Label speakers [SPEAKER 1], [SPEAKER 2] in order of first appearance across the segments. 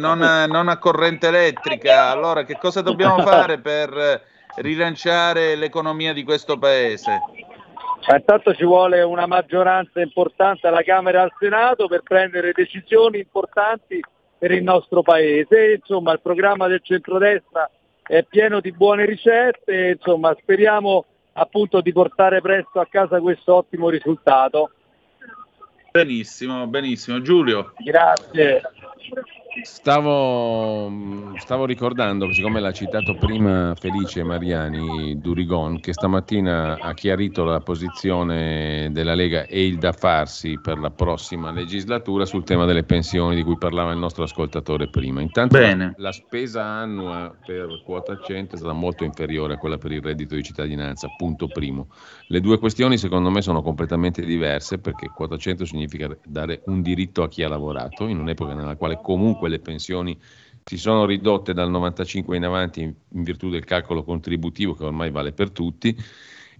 [SPEAKER 1] non, non a corrente elettrica. Allora, che cosa dobbiamo fare per rilanciare l'economia di questo paese?
[SPEAKER 2] Intanto ci vuole una maggioranza importante alla Camera e al Senato per prendere decisioni importanti per il nostro paese. Insomma, il programma del centrodestra è pieno di buone ricette, insomma, speriamo appunto di portare presto a casa questo ottimo risultato.
[SPEAKER 1] Benissimo, benissimo. Giulio.
[SPEAKER 2] Grazie.
[SPEAKER 3] Stavo, stavo, ricordando, siccome l'ha citato prima Felice Mariani Durigon, che stamattina ha chiarito la posizione della Lega e il da farsi per la prossima legislatura sul tema delle pensioni di cui parlava il nostro ascoltatore prima. Intanto la, la, spesa annua per quota 100 è stata molto inferiore a quella per il reddito di cittadinanza, punto primo. Le due questioni secondo me sono completamente diverse perché quota 100 significa dare un diritto a chi ha lavorato in un'epoca nella quale comunque le pensioni si sono ridotte dal 95 in avanti in, in virtù del calcolo contributivo che ormai vale per tutti.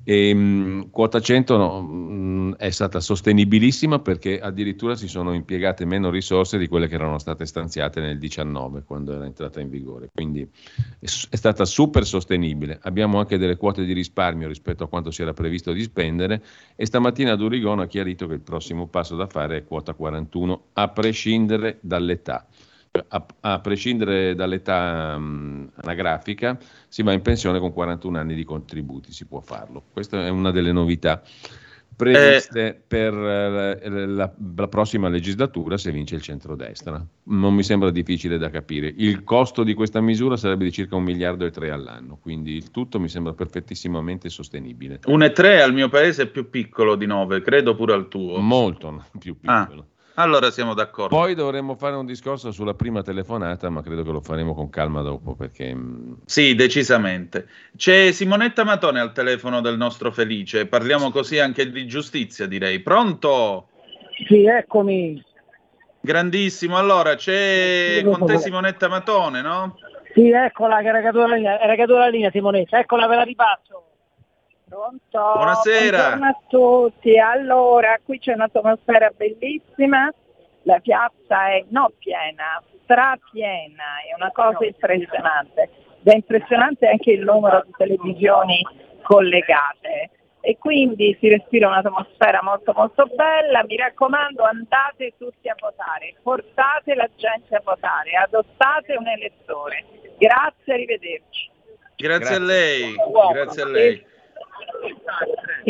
[SPEAKER 3] E, mh, quota 100 no, mh, è stata sostenibilissima perché addirittura si sono impiegate meno risorse di quelle che erano state stanziate nel 19 quando era entrata in vigore, quindi è, è stata super sostenibile. Abbiamo anche delle quote di risparmio rispetto a quanto si era previsto di spendere e stamattina Durigon ha chiarito che il prossimo passo da fare è quota 41 a prescindere dall'età a, a prescindere dall'età um, anagrafica, si va in pensione con 41 anni di contributi, si può farlo. Questa è una delle novità previste eh. per eh, la, la, prossima legislatura se vince il centrodestra. Non mi sembra difficile da capire. Il costo di questa misura sarebbe di circa un miliardo e tre all'anno, quindi il tutto mi sembra perfettissimamente sostenibile.
[SPEAKER 1] Un e tre al mio paese è più piccolo di 9, credo pure al tuo.
[SPEAKER 3] Molto più piccolo. Ah.
[SPEAKER 1] Allora siamo d'accordo.
[SPEAKER 3] Poi dovremmo fare un discorso sulla prima telefonata, ma credo che lo faremo con calma dopo. Perché... Mm,
[SPEAKER 1] sì, decisamente. C'è Simonetta Matone al telefono del nostro Felice. Parliamo così anche di giustizia, direi. Pronto?
[SPEAKER 4] Sì, eccomi.
[SPEAKER 1] Grandissimo. Allora, c'è con te Simonetta Matone, no?
[SPEAKER 4] Sì, eccola, che era caduta la linea, era caduta la linea Simonetta. Eccola, ve la ripasso.
[SPEAKER 1] Pronto? Buonasera.
[SPEAKER 4] Buongiorno a tutti. Allora, qui c'è un'atmosfera bellissima, la piazza è non piena, strapiena, è una cosa impressionante. Ed è impressionante anche il numero di televisioni collegate e quindi si respira un'atmosfera molto molto bella. Mi raccomando andate tutti a votare, portate la gente a votare, adottate un elettore. Grazie, arrivederci.
[SPEAKER 1] Grazie, Grazie. a lei. Grazie a lei.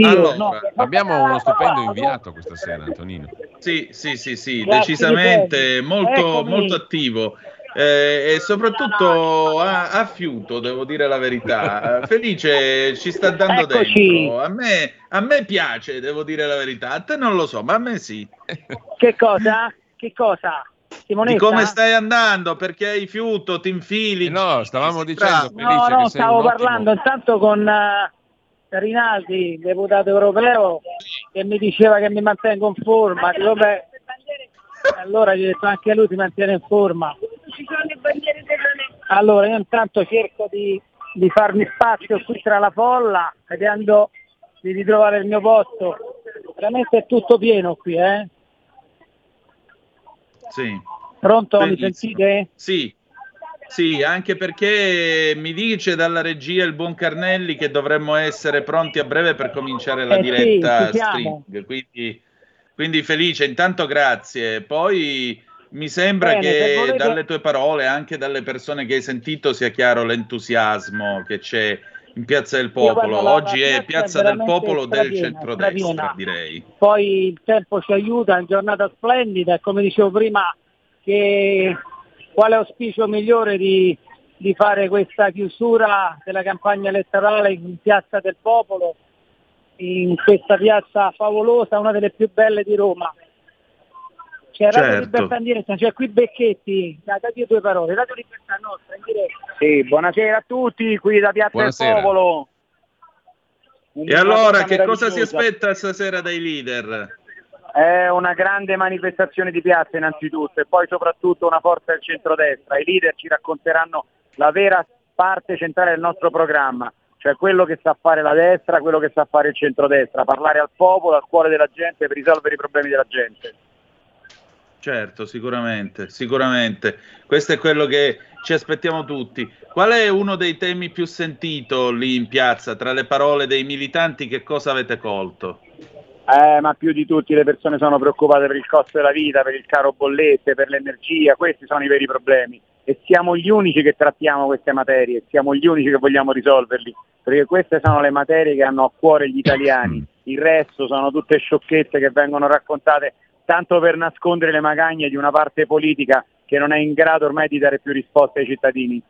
[SPEAKER 3] Allora, no, abbiamo uno stipendio inviato questa sera, Antonino.
[SPEAKER 1] Sì, sì, sì, sì, decisamente molto, molto attivo. Eh, e soprattutto a, a, fiuto, devo dire la verità. Felice ci sta dando Eccoci. dentro. A me, a me piace, devo dire la verità. A te non lo so, ma a me sì.
[SPEAKER 4] Che cosa? Che cosa?
[SPEAKER 1] Simonetta? Di come stai andando? Perché hai fiuto, ti infili?
[SPEAKER 3] Eh no, stavamo dicendo.
[SPEAKER 4] Felice, no, no, stavo parlando intanto con. Uh Rinaldi, deputato europeo, che mi diceva che mi mantengo in forma. Vabbè, allora gli ho detto anche lui si mantiene in forma. Allora io intanto cerco di, di farmi spazio qui tra la folla, vedendo di ritrovare il mio posto. Veramente è tutto pieno qui, eh?
[SPEAKER 1] Sì.
[SPEAKER 4] Pronto, Bellissimo. mi sentite?
[SPEAKER 1] Sì, sì, anche perché mi dice dalla regia il buon Carnelli che dovremmo essere pronti a breve per cominciare la
[SPEAKER 4] eh
[SPEAKER 1] diretta
[SPEAKER 4] sì,
[SPEAKER 1] string. Quindi, quindi, felice, intanto grazie. Poi mi sembra Bene, che volete... dalle tue parole, anche dalle persone che hai sentito, sia chiaro l'entusiasmo che c'è in Piazza del Popolo. Oggi è Piazza del Popolo strapiena, del centrodestra, strapiena. direi.
[SPEAKER 4] Poi il tempo ci aiuta, è una giornata splendida e come dicevo prima che quale auspicio migliore di, di fare questa chiusura della campagna elettorale in Piazza del Popolo, in questa piazza favolosa, una delle più belle di Roma. C'è certo. Radio Libertà in diretta, c'è qui Becchetti, date due parole, Radio Libertà nostra in diretta.
[SPEAKER 2] Sì, buonasera a tutti, qui da Piazza buonasera. del Popolo.
[SPEAKER 1] e allora che cosa si aspetta stasera dai leader?
[SPEAKER 2] È una grande manifestazione di piazza innanzitutto e poi soprattutto una forza del centrodestra. I leader ci racconteranno la vera parte centrale del nostro programma, cioè quello che sa fare la destra, quello che sa fare il centrodestra, parlare al popolo, al cuore della gente per risolvere i problemi della gente.
[SPEAKER 1] Certo, sicuramente, sicuramente. Questo è quello che ci aspettiamo tutti. Qual è uno dei temi più sentito lì in piazza? Tra le parole dei militanti, che cosa avete colto?
[SPEAKER 2] Eh, ma più di tutti le persone sono preoccupate per il costo della vita, per il caro bollette, per l'energia, questi sono i veri problemi e siamo gli unici che trattiamo queste materie, siamo gli unici che vogliamo risolverli, perché queste sono le materie che hanno a cuore gli italiani, il resto sono tutte sciocchezze che vengono raccontate tanto per nascondere le magagne di una parte politica che non è in grado ormai di dare più risposte ai cittadini.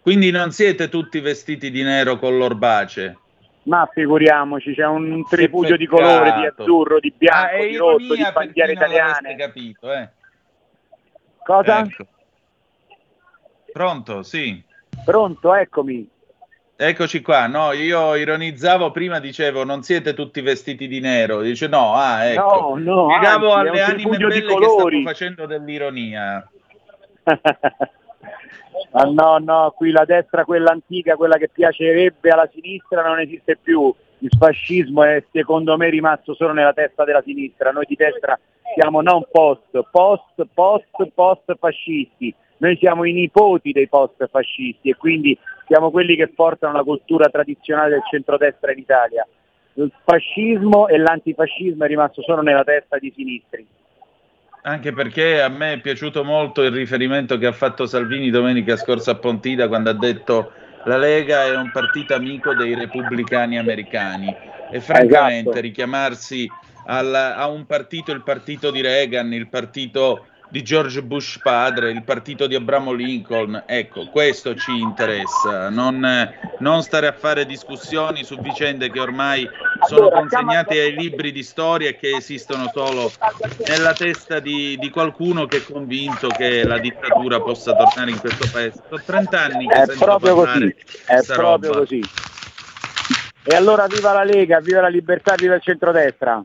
[SPEAKER 1] Quindi non siete tutti vestiti di nero con l'orbace?
[SPEAKER 2] Ma figuriamoci, c'è un tripudio di colore, di azzurro, di bianco, ah, di rosso, di bandiere italiane.
[SPEAKER 1] capito, eh?
[SPEAKER 2] Cosa?
[SPEAKER 1] Ecco. Pronto, sì.
[SPEAKER 2] Pronto, eccomi.
[SPEAKER 1] Eccoci qua, no, io ironizzavo prima, dicevo non siete tutti vestiti di nero, dice no, ah ecco,
[SPEAKER 2] no, no,
[SPEAKER 1] spiegavo anzi, alle anime belle che stanno facendo dell'ironia.
[SPEAKER 2] ah, no, no, qui la destra, quella antica, quella che piacerebbe alla sinistra non esiste più, il fascismo è secondo me rimasto solo nella testa della sinistra, noi di destra siamo non post, post, post, post fascisti, noi siamo i nipoti dei post fascisti e quindi siamo quelli che portano la cultura tradizionale del centrodestra in Italia. Il fascismo e l'antifascismo è rimasto solo nella testa di sinistri.
[SPEAKER 1] Anche perché a me è piaciuto molto il riferimento che ha fatto Salvini domenica scorsa a Pontida quando ha detto la Lega è un partito amico dei repubblicani americani e francamente esatto. richiamarsi al, a un partito, il partito di Reagan, il partito di George Bush padre, il partito di Abramo Lincoln, ecco, questo ci interessa, non, non stare a fare discussioni su vicende che ormai sono consegnate ai libri di storia e che esistono solo nella testa di, di, qualcuno che è convinto che la dittatura possa tornare in questo paese. Sono 30 anni che
[SPEAKER 2] è proprio così, è proprio roba. così. E allora viva la Lega, viva la libertà, viva il centrodestra.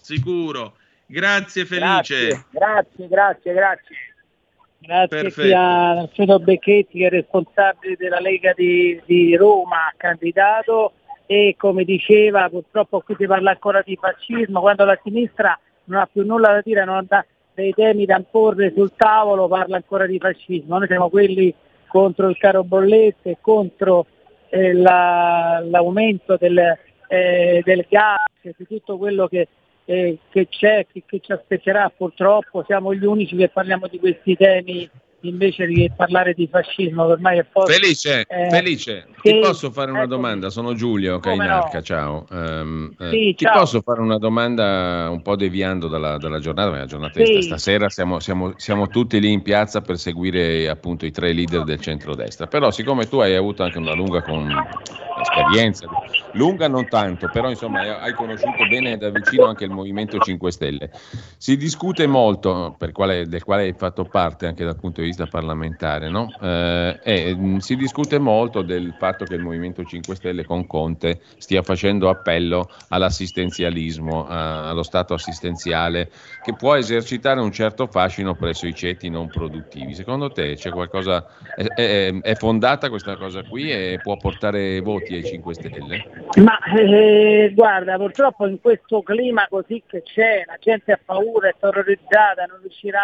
[SPEAKER 1] Sicuro. Grazie Felice.
[SPEAKER 4] Grazie, grazie, grazie. Grazie, grazie a Alfredo Becchetti che è responsabile della Lega di, di, Roma, candidato e come diceva purtroppo qui si parla ancora di fascismo, quando la sinistra non ha più nulla da dire, non ha dei temi da porre sul tavolo, parla ancora di fascismo. Noi siamo quelli contro il caro bollette, contro eh, la, l'aumento del, eh, del gas, di tutto quello che eh, che c'è, che, che, ci aspetterà purtroppo, siamo gli unici che parliamo di questi temi invece di parlare di fascismo ormai è forte.
[SPEAKER 3] Felice, eh, Felice che, ti posso fare una ecco, domanda? Sono Giulio Cainarca, no. ciao. Um, eh, sì, ti ciao. posso fare una domanda un po' deviando dalla, dalla giornata, la giornata sì. stasera siamo, siamo, siamo, tutti lì in piazza per seguire appunto i tre leader del centrodestra, però siccome tu hai avuto anche una lunga con, esperienza, lunga non tanto, però insomma hai conosciuto bene da vicino anche il Movimento 5 Stelle. Si discute molto, quale, del quale hai fatto parte anche dal punto di vista parlamentare, no? eh, e, mm, si discute molto del fatto che il Movimento 5 Stelle con Conte stia facendo appello all'assistenzialismo, a, allo Stato assistenziale, che può esercitare un certo fascino presso i ceti non produttivi. Secondo te c'è qualcosa, è, è, è fondata questa cosa qui e può portare voti ai 5 Stelle?
[SPEAKER 4] Ma eh, guarda, purtroppo in questo clima così che c'è, la gente ha paura, è terrorizzata, non riuscirà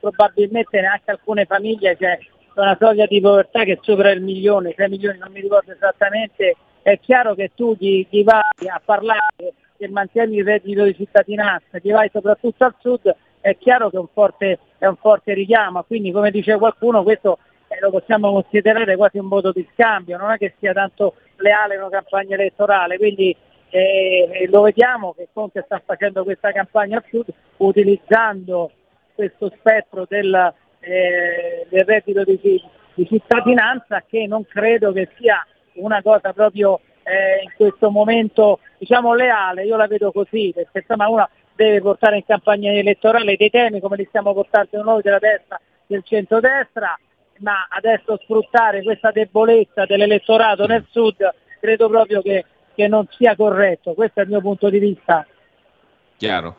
[SPEAKER 4] probabilmente neanche alcune famiglie, c'è una soglia di povertà che supera il milione, 6 milioni, non mi ricordo esattamente, è chiaro che tu gli, gli vai a parlare e mantieni il reddito di cittadinanza, gli vai soprattutto al sud, è chiaro che è un forte, è un forte richiamo, quindi come dice qualcuno questo eh, lo possiamo considerare quasi un voto di scambio, non è che sia tanto leale una campagna elettorale, quindi eh, lo vediamo che Conte sta facendo questa campagna al utilizzando questo spettro del, eh, del reddito di, di, cittadinanza che non credo che sia una cosa proprio eh, in questo momento diciamo leale, io la vedo così, perché insomma uno deve portare in campagna elettorale dei temi come li stiamo portando noi della destra del centrodestra ma adesso sfruttare questa debolezza dell'elettorato nel sud credo proprio che, che non sia corretto, questo è il mio punto di vista.
[SPEAKER 3] Chiaro.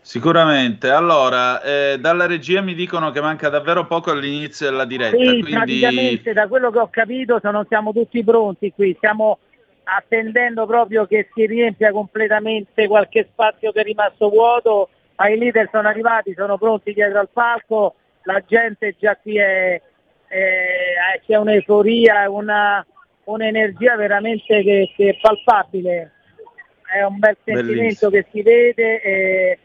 [SPEAKER 1] Sicuramente. Allora, eh, dalla regia mi dicono che manca davvero poco all'inizio della diretta. Sì, quindi...
[SPEAKER 4] praticamente da quello che ho capito sono, siamo tutti pronti qui, stiamo attendendo proprio che si riempia completamente qualche spazio che è rimasto vuoto ai leader sono arrivati, sono pronti dietro al palco, la gente già qui è, è c'è un'euforia, una, un'energia veramente che, che, è palpabile, è un bel sentimento Bellissimo. che si vede e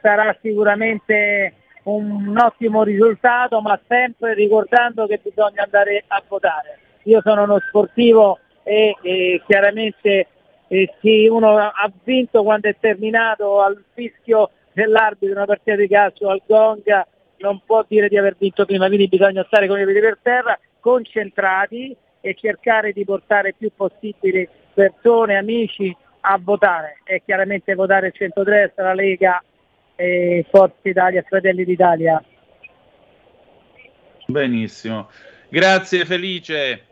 [SPEAKER 4] sarà sicuramente un ottimo risultato, ma sempre ricordando che bisogna andare a votare. Io sono uno sportivo e, e chiaramente eh, sì, uno ha vinto quando è terminato al fischio dell'arbitro una partita di calcio al Gonga, non può dire di aver vinto prima, quindi bisogna stare con i piedi per terra, concentrati e cercare di portare più possibili persone, amici a votare e chiaramente votare il centrodestra, la Lega e Forza Italia, Fratelli d'Italia.
[SPEAKER 1] Benissimo, grazie Felice.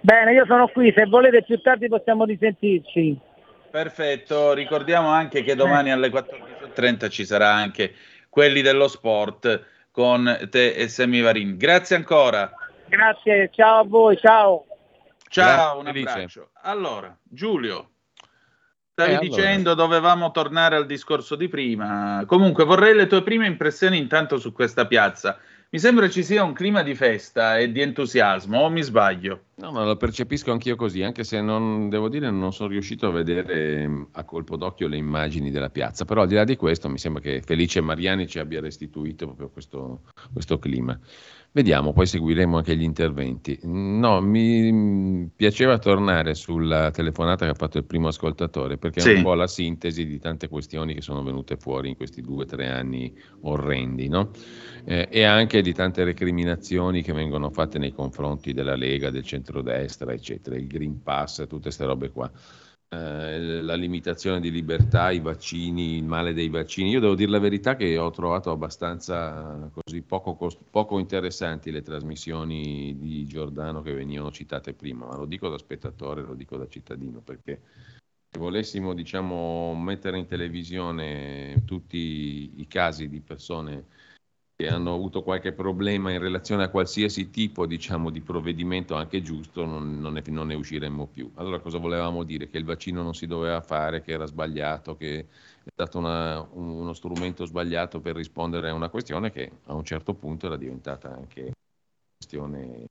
[SPEAKER 4] Bene, io sono qui, se volete più tardi possiamo risentirci.
[SPEAKER 1] Perfetto, ricordiamo anche che domani alle 14.30 ci sarà anche quelli dello sport con te e Semivarin. Grazie ancora.
[SPEAKER 4] Grazie, ciao a voi, ciao.
[SPEAKER 1] Ciao, un abbraccio. Allora, Giulio, stavi eh, dicendo allora. dovevamo tornare al discorso di prima. Comunque vorrei le tue prime impressioni intanto su questa piazza. Mi sembra ci sia un clima di festa e di entusiasmo, o mi sbaglio?
[SPEAKER 3] No, ma lo percepisco anch'io così, anche se non devo dire non sono riuscito a vedere a colpo d'occhio le immagini della piazza, però al di là di questo mi sembra che Felice Mariani ci abbia restituito proprio questo, questo clima. Vediamo, poi seguiremo anche gli interventi. No, mi piaceva tornare sulla telefonata che ha fatto il primo ascoltatore, perché sì. è un po' la sintesi di tante questioni che sono venute fuori in questi due o tre anni orrendi, no? eh, e anche di tante recriminazioni che vengono fatte nei confronti della Lega, del centrodestra, eccetera, il Green Pass, tutte queste robe qua. Eh, la limitazione di libertà, i vaccini, il male dei vaccini. Io devo dire la verità che ho trovato abbastanza così poco, cost- poco interessanti le trasmissioni di Giordano che venivano citate prima, ma lo dico da spettatore, lo dico da cittadino, perché se volessimo diciamo, mettere in televisione tutti i casi di persone che hanno avuto qualche problema in relazione a qualsiasi tipo diciamo, di provvedimento anche giusto, non, non, ne, non, ne, usciremmo più. Allora cosa volevamo dire? Che il vaccino non si doveva fare, che era sbagliato, che è stato una, uno strumento sbagliato per rispondere a una questione che a un certo punto era diventata anche una questione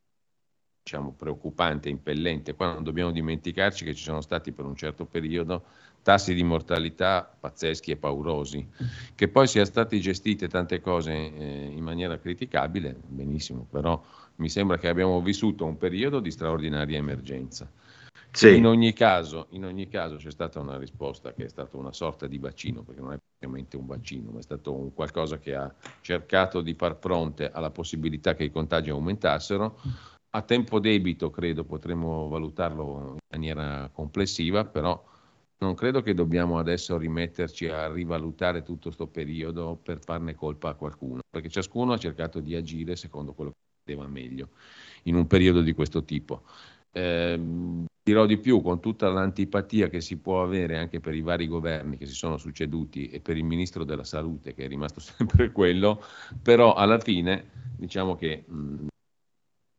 [SPEAKER 3] diciamo, preoccupante, impellente. Qua non dobbiamo dimenticarci che ci sono stati per un certo periodo tassi di mortalità pazzeschi e paurosi. Che poi siano state gestite tante cose eh, in maniera criticabile, benissimo, però mi sembra che abbiamo vissuto un periodo di straordinaria emergenza. Sì. In, ogni caso, in ogni caso c'è stata una risposta che è stata una sorta di vaccino, perché non è praticamente un vaccino, ma è stato un qualcosa che ha cercato di far fronte alla possibilità che i contagi aumentassero. A tempo debito credo potremmo valutarlo in maniera complessiva, però non credo che dobbiamo adesso rimetterci a rivalutare tutto questo periodo per farne colpa a qualcuno, perché ciascuno ha cercato di agire secondo quello che poteva meglio in un periodo di questo tipo. Eh, dirò di più, con tutta l'antipatia che si può avere anche per i vari governi che si sono succeduti e per il ministro della salute che è rimasto sempre quello, però alla fine diciamo che mh,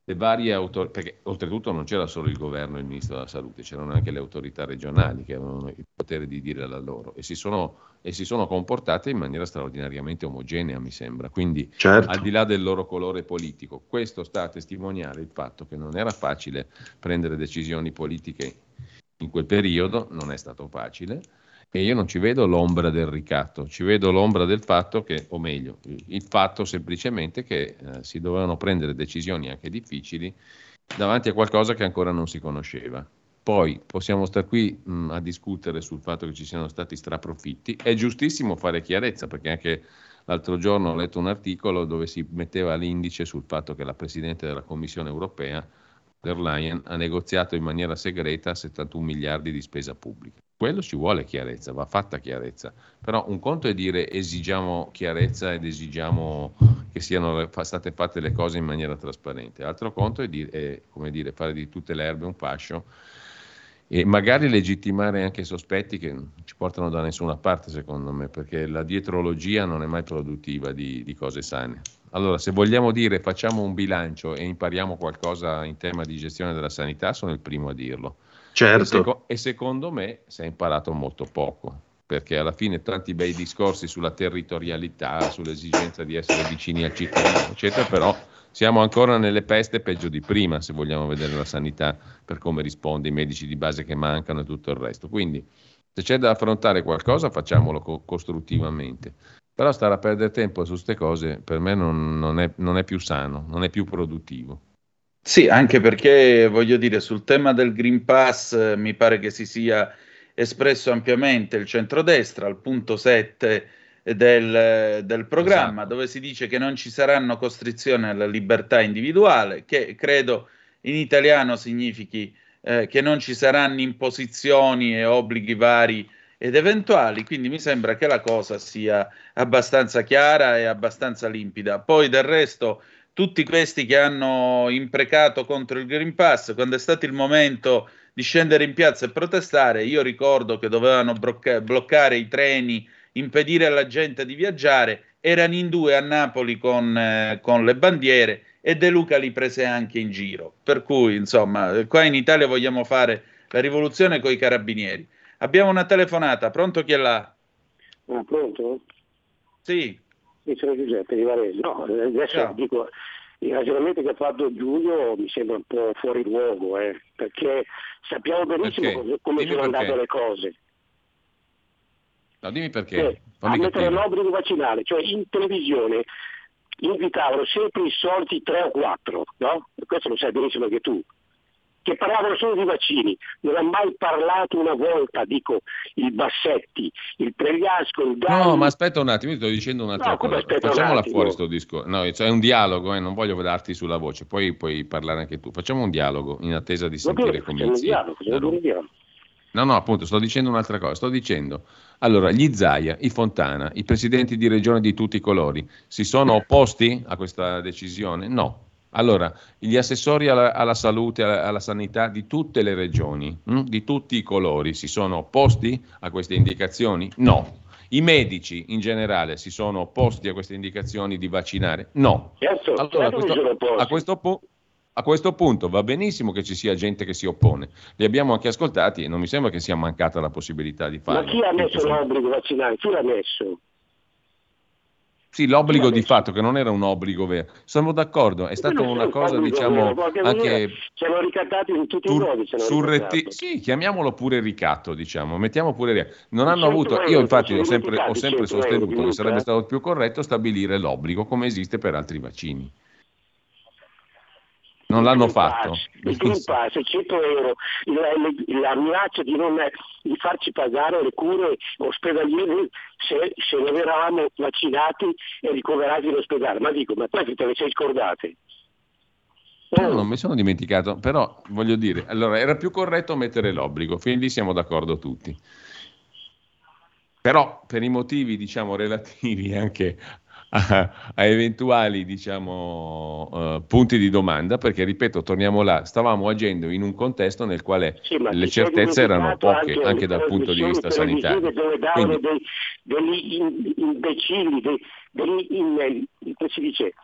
[SPEAKER 3] le varie autorità, perché oltretutto non c'era solo il governo e il ministro della salute, c'erano anche le autorità regionali che avevano il potere di dire la loro e si sono, e si sono comportate in maniera straordinariamente omogenea, mi sembra. Quindi, certo. al di là del loro colore politico, questo sta a testimoniare il fatto che non era facile prendere decisioni politiche in quel periodo, non è stato facile e io non ci vedo l'ombra del ricatto, ci vedo l'ombra del fatto che, o meglio, il fatto semplicemente che eh, si dovevano prendere decisioni anche difficili davanti a qualcosa che ancora non si conosceva. Poi possiamo stare qui mh, a discutere sul fatto che ci siano stati straprofitti. È giustissimo fare chiarezza, perché anche l'altro giorno ho letto un articolo dove si metteva l'indice sul fatto che la Presidente della Commissione europea, der Leyen, ha negoziato in maniera segreta 71 miliardi di spesa pubblica. Quello ci vuole chiarezza, va fatta chiarezza, però un conto è dire esigiamo chiarezza ed esigiamo che siano state fatte le cose in maniera trasparente, altro conto è, dire, è dire, fare di tutte le erbe un fascio e magari legittimare anche sospetti che non ci portano da nessuna parte secondo me, perché la dietrologia non è mai produttiva di, di cose sane. Allora, se vogliamo dire facciamo un bilancio e impariamo qualcosa in tema di gestione della sanità, sono il primo a dirlo. Certo. E, seco- e, secondo me si è imparato molto poco. perché alla fine tanti bei discorsi sulla territorialità, sull'esigenza di essere vicini al cittadino, eccetera, però siamo ancora nelle peste peggio di prima, se vogliamo vedere la sanità per come risponde, i medici di base che mancano e tutto il resto. Quindi se c'è da affrontare qualcosa facciamolo co- costruttivamente. Però stare a perdere tempo su queste cose per me non, non, è, non è più sano, non è più produttivo.
[SPEAKER 1] Sì, anche perché voglio dire, sul tema del Green Pass eh, mi pare che si sia espresso ampiamente il centrodestra al punto 7 del, del programma, esatto. dove si dice che non ci saranno costrizioni alla libertà individuale, che credo in italiano significhi eh, che non ci saranno imposizioni e obblighi vari ed eventuali, quindi mi sembra che la cosa sia abbastanza chiara e abbastanza limpida. Poi del resto tutti questi che hanno imprecato contro il Green Pass, quando è stato il momento di scendere in piazza e protestare. Io ricordo che dovevano brocca- bloccare i treni, impedire alla gente di viaggiare. Erano in due a Napoli con, eh, con le bandiere e De Luca li prese anche in giro. Per cui, insomma, qua in Italia vogliamo fare la rivoluzione con i carabinieri. Abbiamo una telefonata, pronto chi è là?
[SPEAKER 5] Ah, pronto?
[SPEAKER 1] Sì.
[SPEAKER 5] Sono Giuseppe di Varese. No, adesso Ciao. dico, il ragionamento che ha fatto Giulio mi sembra un po' fuori luogo, eh, perché sappiamo benissimo perché? come dimmi sono andate le cose.
[SPEAKER 3] No, dimmi perché.
[SPEAKER 5] Eh, a mettere l'obbligo vaccinale, cioè in televisione invitavano sempre i soliti tre o quattro, no? Questo lo sai benissimo anche tu che parlavano solo di vaccini, non ha mai parlato una volta, dico, il Bassetti, il Pregliasco, il Dani.
[SPEAKER 3] No, ma aspetta un attimo, io sto dicendo un'altra no, cosa. Facciamola fuori sto discorso. No, c'è un dialogo, eh, non voglio darti sulla voce, poi puoi parlare anche tu. Facciamo un dialogo in attesa di sentire comizi. No, no, appunto, sto dicendo un'altra cosa. Sto dicendo, allora, gli Zaia, i Fontana, i presidenti di regione di tutti i colori, si sono opposti a questa decisione? No, allora, gli assessori alla, alla salute, alla, alla, sanità di tutte le regioni, mh, hm, di tutti i colori, si sono opposti a queste indicazioni? No. I medici in generale si sono opposti a queste indicazioni di vaccinare? No.
[SPEAKER 5] Certo,
[SPEAKER 3] allora, certo a, questo, a, questo pu- a questo punto va benissimo che ci sia gente che si oppone. Li abbiamo anche ascoltati e non mi sembra che sia mancata la possibilità di farlo.
[SPEAKER 5] Ma chi ha messo l'obbligo vaccinale? Chi l'ha messo?
[SPEAKER 3] Sì, l'obbligo di fatto, che non era un obbligo vero. Siamo d'accordo, è stata una cosa, diciamo, anche...
[SPEAKER 5] Siamo ricattati in tutti i modi.
[SPEAKER 3] Surretti... Sì, chiamiamolo pure ricatto, diciamo, mettiamo pure ricatto. Non hanno avuto... Io infatti ho sempre, ho sempre sostenuto che sarebbe stato più corretto stabilire l'obbligo, come esiste per altri vaccini. Non l'hanno fatto.
[SPEAKER 5] il Green Pass, 100 euro, la, la, minaccia di, non, di farci pagare le cure ospedaliere se, se non eravamo vaccinati e ricoverati in ospedale. Ma dico, ma poi te le sei scordate?
[SPEAKER 3] No, non mi sono dimenticato, però voglio dire, allora era più corretto mettere l'obbligo, fin lì siamo d'accordo tutti. Però per i motivi, diciamo, relativi anche a, a eventuali diciamo, uh, punti di domanda, perché ripeto, torniamo là, stavamo agendo in un contesto nel quale sì, le certezze erano poche anche, anche dal punto di vista sanitario.
[SPEAKER 5] Dove davano Quindi, dei, degli imbecilli, dei, degli in, si dice,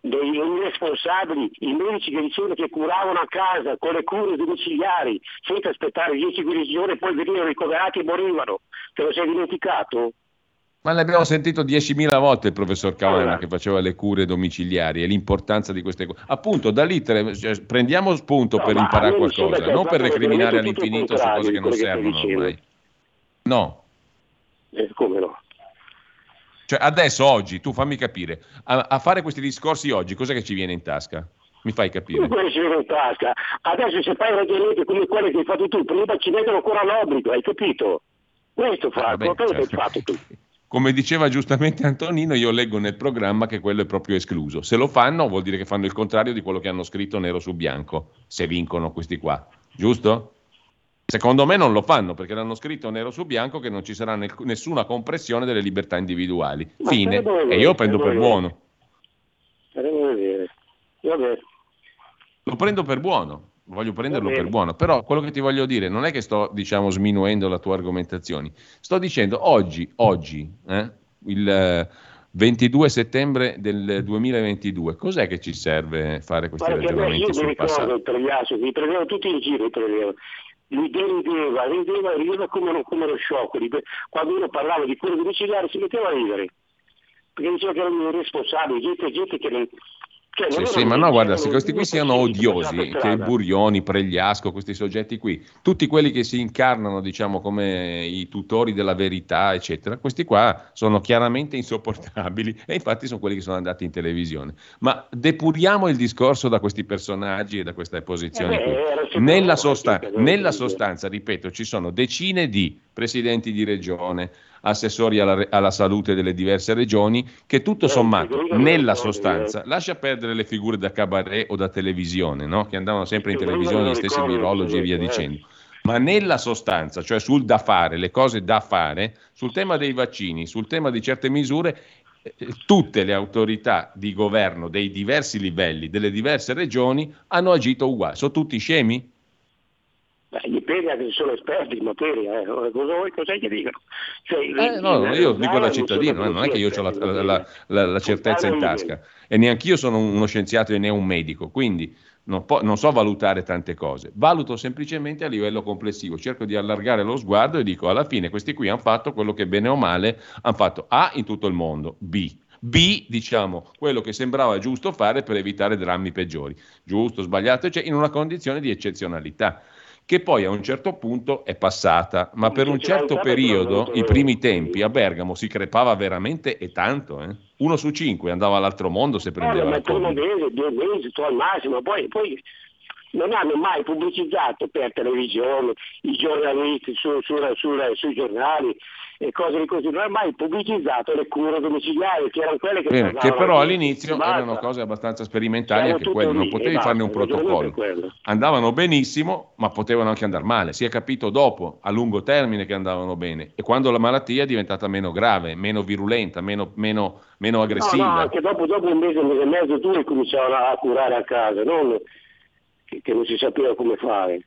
[SPEAKER 5] dei irresponsabili, i medici che dicevano che curavano a casa con le cure domiciliari senza aspettare 10 guarigioni e poi venivano ricoverati e morivano. Te lo sei dimenticato?
[SPEAKER 3] Ma l'abbiamo sentito 10.000 volte il professor Cavanna che faceva le cure domiciliari e l'importanza di queste cose. Appunto, da lì tre, cioè, prendiamo spunto no, per imparare qualcosa, non per recriminare all'infinito su cose che non servono ormai. No.
[SPEAKER 5] Eh, come no?
[SPEAKER 3] Cioè, adesso, oggi, tu fammi capire, a, a fare questi discorsi oggi, cos'è che ci viene in tasca? Mi fai capire?
[SPEAKER 5] Come ci viene in tasca? Adesso se fai ragionamenti come quelli che hai fatto tu, prima ci mettono ancora l'obbligo, hai capito? Questo fa, ah, quello che hai fatto tu.
[SPEAKER 3] Come diceva giustamente Antonino, io leggo nel programma che quello è proprio escluso. Se lo fanno vuol dire che fanno il contrario di quello che hanno scritto nero su bianco, se vincono questi qua, giusto? Secondo me non lo fanno perché l'hanno scritto nero su bianco che non ci sarà nessuna compressione delle libertà individuali. Fine. e io prendo per buono. Lo prendo per buono voglio prenderlo per buono, però quello che ti voglio dire non è che sto, diciamo, sminuendo la tua argomentazione, sto dicendo oggi, oggi, eh, il 22 settembre del 2022, cos'è che ci serve fare questi Guarda, ragionamenti sul passato?
[SPEAKER 5] Io mi ricordo il Pregliasso, mi prendevano tutti in giro i lui rideva, rideva, rideva come, come lo sciocco. Quando uno parlava di cure domiciliari si metteva a ridere, perché diceva che erano irresponsabili, gente, gente che non,
[SPEAKER 3] cioè, sì, sì, ma no, guarda, se questi qui siano odiosi, che Burioni, Pregliasco, questi soggetti qui, tutti quelli che si incarnano, diciamo, come i tutori della verità, eccetera, questi qua sono chiaramente insopportabili e infatti sono quelli che sono andati in televisione. Ma depuriamo il discorso da questi personaggi e da queste posizioni eh, qui. Nella, sostan- nella sostanza, ripeto, ci sono decine di presidenti di regione, assessori alla, alla, salute delle diverse regioni, che tutto eh, sommato, nella sostanza, lascia perdere le figure da cabaret o da televisione, no? che andavano sempre in televisione gli stessi virologi e via eh. dicendo. Ma nella sostanza, cioè sul da fare, le cose da fare, sul tema dei vaccini, sul tema di certe misure, eh, tutte le autorità di governo dei diversi livelli, delle diverse regioni, hanno agito uguali. Sono tutti scemi?
[SPEAKER 5] Dipende anche se sono esperti in materia, eh. cosa vuoi cos'è che dicono?
[SPEAKER 3] Cioè, eh, no, io dico da cittadino, eh, non è che io ho la, la, la, la, certezza in tasca e neanche io sono uno scienziato e né un medico, quindi non, po- non, so valutare tante cose, valuto semplicemente a livello complessivo, cerco di allargare lo sguardo e dico alla fine questi qui hanno fatto quello che bene o male hanno fatto A in tutto il mondo, B B, diciamo, quello che sembrava giusto fare per evitare drammi peggiori. Giusto, sbagliato, cioè in una condizione di eccezionalità che poi a un certo punto è passata, ma per un certo periodo, i primi tempi, a Bergamo si crepava veramente e tanto. Eh? Uno su cinque andava all'altro mondo se prendeva eh, la Covid.
[SPEAKER 5] mese, due mesi, al massimo, poi, poi non hanno mai pubblicizzato per televisione, i giornalisti su, su, su, sui giornali, e cose di così, non ha mai pubblicizzato le cure domiciliari, che erano quelle che...
[SPEAKER 3] Bene, che però all'inizio erano cose abbastanza sperimentali, anche quelle, non potevi esatto, farne un protocollo. Andavano benissimo, ma potevano anche andare male. Si è capito dopo, a lungo termine, che andavano bene. E quando la malattia è diventata meno grave, meno virulenta, meno, meno, meno aggressiva. No, no,
[SPEAKER 5] anche dopo, dopo un mese, un mese e mezzo tu cominciavano a curare a casa, non che, che non si sapeva come fare.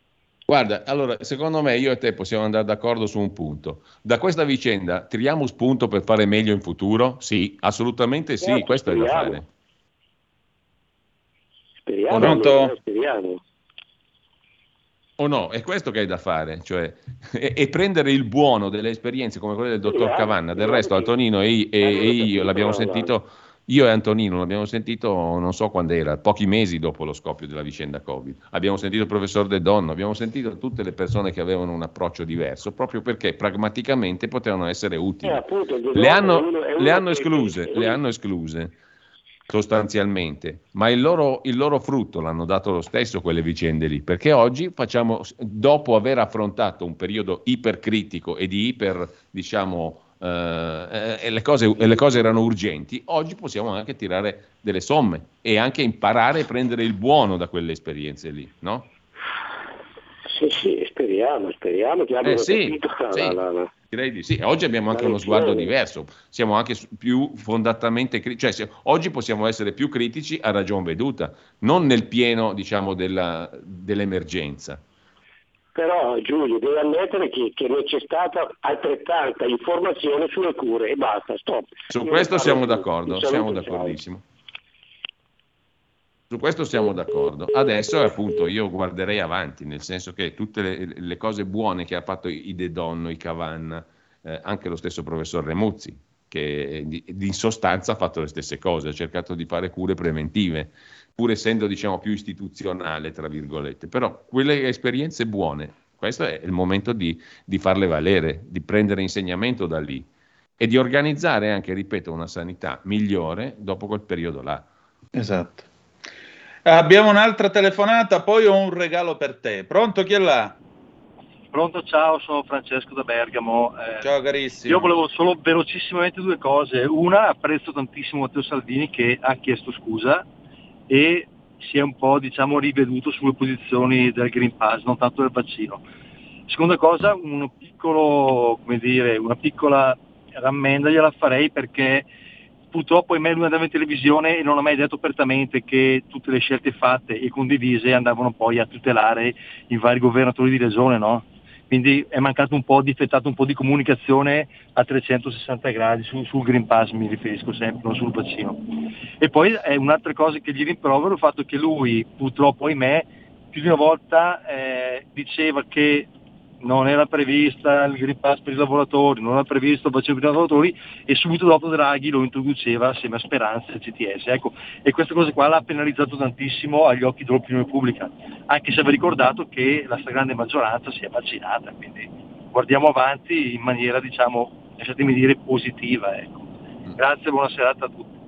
[SPEAKER 3] Guarda, allora, secondo me io e te possiamo andare d'accordo su un punto. Da questa vicenda tiriamo spunto per fare meglio in futuro? Sì, assolutamente sì, eh, questo speriamo. è da fare.
[SPEAKER 5] Speriamo, Pronto?
[SPEAKER 3] speriamo. O no, è questo che è da fare, cioè, e, e, prendere il buono delle esperienze come quelle del dottor Cavanna. Del resto Antonino e, e, e io l'abbiamo sentito io e Antonino l'abbiamo sentito, non so quando era, pochi mesi dopo lo scoppio della vicenda Covid. Abbiamo sentito il professor De Donno, abbiamo sentito tutte le persone che avevano un approccio diverso, proprio perché pragmaticamente potevano essere utili. Eh, appunto, le, hanno, le hanno escluse, le hanno escluse sostanzialmente, ma il loro, il loro, frutto l'hanno dato lo stesso quelle vicende lì, perché oggi facciamo, dopo aver affrontato un periodo ipercritico e di iper, diciamo, eh, e, le cose, e, le cose, erano urgenti, oggi possiamo anche tirare delle somme e anche imparare a prendere il buono da quelle esperienze lì, no?
[SPEAKER 5] Sì, sì, speriamo, speriamo che abbiano eh, sì,
[SPEAKER 3] sì. La, la, la, Direi di sì. Oggi abbiamo anche uno sguardo diverso, siamo anche più fondatamente critici, cioè oggi possiamo essere più critici a ragion veduta, non nel pieno diciamo, della, dell'emergenza.
[SPEAKER 5] Però Giulio deve ammettere che, che, non c'è stata altrettanta informazione sulle cure e basta, stop.
[SPEAKER 3] Su questo siamo d'accordo, siamo d'accordissimo. Su questo siamo d'accordo. Adesso appunto io guarderei avanti, nel senso che tutte le, le cose buone che ha fatto i De Donno, i Cavanna, eh, anche lo stesso professor Remuzzi, che in sostanza ha fatto le stesse cose, ha cercato di fare cure preventive pur essendo diciamo più istituzionale, tra virgolette. Però quelle esperienze buone, questo è il momento di, di farle valere, di prendere insegnamento da lì e di organizzare anche, ripeto, una sanità migliore dopo quel periodo là.
[SPEAKER 1] Esatto. Abbiamo un'altra telefonata, poi ho un regalo per te. Pronto chi è là?
[SPEAKER 6] Pronto, ciao, sono Francesco da Bergamo.
[SPEAKER 1] Eh, ciao carissimo.
[SPEAKER 6] Io volevo solo velocissimamente due cose. Una, apprezzo tantissimo Matteo Salvini che ha chiesto scusa e si è un po' diciamo, riveduto sulle posizioni del Green Pass, non tanto del vaccino. Seconda cosa, piccolo, dire, una piccola rammenda gliela farei perché purtroppo me lui andava in televisione e non ha mai detto apertamente che tutte le scelte fatte e condivise andavano poi a tutelare i vari governatori di regione, no? Quindi è mancato un po', difettato un po' di comunicazione a 360 gradi su, sul Green Pass mi riferisco sempre, non sul vaccino. E poi è un'altra cosa che gli rimprovero il fatto che lui purtroppo ahimè più di una volta eh, diceva che non era prevista il Green Pass per i lavoratori, non era previsto il vaccino per i lavoratori e subito dopo Draghi lo introduceva assieme a Speranza e CTS. Ecco, e questa cosa qua l'ha penalizzato tantissimo agli occhi dell'opinione pubblica, anche se va ricordato che la stragrande maggioranza si è vaccinata, quindi guardiamo avanti in maniera, diciamo, lasciatemi dire, positiva. Ecco. Grazie, buona serata a tutti.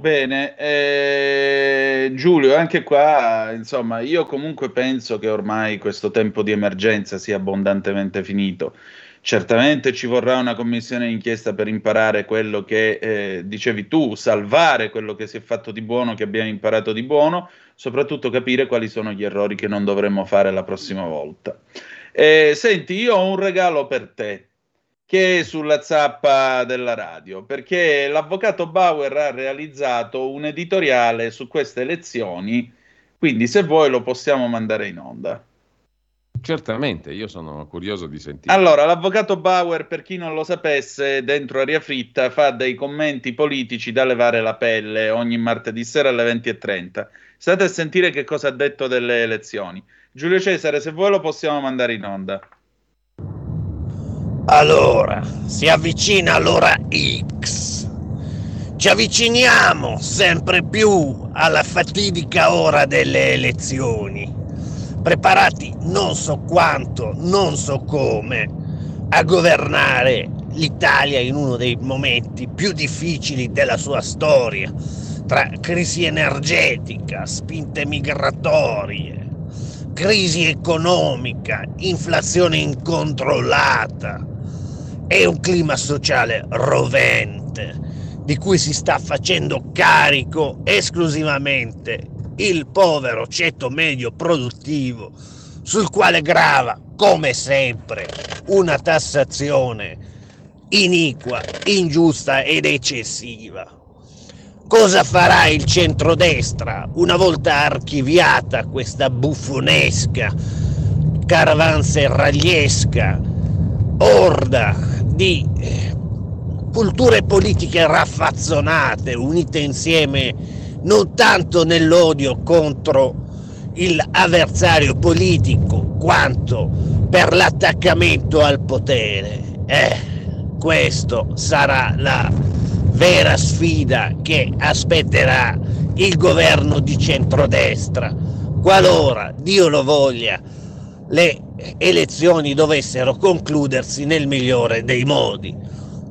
[SPEAKER 1] Bene, eh, Giulio, anche qua, insomma, io comunque penso che ormai questo tempo di emergenza sia abbondantemente finito. Certamente ci vorrà una commissione d'inchiesta per imparare quello che eh, dicevi tu, salvare quello che si è fatto di buono, che abbiamo imparato di buono, soprattutto capire quali sono gli errori che non dovremmo fare la prossima volta. Eh, senti, io ho un regalo per te che sulla zappa della radio, perché l'avvocato Bauer ha realizzato un editoriale su queste elezioni, quindi se vuoi lo possiamo mandare in onda.
[SPEAKER 3] Certamente, io sono curioso di sentire.
[SPEAKER 1] Allora, l'avvocato Bauer, per chi non lo sapesse, dentro Aria Fritta fa dei commenti politici da levare la pelle ogni martedì sera alle 20.30. State a sentire che cosa ha detto delle elezioni. Giulio Cesare, se vuoi lo possiamo mandare in onda.
[SPEAKER 7] Allora, si avvicina l'ora X. Ci avviciniamo sempre più alla fatidica ora delle elezioni. Preparati non so quanto, non so come, a governare l'Italia in uno dei momenti più difficili della sua storia, tra crisi energetica, spinte migratorie, crisi economica, inflazione incontrollata è un clima sociale rovente di cui si sta facendo carico esclusivamente il povero ceto medio produttivo sul quale grava, come sempre, una tassazione iniqua, ingiusta ed eccessiva. Cosa farà il centrodestra una volta archiviata questa buffonesca, caravanserragliesca orda di culture politiche raffazzonate, unite insieme non tanto nell'odio contro l'avversario politico, quanto per l'attaccamento al potere. Eh, questo sarà la vera sfida che aspetterà il governo di centrodestra, qualora Dio lo voglia, le elezioni dovessero concludersi nel migliore dei modi.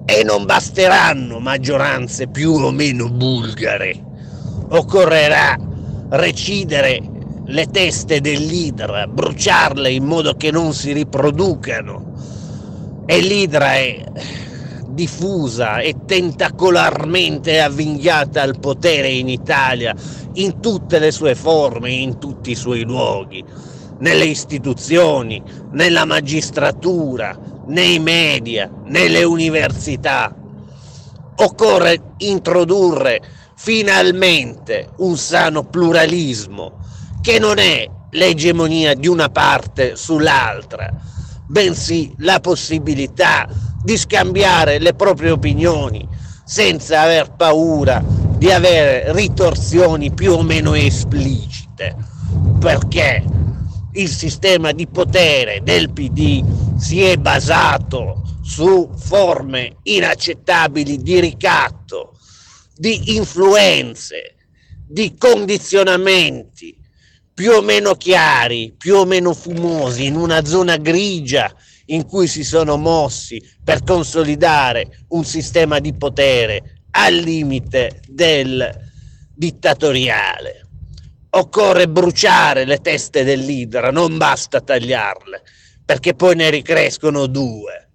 [SPEAKER 7] E non basteranno maggioranze più o meno bulgare. Occorrerà recidere le teste dell'idra, bruciarle in modo che non si riproducano. E l'idra è diffusa e tentacolarmente avvinghiata al potere in Italia in tutte le sue forme, in tutti i suoi luoghi nelle istituzioni, nella magistratura, nei media, nelle università. Occorre introdurre finalmente un sano pluralismo che non è l'egemonia di una parte sull'altra, bensì la possibilità di scambiare le proprie opinioni senza aver paura di avere ritorsioni più o meno esplicite. Perché il sistema di potere del PD si è basato su forme inaccettabili di ricatto, di influenze, di condizionamenti più o meno chiari, più o meno fumosi, in una zona grigia in cui si sono mossi per consolidare un sistema di potere al limite del dittatoriale. Occorre bruciare le teste dell'idra, non basta tagliarle, perché poi ne ricrescono due.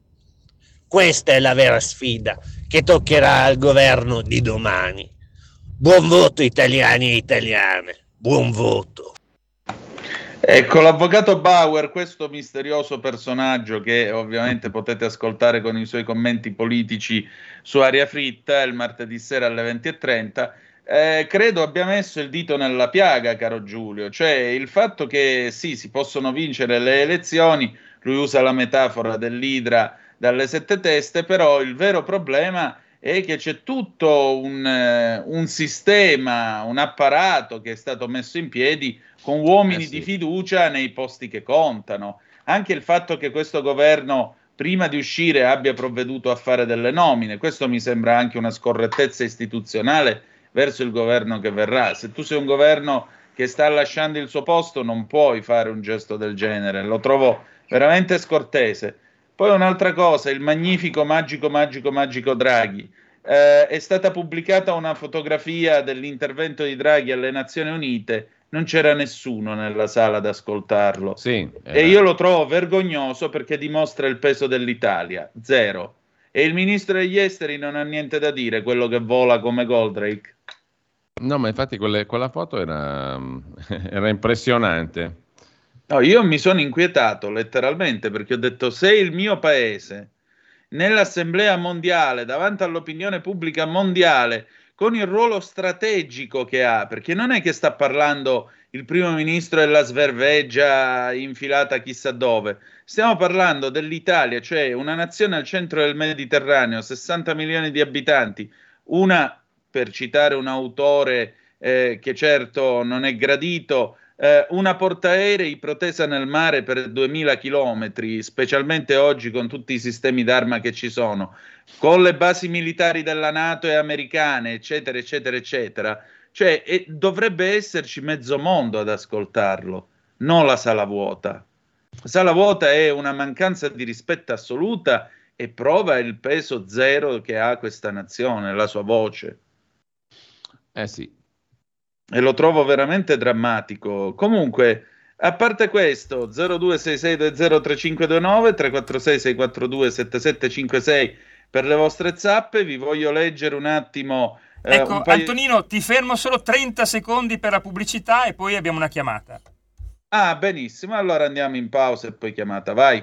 [SPEAKER 7] Questa è la vera sfida che toccherà al governo di domani. Buon voto italiani e italiane, buon voto.
[SPEAKER 1] Ecco, l'avvocato Bauer, questo misterioso personaggio che ovviamente potete ascoltare con i suoi commenti politici su Aria Fritta il martedì sera alle 20.30, eh, credo abbia messo il dito nella piaga, caro Giulio, cioè il fatto che sì, si possono vincere le elezioni, lui usa la metafora dell'idra dalle sette teste, però il vero problema è che c'è tutto un, eh, un, sistema, un apparato che è stato messo in piedi con uomini eh sì. di fiducia nei posti che contano. Anche il fatto che questo governo prima di uscire abbia provveduto a fare delle nomine, questo mi sembra anche una scorrettezza istituzionale verso il governo che verrà. Se tu sei un governo che sta lasciando il suo posto, non puoi fare un gesto del genere, lo trovo veramente scortese. Poi un'altra cosa, il magnifico, magico, magico, magico Draghi. Eh, è stata pubblicata una fotografia dell'intervento di Draghi alle Nazioni Unite, non c'era nessuno nella sala ad ascoltarlo.
[SPEAKER 3] Sì,
[SPEAKER 1] e io lo trovo vergognoso perché dimostra il peso dell'Italia, zero. E il ministro degli esteri non ha niente da dire, quello che vola come Goldrake.
[SPEAKER 3] No, ma infatti quelle, quella foto era, era impressionante.
[SPEAKER 1] No, io mi sono inquietato letteralmente perché ho detto se il mio paese nell'Assemblea mondiale, davanti all'opinione pubblica mondiale, con il ruolo strategico che ha, perché non è che sta parlando il primo ministro della sverveggia infilata chissà dove, stiamo parlando dell'Italia, cioè una nazione al centro del Mediterraneo, 60 milioni di abitanti, una, per citare un autore eh, che certo non è gradito, eh, una portaerei protesa nel mare per 2000 chilometri, specialmente oggi con tutti i sistemi d'arma che ci sono, con le basi militari della Nato e americane, eccetera, eccetera, eccetera. Cioè, e dovrebbe esserci mezzo mondo ad ascoltarlo, non la sala vuota. La sala vuota è una mancanza di rispetto assoluta e prova il peso zero che ha questa nazione, la sua voce.
[SPEAKER 3] Eh sì,
[SPEAKER 1] e lo trovo veramente drammatico. Comunque, a parte questo, 0266203529 346 642 7756 per le vostre zappe, vi voglio leggere un attimo.
[SPEAKER 8] Eh, ecco, un paio... Antonino, ti fermo solo 30 secondi per la pubblicità e poi abbiamo una chiamata.
[SPEAKER 1] Ah, benissimo, allora andiamo in pausa e poi chiamata, vai.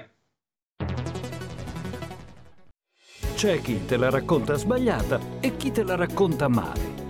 [SPEAKER 9] C'è chi te la racconta sbagliata e chi te la racconta male.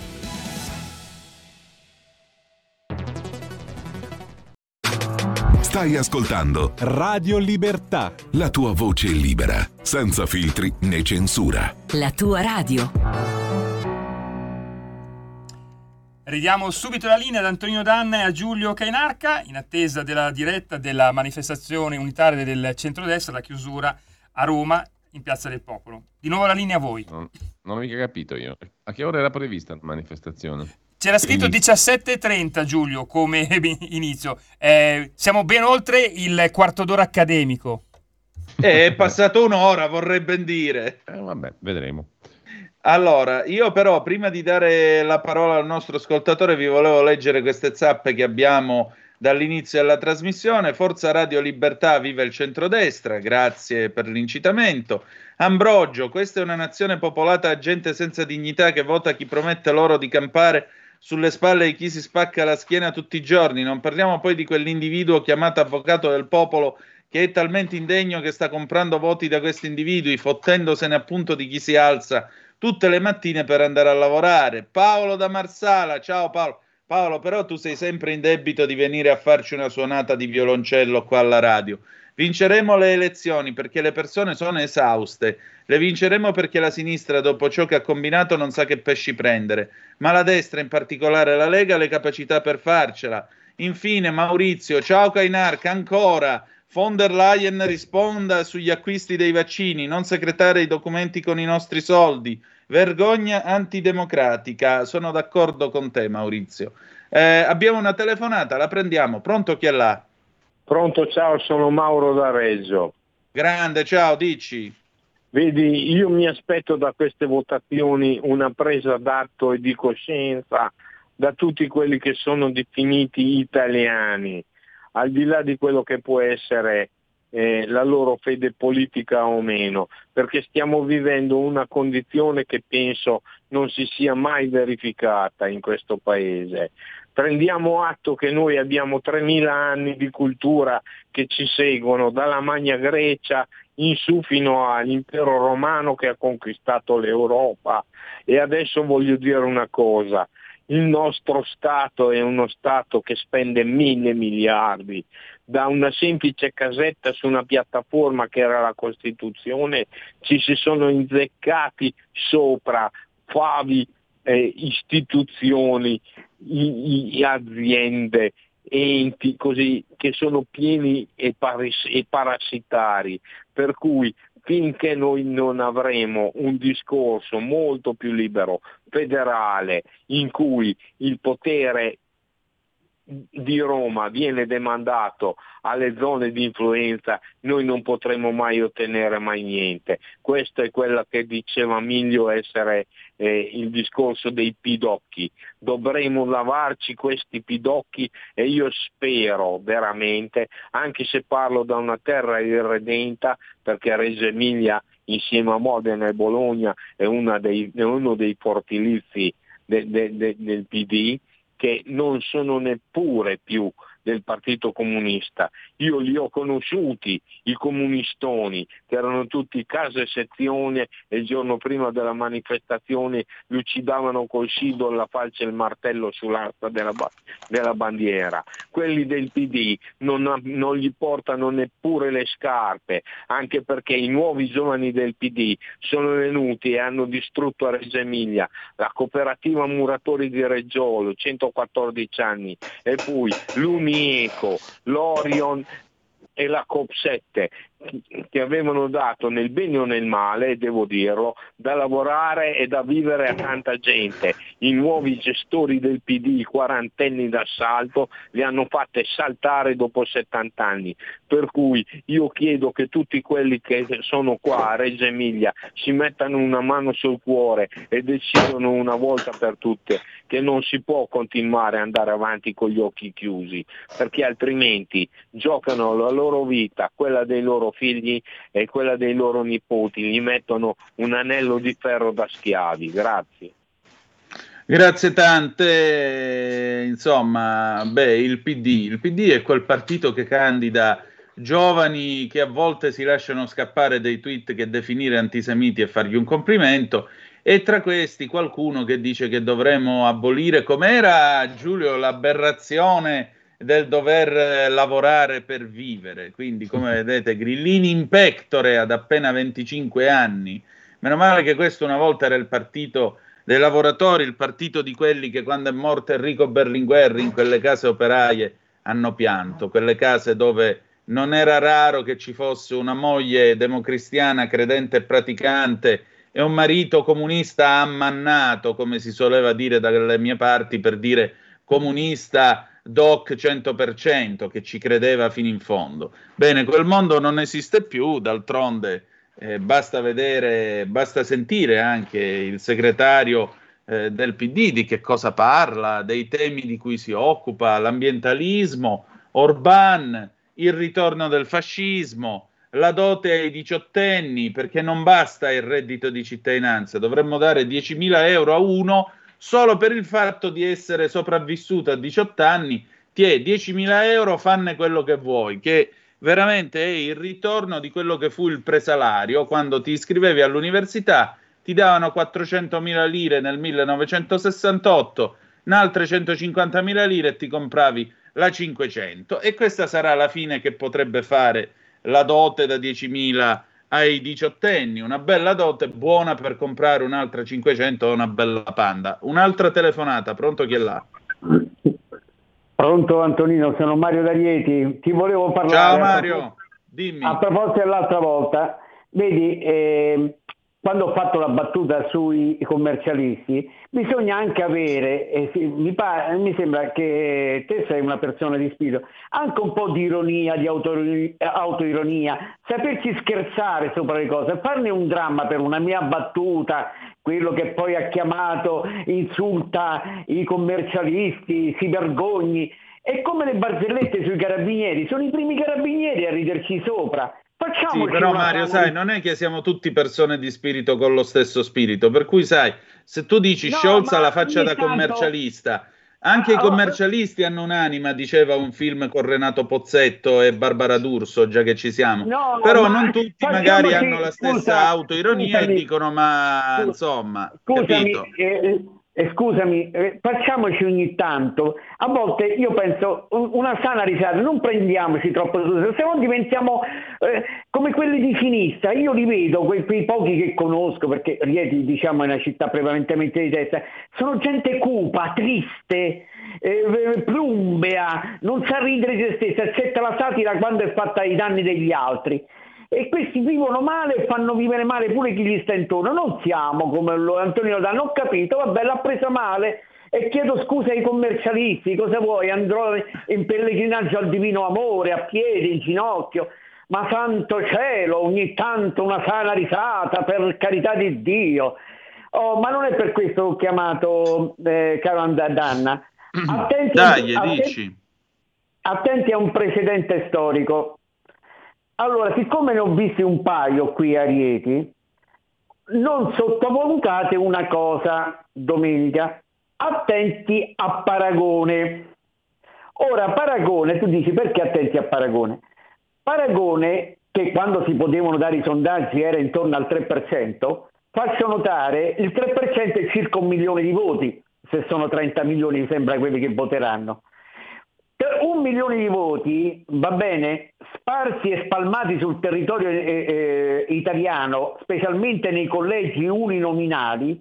[SPEAKER 10] Stai ascoltando
[SPEAKER 11] Radio Libertà.
[SPEAKER 10] La tua voce libera, senza filtri né censura.
[SPEAKER 12] La tua radio.
[SPEAKER 8] Ridiamo subito la linea ad Antonino Danna e a Giulio Cainarca in attesa della diretta della manifestazione unitaria del centrodestra, la chiusura a Roma in Piazza del Popolo. Di nuovo la linea a voi.
[SPEAKER 3] Non, non ho mica capito io. A che ora era prevista la manifestazione?
[SPEAKER 8] C'era scritto 17.30 Giulio come inizio. Eh, siamo ben oltre il quarto d'ora accademico.
[SPEAKER 1] Eh, è passato un'ora, vorrei ben dire.
[SPEAKER 3] Eh, vabbè, vedremo.
[SPEAKER 1] Allora, io però prima di dare la parola al nostro ascoltatore vi volevo leggere queste zappe che abbiamo dall'inizio della trasmissione. Forza Radio Libertà, viva il centrodestra, grazie per l'incitamento. Ambrogio, questa è una nazione popolata da gente senza dignità che vota chi promette loro di campare sulle spalle di chi si spacca la schiena tutti i giorni. Non parliamo poi di quell'individuo chiamato avvocato del popolo che è talmente indegno che sta comprando voti da questi individui, fottendosene appunto di chi si alza tutte le mattine per andare a lavorare. Paolo da Marsala, ciao Paolo. Paolo, però tu sei sempre in debito di venire a farci una suonata di violoncello qua alla radio. Vinceremo le elezioni perché le persone sono esauste. Le vinceremo perché la sinistra, dopo ciò che ha combinato, non sa che pesci prendere. Ma la destra, in particolare la Lega, ha le capacità per farcela. Infine, Maurizio, ciao Kainarca, ancora. Von der Leyen risponda sugli acquisti dei vaccini, non secretare i documenti con i nostri soldi. Vergogna antidemocratica. Sono d'accordo con te, Maurizio. Eh, abbiamo una telefonata, la prendiamo. Pronto chi è là?
[SPEAKER 13] Pronto, ciao, sono Mauro da Reggio.
[SPEAKER 1] Grande, ciao, dici.
[SPEAKER 13] Vedi, io mi aspetto da queste votazioni una presa d'atto e di coscienza da tutti quelli che sono definiti italiani, al di là di quello che può essere eh, la loro fede politica o meno, perché stiamo vivendo una condizione che penso non si sia mai verificata in questo paese. Prendiamo atto che noi abbiamo 3.000 anni di cultura che ci seguono, dalla Magna Grecia in su fino all'impero romano che ha conquistato l'Europa. E adesso voglio dire una cosa, il nostro Stato è uno Stato che spende mille miliardi, da una semplice casetta su una piattaforma che era la Costituzione ci si sono inzeccati sopra favi, eh, istituzioni, i, i aziende, enti così che sono pieni e, paris- e parassitari. Per cui finché noi non avremo un discorso molto più libero, federale, in cui il potere di Roma viene demandato alle zone di influenza, noi non potremo mai ottenere mai niente. Questo è quello che diceva Miglio essere eh, il discorso dei pidocchi. Dovremo lavarci questi pidocchi e io spero veramente, anche se parlo da una terra irredenta, perché Reggio Emilia insieme a Modena e Bologna è, dei, è uno dei fortilizi de, de, de, del PD, che non sono neppure più del Partito Comunista. Io li ho conosciuti, i comunistoni, che erano tutti casa e sezione e il giorno prima della manifestazione li uccidavano col scido, la falce e il martello sull'asta della, della bandiera. Quelli del PD non, non gli portano neppure le scarpe, anche perché i nuovi giovani del PD sono venuti e hanno distrutto a Reggio Emilia la cooperativa Muratori di Reggiolo, 114 anni, e poi l'Uni Mieco, l'Orion e la COP7 che avevano dato nel bene o nel male, devo dirlo, da lavorare e da vivere a tanta gente. I nuovi gestori del PD, i quarantenni d'assalto, li hanno fatte saltare dopo 70 anni. Per cui io chiedo che tutti quelli che sono qua a Reggio Emilia si mettano una mano sul cuore e decidano una volta per tutte che non si può continuare ad andare avanti con gli occhi chiusi, perché altrimenti giocano la loro vita, quella dei loro figli e quella dei loro nipoti, gli mettono un anello di ferro da schiavi. Grazie.
[SPEAKER 1] Grazie tante, insomma, beh, il PD, il PD è quel partito che candida giovani che a volte si lasciano scappare dei tweet che definire antisemiti e fargli un complimento e tra questi qualcuno che dice che dovremmo abolire, com'era Giulio, l'aberrazione del dover eh, lavorare per vivere. Quindi, come vedete, Grillini in pectore ad appena 25 anni. Meno male che questo una volta era il partito dei lavoratori, il partito di quelli che quando è morto Enrico Berlinguer in quelle case operaie hanno pianto, quelle case dove non era raro che ci fosse una moglie democristiana credente e praticante e un marito comunista ammannato, come si soleva dire dalle mie parti per dire comunista doc 100% che ci credeva fino in fondo. Bene, quel mondo non esiste più, d'altronde eh, basta vedere, basta sentire anche il segretario eh, del PD di che cosa parla, dei temi di cui si occupa, l'ambientalismo, Orban, il ritorno del fascismo, la dote ai diciottenni, perché non basta il reddito di cittadinanza, dovremmo dare 10.000 euro a uno solo per il fatto di essere sopravvissuto a 18 anni, ti è 10.000 euro, fanne quello che vuoi, che veramente è il ritorno di quello che fu il presalario. Quando ti iscrivevi all'università, ti davano 400.000 lire nel 1968, altre 150.000 lire e ti compravi la 500 e questa sarà la fine che potrebbe fare la dote da 10.000 ai diciottenni, una bella dote buona per comprare un'altra 500 o una bella panda. Un'altra telefonata, pronto chi è là?
[SPEAKER 11] Pronto Antonino, sono Mario D'Arieti, ti volevo parlare.
[SPEAKER 1] Ciao Mario, dimmi.
[SPEAKER 11] A proposito dell'altra volta, vedi, eh, quando ho fatto la battuta sui commercialisti, bisogna anche avere, eh, mi, pare, mi, sembra che te sei una persona di spirito, anche un po' di ironia, di autoironia, saperci scherzare sopra le cose, farne un dramma per una mia battuta, quello che poi ha chiamato, insulta i commercialisti, si vergogni. È come le barzellette sui carabinieri, sono i primi carabinieri a riderci sopra.
[SPEAKER 1] Facciamoci sì, però Mario, sai, non è che siamo tutti persone di spirito con lo stesso spirito, per cui sai, se tu dici no, Scholz alla faccia da tanto... commercialista Anche i commercialisti hanno un'anima, diceva un film con Renato Pozzetto e Barbara D'Urso, già che ci siamo.
[SPEAKER 11] No,
[SPEAKER 1] Però non tutti magari hanno la stessa
[SPEAKER 11] scusa,
[SPEAKER 1] autoironia e
[SPEAKER 11] scusami.
[SPEAKER 1] dicono ma insomma,
[SPEAKER 11] Scusami,
[SPEAKER 1] capito?
[SPEAKER 11] eh, eh, scusami, eh, facciamoci ogni tanto, a volte io penso un- una sana risata, non prendiamoci troppo serio, se no diventiamo eh, come quelli di sinistra, io li vedo, quei, quei pochi che conosco, perché Rieti diciamo è una città prevalentemente di destra, sono gente cupa, triste, eh, plumbea, non sa ridere di se stessa, accetta la satira quando è fatta ai danni degli altri. E questi vivono male e fanno vivere male pure chi gli sta intorno. Non siamo come lo- Antonio Danno, ho capito, vabbè, l'ha presa male e chiedo scusa ai commercialisti, cosa vuoi? Andrò in pellegrinaggio al divino amore, a piedi, in ginocchio. Ma santo cielo, ogni tanto una sana risata, per carità di Dio. Oh, ma non è per questo che ho chiamato eh, caro And- Danna. Attenti,
[SPEAKER 1] Dai,
[SPEAKER 11] attenti-
[SPEAKER 1] dici.
[SPEAKER 11] attenti a un precedente storico. Allora, siccome ne ho visti un paio qui a Rieti, non sottovalutate una cosa, domenica, attenti a Paragone. Ora, Paragone, tu dici perché attenti a Paragone? Paragone, che quando si potevano dare i sondaggi era intorno al 3%, faccio notare, il 3% è circa un milione di voti, se sono 30 milioni mi sembra quelli che voteranno. Un milione di voti, va bene, sparsi e spalmati sul territorio eh, eh, italiano, specialmente nei collegi uninominali,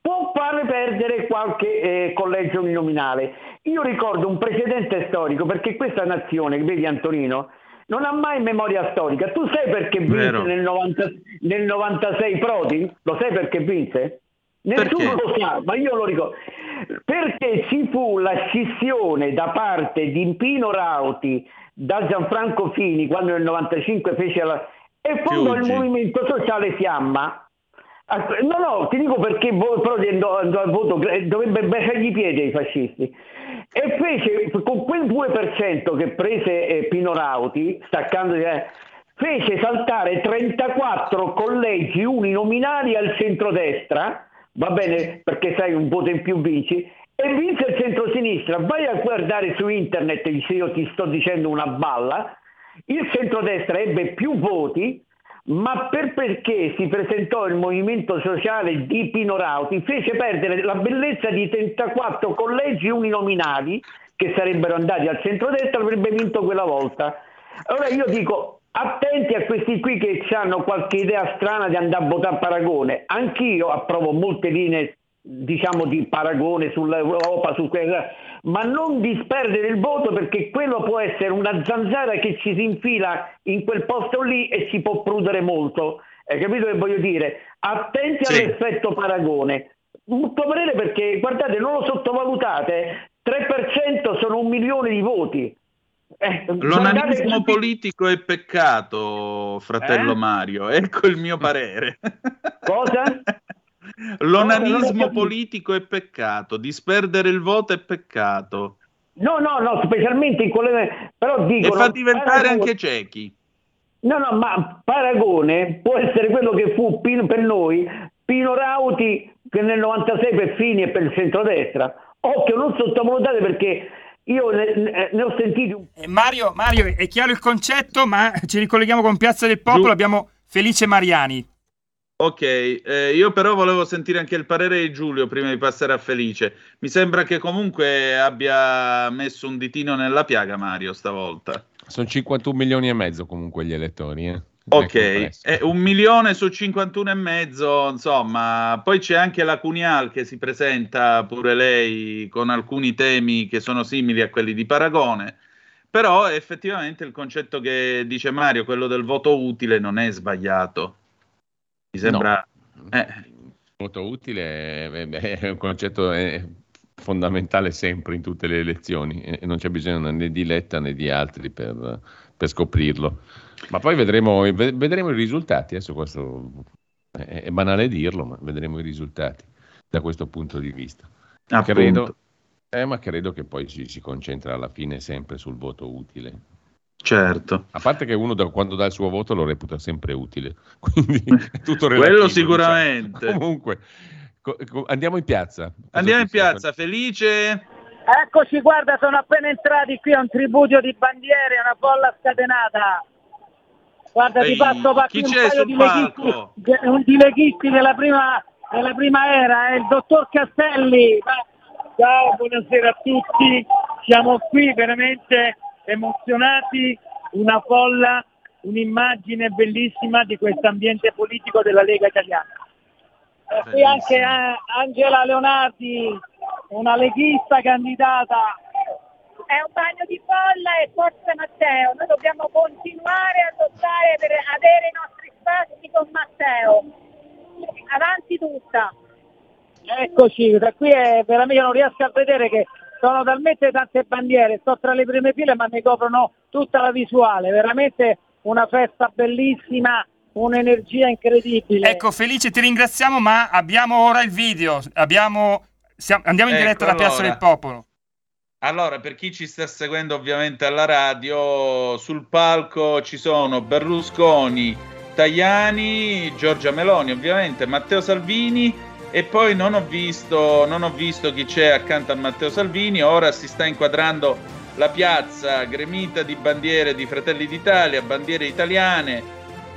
[SPEAKER 11] può fare perdere qualche eh, collegio uninominale. Io ricordo un precedente storico, perché questa nazione, vedi Antonino, non ha mai memoria storica. Tu sai perché vinse nel, 90 nel 96 Prodi? Lo sai perché vinse? Nessuno
[SPEAKER 1] Perché?
[SPEAKER 11] lo sa, ma io lo ricordo. Perché ci fu la scissione da parte di Pino Rauti da Gianfranco Fini quando nel 95 fece la... e fondò il movimento sociale Fiamma. No, no, ti dico perché Prodi andò, andò al voto, dovrebbe baciargli i piedi ai fascisti. E fece, con quel 2% che prese eh, Pino Rauti, staccando, eh, fece saltare 34 collegi uninominali al centrodestra, va bene perché sai un voto in più vinci, e vinse il centrosinistra. Vai a guardare su internet se io ti sto dicendo una balla, il centrodestra ebbe più voti, ma per perché si presentò il movimento sociale di Pino Rauti, fece perdere la bellezza di 34 collegi uninominali che sarebbero andati al centrodestra, avrebbe vinto quella volta. Allora io dico, attenti a questi qui che hanno qualche idea strana di andare a votare Paragone. Anch'io approvo molte linee diciamo di paragone sull'Europa, su quella, ma non disperdere il voto perché quello può essere una zanzara che ci si infila in quel posto lì e ci può prudere molto. Hai capito che voglio dire? Attenti
[SPEAKER 1] Sì.
[SPEAKER 11] all'effetto paragone. Tuo parere perché, guardate, non lo sottovalutate, 3% sono un milione di voti. Eh, guardate
[SPEAKER 1] L'onanismo
[SPEAKER 11] quanti-
[SPEAKER 1] politico è peccato, fratello
[SPEAKER 11] Eh?
[SPEAKER 1] Mario. Ecco il mio parere.
[SPEAKER 11] Cosa?
[SPEAKER 1] L'onanismo
[SPEAKER 11] No,
[SPEAKER 1] politico è peccato, disperdere il voto è peccato.
[SPEAKER 11] No, no, no, specialmente in quelle... Però
[SPEAKER 1] E
[SPEAKER 11] dicono...
[SPEAKER 1] fa diventare
[SPEAKER 11] Paragone-
[SPEAKER 1] anche ciechi.
[SPEAKER 11] No, no, ma Paragone può essere quello che fu Pino- per noi Pino Rauti che nel 96 per Fini e per il centrodestra. Occhio, non sottovalutate perché io ne, ne- ne ho sentiti un
[SPEAKER 8] Eh, Mario, Mario, è chiaro il concetto, ma ci ricolleghiamo con Piazza del Popolo,
[SPEAKER 1] Giù.
[SPEAKER 8] abbiamo Felice Mariani.
[SPEAKER 1] Ok, eh, io però volevo sentire anche il parere di Giulio prima di passare a Felice. Mi sembra che comunque abbia messo un ditino nella piaga Mario stavolta.
[SPEAKER 3] Sono 51 milioni e mezzo comunque gli elettori. eh.
[SPEAKER 1] Ok, è un milione su 51 e mezzo, insomma, poi c'è anche la Cunial che si presenta pure lei con alcuni temi che sono simili a quelli di Paragone, però effettivamente il concetto che dice Mario, quello del voto utile, non è sbagliato. Mi sembra... eh,
[SPEAKER 3] Voto utile è, un concetto fondamentale sempre in tutte le elezioni e non c'è bisogno né di Letta né di altri per, per scoprirlo. Ma poi vedremo, ve- vedremo i risultati. Adesso questo è, è banale dirlo, ma vedremo i risultati da questo punto di vista. Credo, eh, ma credo che poi ci si concentra alla fine sempre sul voto utile.
[SPEAKER 1] Certo.
[SPEAKER 3] A parte che uno da, quando dà il suo voto lo reputa sempre utile, quindi è tutto relativo.
[SPEAKER 1] Quello
[SPEAKER 3] diciamo.
[SPEAKER 1] sicuramente.
[SPEAKER 3] Comunque, co- co- andiamo in piazza. Cosa
[SPEAKER 1] Andiamo in piazza, Felice.
[SPEAKER 2] Eccoci, guarda, sono appena entrati qui a un tributo di bandiere, una folla scatenata. Guarda,
[SPEAKER 1] Ehi,
[SPEAKER 2] ti passo
[SPEAKER 1] chi
[SPEAKER 2] un paio di leghisti, di leghisti della prima, della prima era, è il dottor Castelli. Ciao, buonasera a tutti. Siamo qui veramente emozionati, una folla, un'immagine bellissima di questo ambiente politico della Lega Italiana. E qui anche Angela Leonardi, una leghista candidata
[SPEAKER 12] È un bagno di folla e forza Matteo. Noi dobbiamo continuare a lottare per avere i nostri spazi con Matteo. Avanti tutta.
[SPEAKER 2] Eccoci, da qui è veramente io non riesco a vedere che sono talmente tante bandiere, sto tra le prime file ma mi coprono tutta la visuale, veramente una festa bellissima, un'energia incredibile.
[SPEAKER 8] Ecco, Felice, ti ringraziamo, ma abbiamo ora il video. Abbiamo... siamo- Andiamo in
[SPEAKER 1] Ecco,
[SPEAKER 8] diretta da Piazza
[SPEAKER 1] allora.
[SPEAKER 8] del Popolo.
[SPEAKER 1] Allora, per chi ci sta seguendo ovviamente alla radio, sul palco ci sono Berlusconi, Tajani, Giorgia Meloni ovviamente, Matteo Salvini e poi non ho visto, non ho visto chi c'è accanto a Matteo Salvini, ora si sta inquadrando la piazza gremita di bandiere di Fratelli d'Italia, bandiere italiane,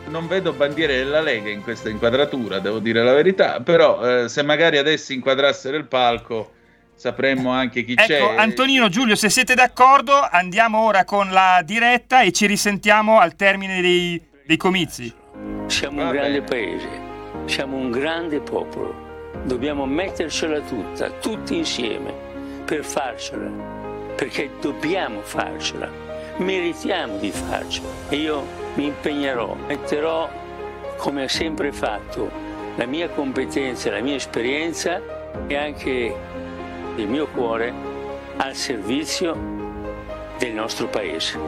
[SPEAKER 1] non vedo bandiere della Lega in questa inquadratura, devo dire la verità, però eh, se magari adesso inquadrassero il palco sapremmo anche chi c'è.
[SPEAKER 8] Ecco, Antonino, Giulio, se siete d'accordo, andiamo ora con la diretta e ci risentiamo al termine dei, dei comizi.
[SPEAKER 14] Siamo un grande paese, siamo un grande popolo. Dobbiamo mettercela tutta, tutti insieme, per farcela, perché dobbiamo farcela, meritiamo di farcela. E io mi impegnerò, metterò, come ha sempre fatto, la mia competenza, la mia esperienza e anche il mio cuore al servizio del nostro paese.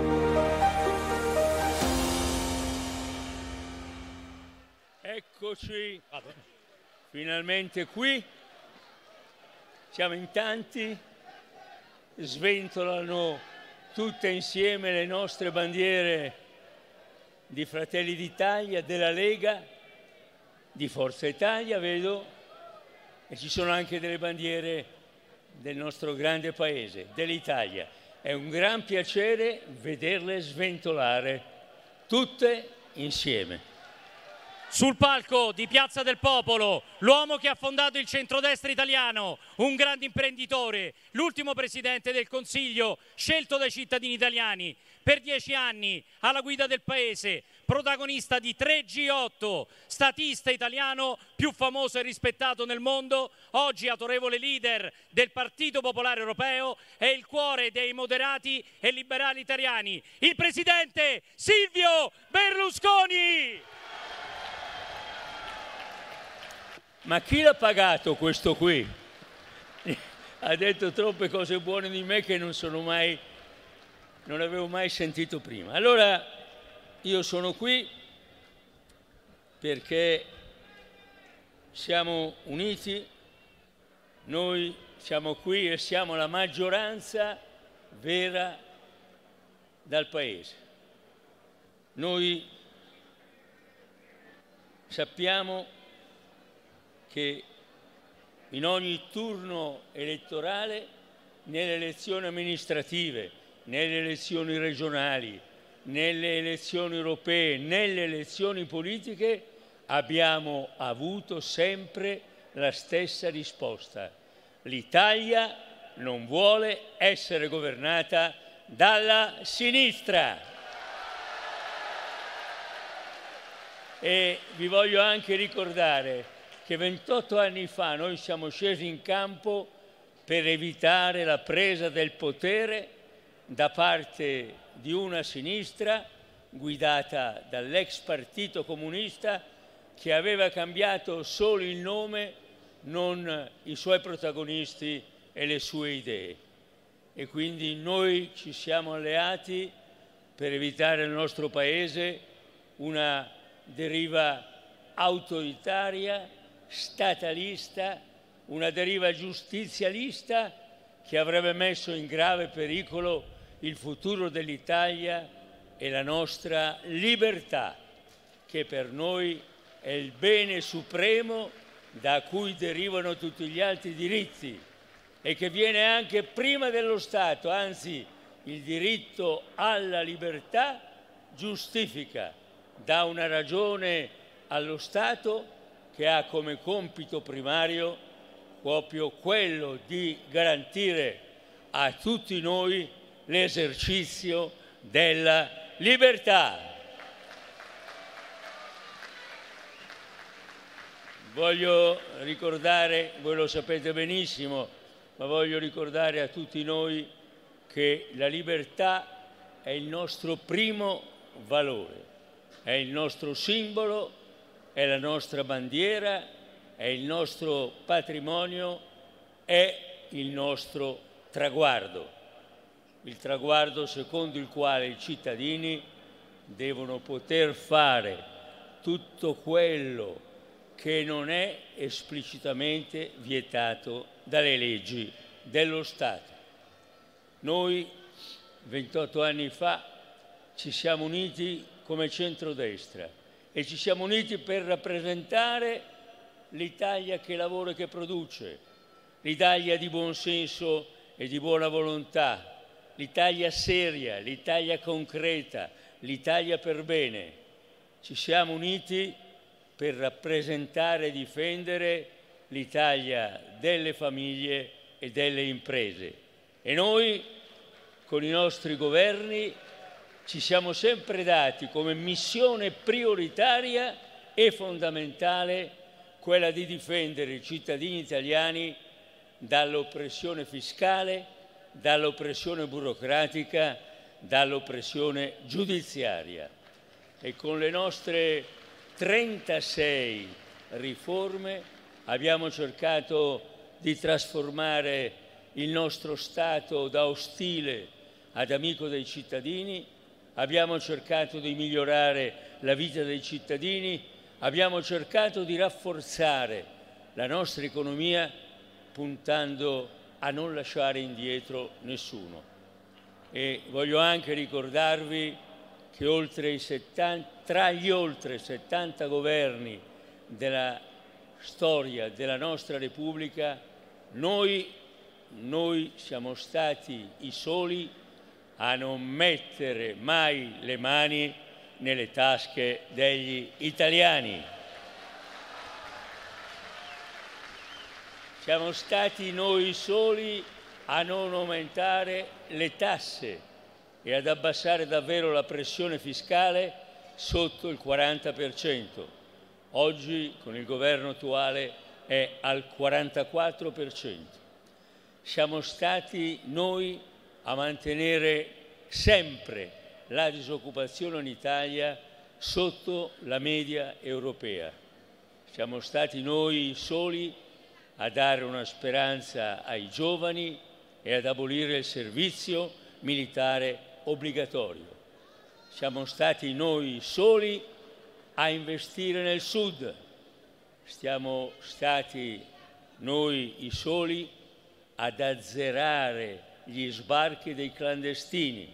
[SPEAKER 14] Eccoci, finalmente qui. Siamo in tanti, sventolano tutte insieme le nostre bandiere di Fratelli d'Italia, della Lega, di Forza Italia, vedo, e ci sono anche delle bandiere del nostro grande paese, dell'Italia. È un gran piacere vederle sventolare tutte insieme.
[SPEAKER 15] Sul palco di Piazza del Popolo, l'uomo che ha fondato il centrodestra italiano, un grande imprenditore, l'ultimo presidente del Consiglio scelto dai cittadini italiani, per dieci anni alla guida del paese, protagonista di 3G8, statista italiano più famoso e rispettato nel mondo, oggi autorevole leader del Partito Popolare Europeo e il cuore dei moderati e liberali italiani, il presidente Silvio Berlusconi!
[SPEAKER 14] Ma chi l'ha pagato questo qui? Ha detto troppe cose buone di me che non sono mai, non avevo mai sentito prima. Allora io sono qui perché siamo uniti, noi siamo qui e siamo la maggioranza vera dal Paese. Noi sappiamo che in ogni turno elettorale, nelle elezioni amministrative, nelle elezioni regionali, nelle elezioni europee, nelle elezioni politiche, abbiamo avuto sempre la stessa risposta. L'Italia non vuole essere governata dalla sinistra. E vi voglio anche ricordare che 28 anni fa noi siamo scesi in campo per evitare la presa del potere da parte di una sinistra guidata dall'ex partito comunista che aveva cambiato solo il nome, non i suoi protagonisti e le sue idee. E quindi noi ci siamo alleati per evitare nel nostro Paese una deriva autoritaria, statalista, una deriva giustizialista che avrebbe messo in grave pericolo il futuro dell'Italia e la nostra libertà, che per noi è il bene supremo da cui derivano tutti gli altri diritti. e che viene anche prima dello Stato, anzi il diritto alla libertà giustifica, dà una ragione allo Stato che ha come compito primario proprio quello di garantire a tutti noi l'esercizio della libertà. Voglio ricordare, voi lo sapete benissimo, ma voglio ricordare a tutti noi che la libertà è il nostro primo valore, è il nostro simbolo, è la nostra bandiera, è il nostro patrimonio, è il nostro traguardo, il traguardo secondo il quale i cittadini devono poter fare tutto quello che non è esplicitamente vietato dalle leggi dello Stato. Noi 28 anni fa ci siamo uniti come centrodestra e ci siamo uniti per rappresentare l'Italia che lavora e che produce, l'Italia di buon senso e di buona volontà, l'Italia seria, l'Italia concreta, l'Italia per bene. Ci siamo uniti per rappresentare e difendere l'Italia delle famiglie e delle imprese. E noi, con i nostri governi, ci siamo sempre dati come missione prioritaria e fondamentale quella di difendere i cittadini italiani dall'oppressione fiscale, dall'oppressione burocratica, dall'oppressione giudiziaria. E con le nostre 36 riforme abbiamo cercato di trasformare il nostro Stato da ostile ad amico dei cittadini, abbiamo cercato di migliorare la vita dei cittadini, abbiamo cercato di rafforzare la nostra economia puntando a non lasciare indietro nessuno. E voglio anche ricordarvi che 70, tra gli oltre 70 governi della storia della nostra Repubblica, noi, noi siamo stati i soli a non mettere mai le mani nelle tasche degli italiani. Siamo stati noi soli a non aumentare le tasse e ad abbassare davvero la pressione fiscale sotto il 40%. Oggi con il governo attuale è al 44%. Siamo stati noi a mantenere sempre la disoccupazione in Italia sotto la media europea. Siamo stati noi soli a dare una speranza ai giovani e ad abolire il servizio militare obbligatorio. Siamo stati noi soli a investire nel Sud, siamo stati noi i soli ad azzerare gli sbarchi dei clandestini.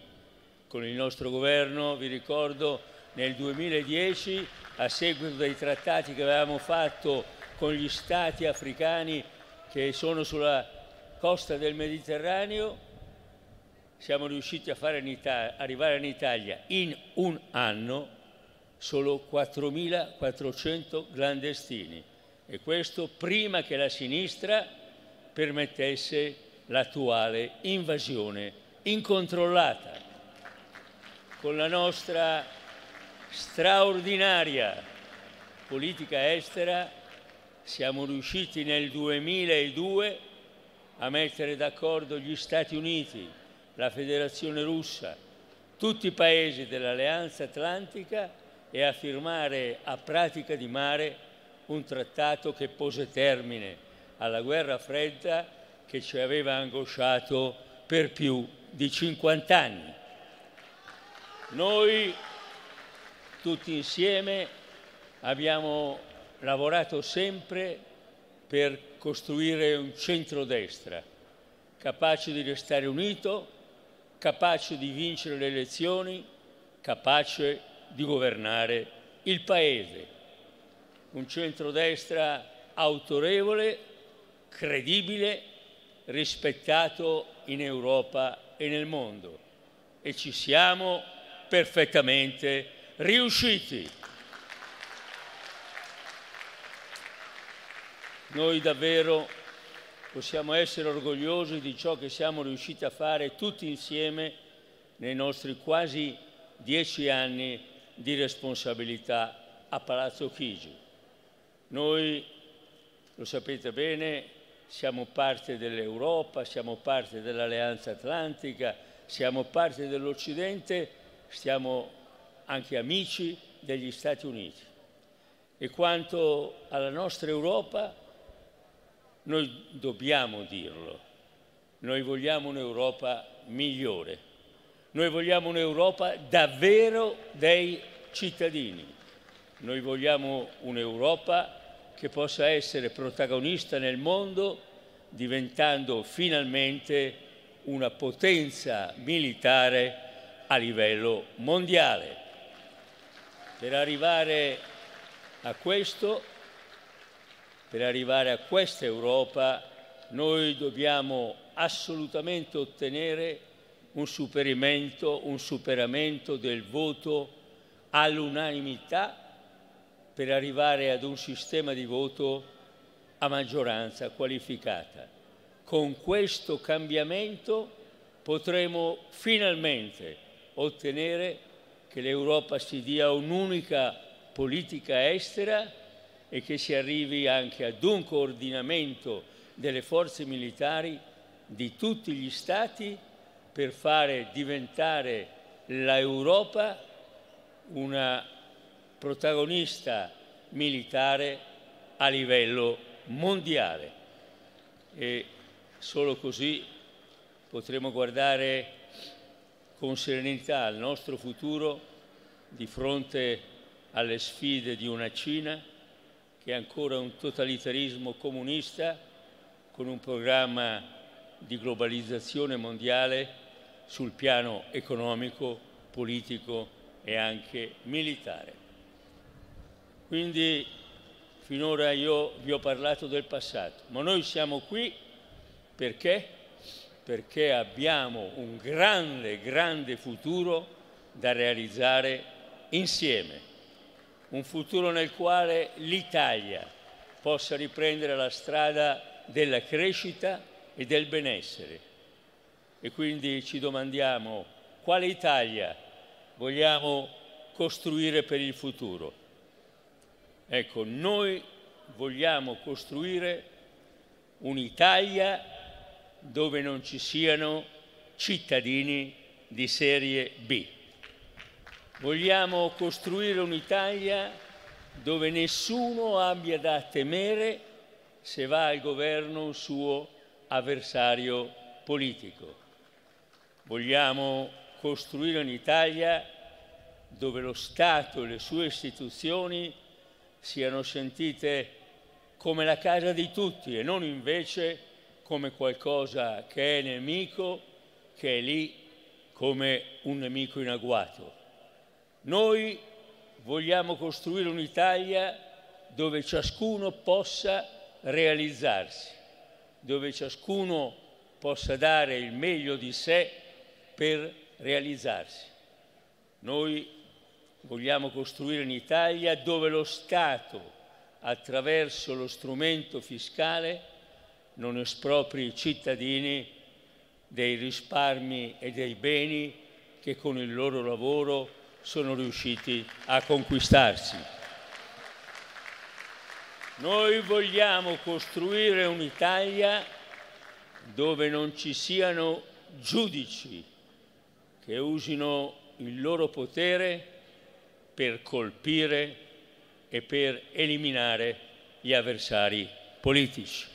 [SPEAKER 14] Con il nostro governo, vi ricordo, nel 2010, a seguito dei trattati che avevamo fatto con gli stati africani che sono sulla costa del Mediterraneo, siamo riusciti a in Italia, arrivare in Italia in un anno solo 4.400 clandestini e questo prima che la sinistra permettesse l'attuale invasione incontrollata. Con la nostra straordinaria politica estera siamo riusciti nel 2002 a mettere d'accordo gli Stati Uniti, la Federazione russa, tutti i paesi dell'Alleanza Atlantica e a firmare a pratica di mare un trattato che pose termine alla guerra fredda che ci aveva angosciato per più di 50 anni. Noi tutti insieme abbiamo lavorato sempre per costruire un centrodestra capace di restare unito, capace di vincere le elezioni, capace di governare il Paese. Un centrodestra autorevole, credibile, rispettato in Europa e nel mondo e ci siamo perfettamente riusciti. Noi davvero possiamo essere orgogliosi di ciò che siamo riusciti a fare tutti insieme nei nostri quasi dieci anni di responsabilità a Palazzo Chigi. Noi, lo sapete bene, siamo parte dell'Europa, siamo parte dell'Alleanza Atlantica, siamo parte dell'Occidente, siamo anche amici degli Stati Uniti. E quanto alla nostra Europa, noi dobbiamo dirlo, noi vogliamo un'Europa migliore, noi vogliamo un'Europa davvero dei cittadini, noi vogliamo un'Europa che possa essere protagonista nel mondo diventando finalmente una potenza militare a livello mondiale. Per arrivare a questo per arrivare a questa Europa noi dobbiamo assolutamente ottenere un superamento, un superamento del voto all'unanimità per arrivare ad un sistema di voto a maggioranza qualificata. Con questo cambiamento potremo finalmente ottenere che l'Europa si dia un'unica politica estera e che si arrivi anche ad un coordinamento delle forze militari di tutti gli Stati per fare diventare l'Europa una protagonista militare a livello mondiale. E solo così potremo guardare con serenità al nostro futuro di fronte alle sfide di una Cina che è ancora un totalitarismo comunista con un programma di globalizzazione mondiale sul piano economico, politico e anche militare. Quindi finora io vi ho parlato del passato, ma noi siamo qui perché? Perché abbiamo un grande, grande futuro da realizzare insieme un futuro nel quale l'Italia possa riprendere la strada della crescita e del benessere. E quindi ci domandiamo quale Italia vogliamo costruire per il futuro. Ecco, noi vogliamo costruire un'Italia dove non ci siano cittadini di serie B. Vogliamo costruire un'Italia dove nessuno abbia da temere se va al governo un suo avversario politico. Vogliamo costruire un'Italia dove lo Stato e le sue istituzioni siano sentite come la casa di tutti e non invece come qualcosa che è nemico, che è lì come un nemico in agguato. Noi vogliamo costruire un'Italia dove ciascuno possa realizzarsi, dove ciascuno possa dare il meglio di sé per realizzarsi. Noi vogliamo costruire un'Italia dove lo Stato, attraverso lo strumento fiscale, non espropri i cittadini dei risparmi e dei beni che con il loro lavoro sono riusciti a conquistarsi. Noi vogliamo costruire un'Italia dove non ci siano giudici che usino il loro potere per colpire e per eliminare gli avversari politici.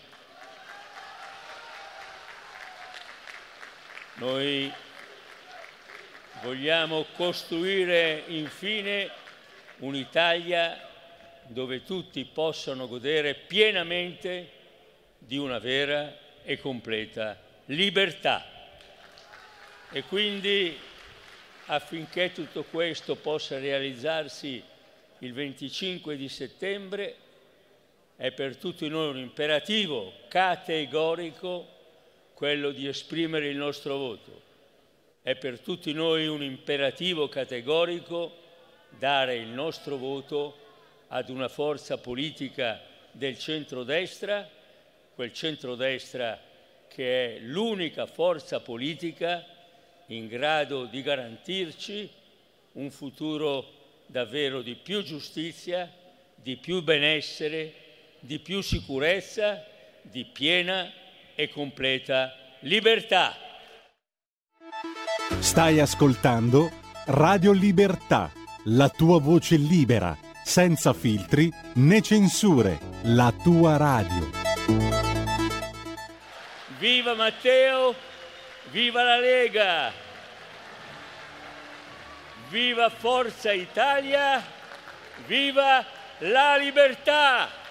[SPEAKER 14] Noi Vogliamo costruire infine un'Italia dove tutti possano godere pienamente di una vera e completa libertà. E quindi affinché tutto questo possa realizzarsi il 25 di settembre è per tutti noi un imperativo categorico quello di esprimere il nostro voto. È per tutti noi un imperativo categorico dare il nostro voto ad una forza politica del centrodestra, quel centrodestra che è l'unica forza politica in grado di garantirci un futuro davvero di più giustizia, di più benessere, di più sicurezza, di piena e completa libertà.
[SPEAKER 16] Stai ascoltando Radio Libertà, la tua voce libera, senza filtri né censure, la tua radio.
[SPEAKER 14] Viva Matteo, viva la Lega, viva Forza Italia, viva la libertà!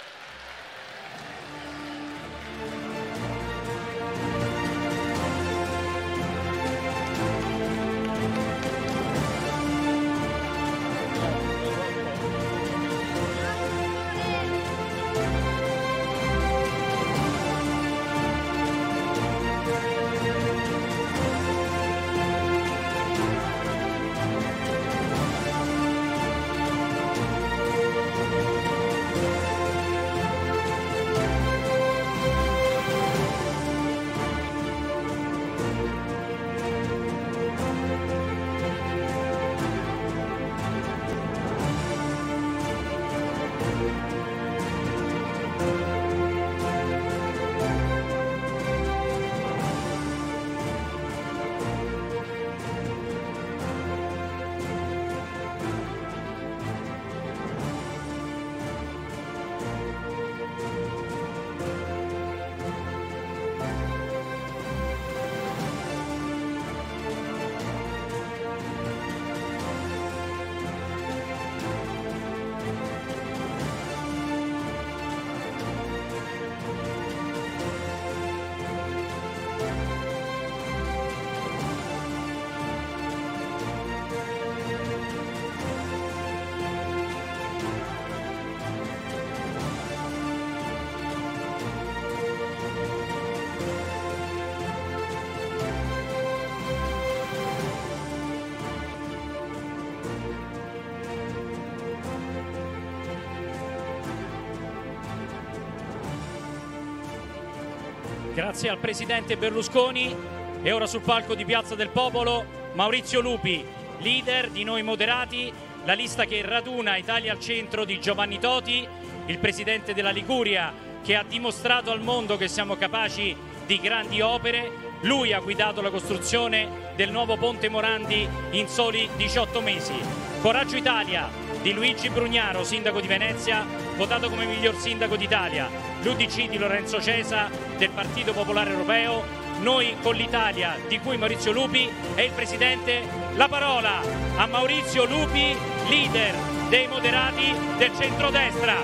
[SPEAKER 15] Grazie al presidente Berlusconi e ora sul palco di Piazza del Popolo Maurizio Lupi, leader di Noi Moderati, la lista che raduna Italia al centro di Giovanni Toti, il presidente della Liguria che ha dimostrato al mondo che siamo capaci di grandi opere. Lui ha guidato la costruzione del nuovo Ponte Morandi in soli 18 mesi. Coraggio Italia di Luigi Brugnaro, sindaco di Venezia, votato come miglior sindaco d'Italia. L'UDC di Lorenzo Cesa del Partito Popolare Europeo, noi con l'Italia di cui Maurizio Lupi è il presidente. La parola a Maurizio Lupi, leader dei moderati del centrodestra.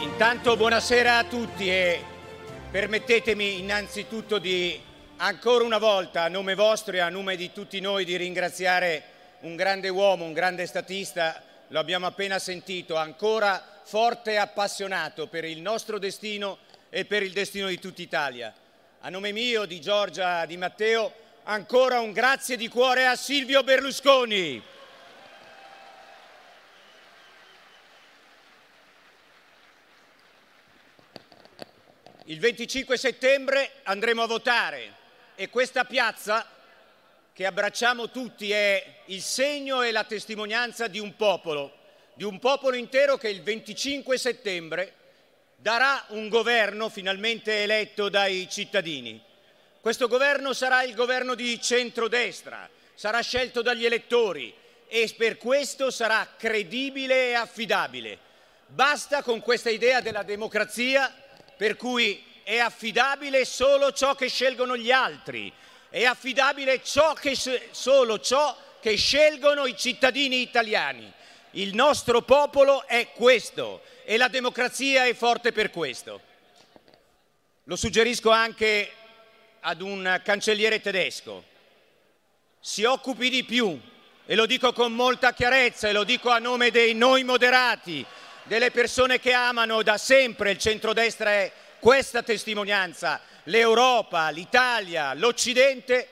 [SPEAKER 17] Intanto buonasera a tutti e permettetemi innanzitutto di ancora una volta a nome vostro e a nome di tutti noi di ringraziare un grande uomo, un grande statista, lo abbiamo appena sentito, ancora forte e appassionato per il nostro destino e per il destino di tutta Italia. A nome mio, di Giorgia, di Matteo, ancora un grazie di cuore a Silvio Berlusconi. Il 25 settembre andremo a votare e questa piazza che abbracciamo tutti è il segno e la testimonianza di un popolo, di un popolo intero che il 25 settembre darà un governo finalmente eletto dai cittadini. Questo governo sarà il governo di centrodestra, sarà scelto dagli elettori e per questo sarà credibile e affidabile. Basta con questa idea della democrazia per cui è affidabile solo ciò che scelgono gli altri, è affidabile ciò che, solo ciò che scelgono i cittadini italiani. Il nostro popolo è questo e la democrazia è forte per questo. Lo suggerisco anche ad un cancelliere tedesco. Si occupi di più e lo dico con molta chiarezza e lo dico a nome dei noi moderati, delle persone che amano da sempre il centrodestra è questa testimonianza, l'Europa, l'Italia, l'Occidente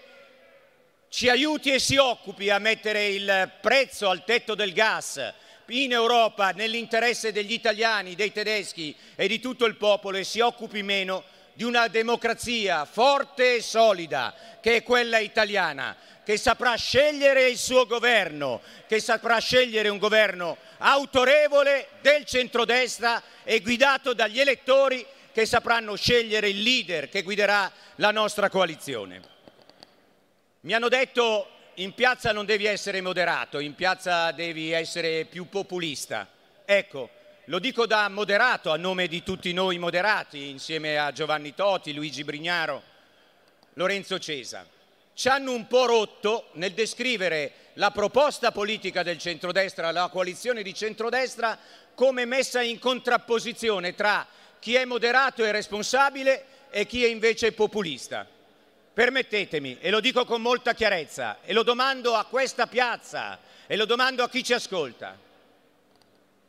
[SPEAKER 17] ci aiuti e si occupi a mettere il prezzo al tetto del gas in Europa nell'interesse degli italiani, dei tedeschi e di tutto il popolo e si occupi meno di una democrazia forte e solida che è quella italiana, che saprà scegliere il suo governo, che saprà scegliere un governo autorevole del centrodestra e guidato dagli elettori che sapranno scegliere il leader che guiderà la nostra coalizione. Mi hanno detto in piazza non devi essere moderato, in piazza devi essere più populista. Ecco, lo dico da moderato a nome di tutti noi moderati, insieme a Giovanni Toti, Luigi Brignaro, Lorenzo Cesa. Ci hanno un po' rotto nel descrivere la proposta politica del centrodestra, la coalizione di centrodestra, come messa in contrapposizione tra chi è moderato e responsabile e chi è invece populista. Permettetemi, e lo dico con molta chiarezza, e lo domando a questa piazza, e lo domando a chi ci ascolta,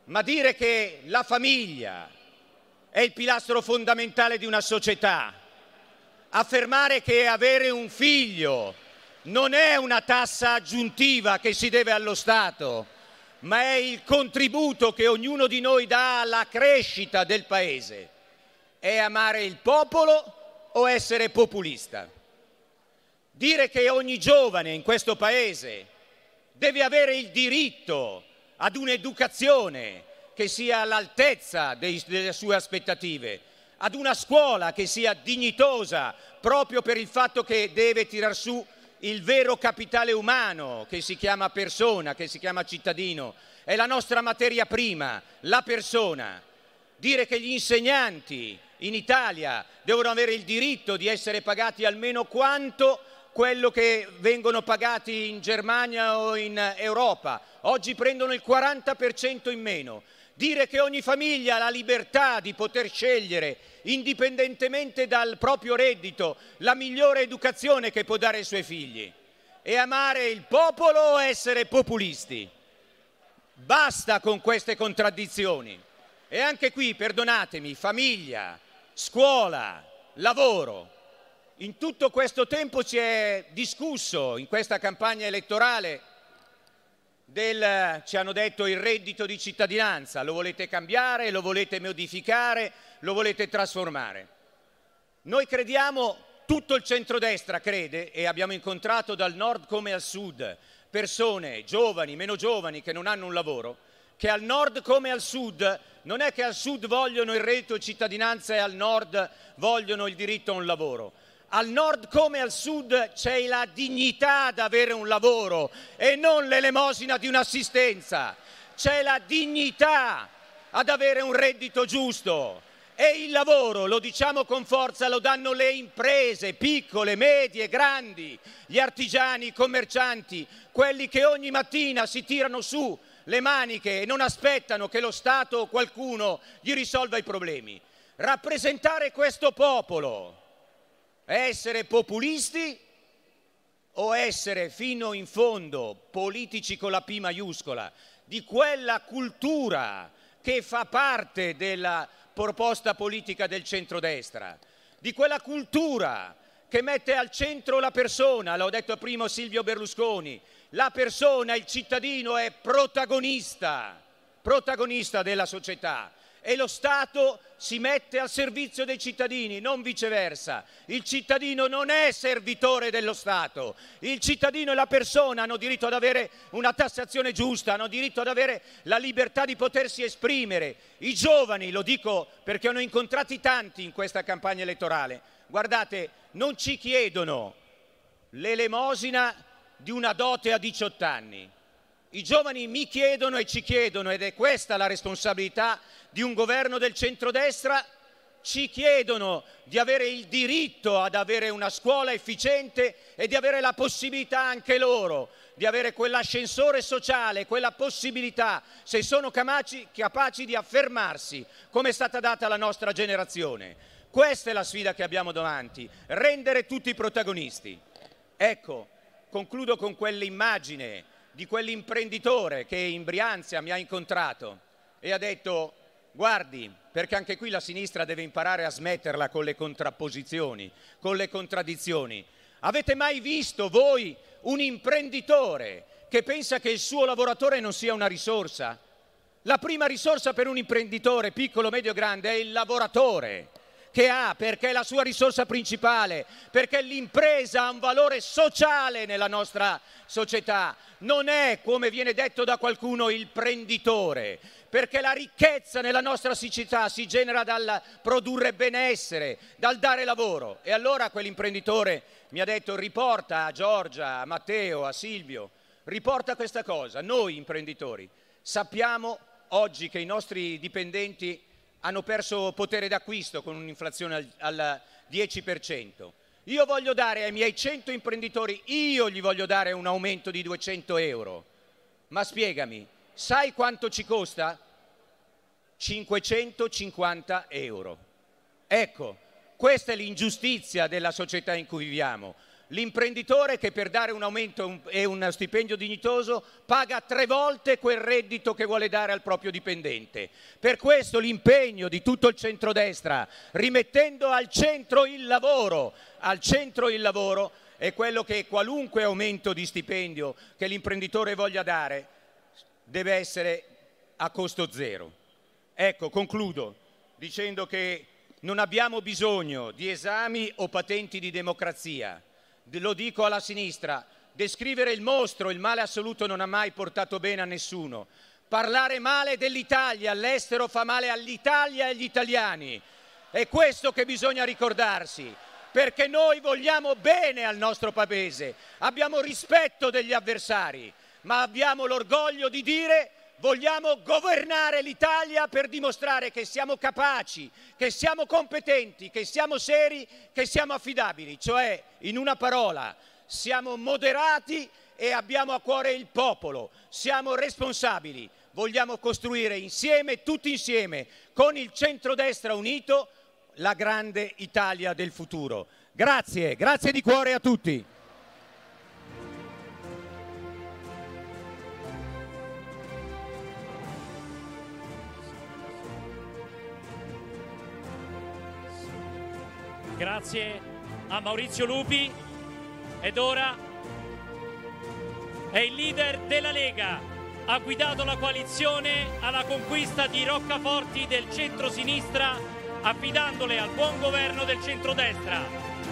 [SPEAKER 17] ma dire che la famiglia è il pilastro fondamentale di una società, affermare che avere un figlio non è una tassa aggiuntiva che si deve allo Stato, ma è il contributo che ognuno di noi dà alla crescita del Paese, è amare il popolo o essere populista? Dire che ogni giovane in questo Paese deve avere il diritto ad un'educazione che sia all'altezza delle sue aspettative, ad una scuola che sia dignitosa proprio per il fatto che deve tirar su il vero capitale umano che si chiama persona, che si chiama cittadino, è la nostra materia prima, la persona. Dire che gli insegnanti in Italia devono avere il diritto di essere pagati almeno quanto quello che vengono pagati in Germania o in Europa. Oggi prendono il 40% in meno. Dire che ogni famiglia ha la libertà di poter scegliere, indipendentemente dal proprio reddito, la migliore educazione che può dare ai suoi figli. E amare il popolo o essere populisti? Basta con queste contraddizioni. E anche qui, perdonatemi, famiglia, scuola, lavoro. In tutto questo tempo si è discusso in questa campagna elettorale del, ci hanno detto, il reddito di cittadinanza, lo volete cambiare, lo volete modificare, lo volete trasformare. Noi crediamo, tutto il centrodestra crede, e abbiamo incontrato dal nord come al sud persone giovani, meno giovani che non hanno un lavoro, che al nord come al sud non è che al sud vogliono il reddito di cittadinanza e al nord vogliono il diritto a un lavoro al nord come al sud c'è la dignità di avere un lavoro e non l'elemosina di un'assistenza. C'è la dignità ad avere un reddito giusto. E il lavoro, lo diciamo con forza, lo danno le imprese, piccole, medie, grandi, gli artigiani, i commercianti, quelli che ogni mattina si tirano su le maniche e non aspettano che lo Stato o qualcuno gli risolva i problemi. Rappresentare questo popolo, essere populisti o essere fino in fondo politici con la P maiuscola di quella cultura che fa parte della proposta politica del centrodestra, di quella cultura che mette al centro la persona, l'ho detto prima Silvio Berlusconi, la persona, il cittadino è protagonista, protagonista della società e lo Stato si mette al servizio dei cittadini, non viceversa. Il cittadino non è servitore dello Stato, il cittadino e la persona hanno diritto ad avere una tassazione giusta, hanno diritto ad avere la libertà di potersi esprimere. I giovani, lo dico perché ho incontrati tanti in questa campagna elettorale, guardate, non ci chiedono l'elemosina di una dote a 18 anni i giovani mi chiedono e ci chiedono, ed è questa la responsabilità di un governo del centrodestra, ci chiedono di avere il diritto ad avere una scuola efficiente e di avere la possibilità anche loro di avere quell'ascensore sociale, quella possibilità, se sono capaci, capaci di affermarsi come è stata data alla nostra generazione. Questa è la sfida che abbiamo davanti, rendere tutti protagonisti. Ecco, concludo con quell'immagine di quell'imprenditore che in Brianzia mi ha incontrato e ha detto guardi, perché anche qui la sinistra deve imparare a smetterla con le contrapposizioni, con le contraddizioni. Avete mai visto voi un imprenditore che pensa che il suo lavoratore non sia una risorsa? La prima risorsa per un imprenditore, piccolo, medio, grande, è il lavoratore che ha, perché è la sua risorsa principale, perché l'impresa ha un valore sociale nella nostra società, non è, come viene detto da qualcuno, il prenditore, perché la ricchezza nella nostra società si genera dal produrre benessere, dal dare lavoro. E allora quell'imprenditore mi ha detto riporta a Giorgia, a Matteo, a Silvio, riporta questa cosa. Noi imprenditori sappiamo oggi che i nostri dipendenti hanno perso potere d'acquisto con un'inflazione al, al 10%. Io voglio dare ai miei 100 imprenditori, io gli voglio dare un aumento di 200 euro. Ma spiegami, sai quanto ci costa? 550 euro. Ecco, questa è l'ingiustizia della società in cui viviamo. L'imprenditore che per dare un aumento e un stipendio dignitoso paga tre volte quel reddito che vuole dare al proprio dipendente. Per questo l'impegno di tutto il centrodestra, rimettendo al centro il lavoro, al centro il lavoro, è quello che qualunque aumento di stipendio che l'imprenditore voglia dare deve essere a costo zero. Ecco, concludo dicendo che non abbiamo bisogno di esami o patenti di democrazia lo dico alla sinistra, descrivere il mostro, il male assoluto non ha mai portato bene a nessuno. Parlare male dell'Italia all'estero fa male all'Italia e agli italiani. È questo che bisogna ricordarsi, perché noi vogliamo bene al nostro paese, abbiamo rispetto degli avversari, ma abbiamo l'orgoglio di dire vogliamo governare l'Italia per dimostrare che siamo capaci, che siamo competenti, che siamo seri, che siamo affidabili, cioè in una parola siamo moderati e abbiamo a cuore il popolo, siamo responsabili, vogliamo costruire insieme, tutti insieme, con il centrodestra unito, la grande Italia del futuro. Grazie, grazie di cuore a tutti.
[SPEAKER 15] Grazie a Maurizio Lupi ed ora è il leader della Lega. Ha guidato la coalizione alla conquista di roccaforti del centro-sinistra affidandole al buon governo del centrodestra.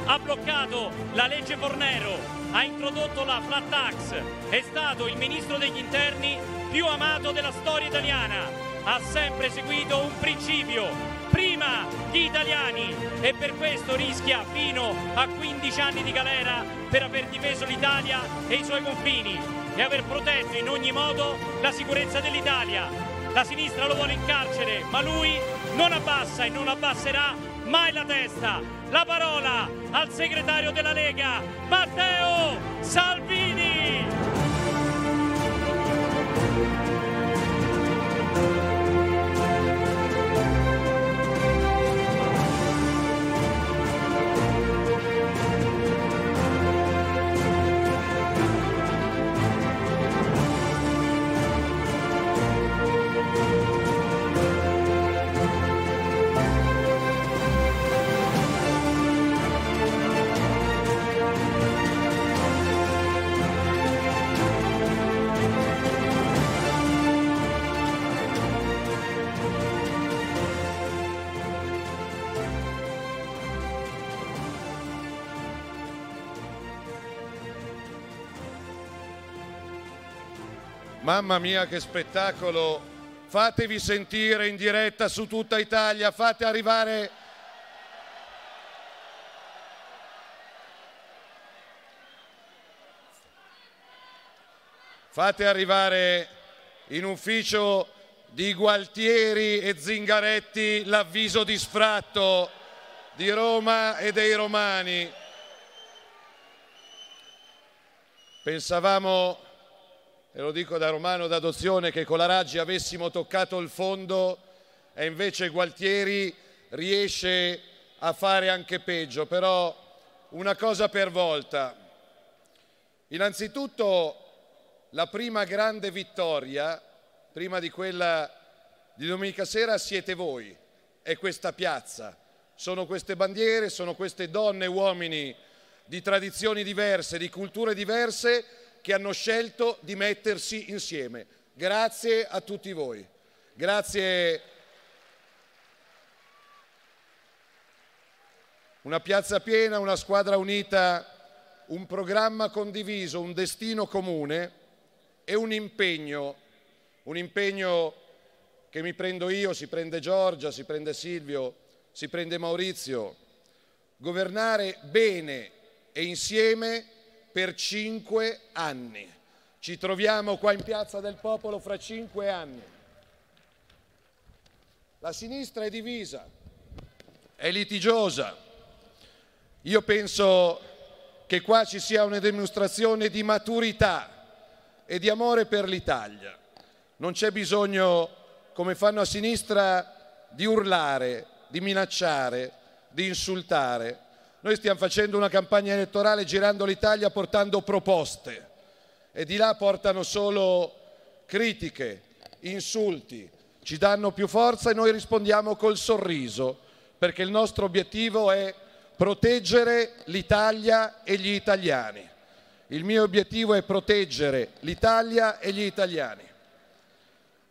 [SPEAKER 15] Ha bloccato la legge Fornero, ha introdotto la flat tax, è stato il ministro degli interni più amato della storia italiana. Ha sempre seguito un principio, prima gli italiani e per questo rischia fino a 15 anni di galera per aver difeso l'Italia e i suoi confini e aver protetto in ogni modo la sicurezza dell'Italia. La sinistra lo vuole in carcere, ma lui non abbassa e non abbasserà mai la testa. La parola al segretario della Lega, Matteo Salvini.
[SPEAKER 18] Mamma mia che spettacolo! Fatevi sentire in diretta su tutta Italia, fate arrivare... Fate arrivare in ufficio di Gualtieri e Zingaretti l'avviso di sfratto di Roma e dei romani. Pensavamo e lo dico da romano d'adozione, che con la Raggi avessimo toccato il fondo e invece Gualtieri riesce a fare anche peggio, però una cosa per volta. Innanzitutto la prima grande vittoria, prima di quella di domenica sera, siete voi, è questa piazza, sono queste bandiere, sono queste donne e uomini di tradizioni diverse, di culture diverse che hanno scelto di mettersi insieme. Grazie a tutti voi. Grazie. Una piazza piena, una squadra unita, un programma condiviso, un destino comune e un impegno, un impegno che mi prendo io, si prende Giorgia, si prende Silvio, si prende Maurizio, governare bene e insieme per cinque anni. Ci troviamo qua in Piazza del Popolo fra cinque anni. La sinistra è divisa, è litigiosa. Io penso che qua ci sia una dimostrazione di maturità e di amore per l'Italia. Non c'è bisogno, come fanno a sinistra, di urlare, di minacciare, di insultare. Noi stiamo facendo una campagna elettorale girando l'Italia portando proposte e di là portano solo critiche, insulti, ci danno più forza e noi rispondiamo col sorriso, perché il nostro obiettivo è proteggere l'Italia e gli italiani. Il mio obiettivo è proteggere l'Italia e gli italiani.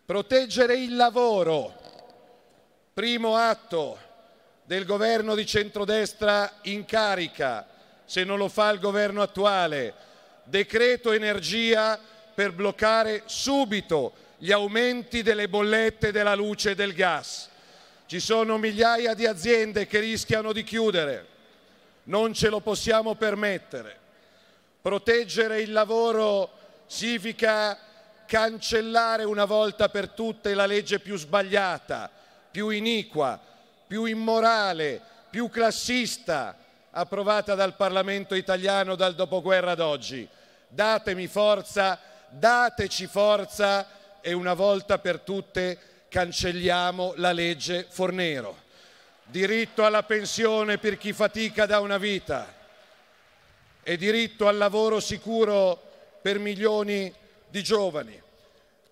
[SPEAKER 18] Proteggere il lavoro. Primo atto del governo di centrodestra in carica, se non lo fa il governo attuale. Decreto energia per bloccare subito gli aumenti delle bollette della luce e del gas. Ci sono migliaia di aziende che rischiano di chiudere. Non ce lo possiamo permettere. Proteggere il lavoro significa cancellare una volta per tutte la legge più sbagliata, più iniqua, più immorale, più classista approvata dal Parlamento italiano dal dopoguerra ad oggi. Datemi forza, dateci forza e una volta per tutte cancelliamo la legge Fornero. Diritto alla pensione per chi fatica da una vita e diritto al lavoro sicuro per milioni di giovani,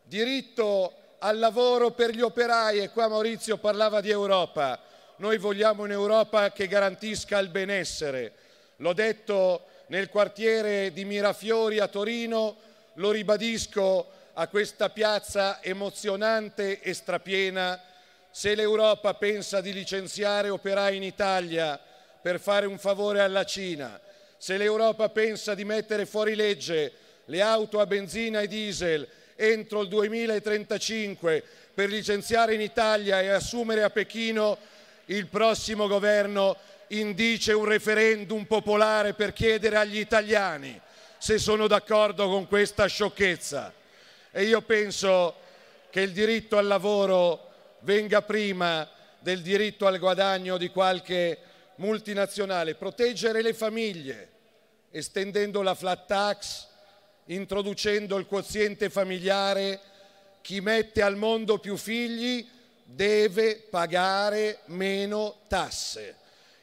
[SPEAKER 18] diritto al lavoro per gli operai e qua Maurizio parlava di Europa. Noi vogliamo un'Europa che garantisca il benessere. L'ho detto nel quartiere di Mirafiori a Torino, lo ribadisco a questa piazza emozionante e strapiena. Se l'Europa pensa di licenziare operai in Italia per fare un favore alla Cina, se l'Europa pensa di mettere fuori legge le auto a benzina e diesel entro il 2035 per licenziare in Italia e assumere a Pechino, il prossimo governo indice un referendum popolare per chiedere agli italiani se sono d'accordo con questa sciocchezza. E io penso che il diritto al lavoro venga prima del diritto al guadagno di qualche multinazionale, proteggere le famiglie, estendendo la flat tax, introducendo il quoziente familiare, chi mette al mondo più figli deve pagare meno tasse.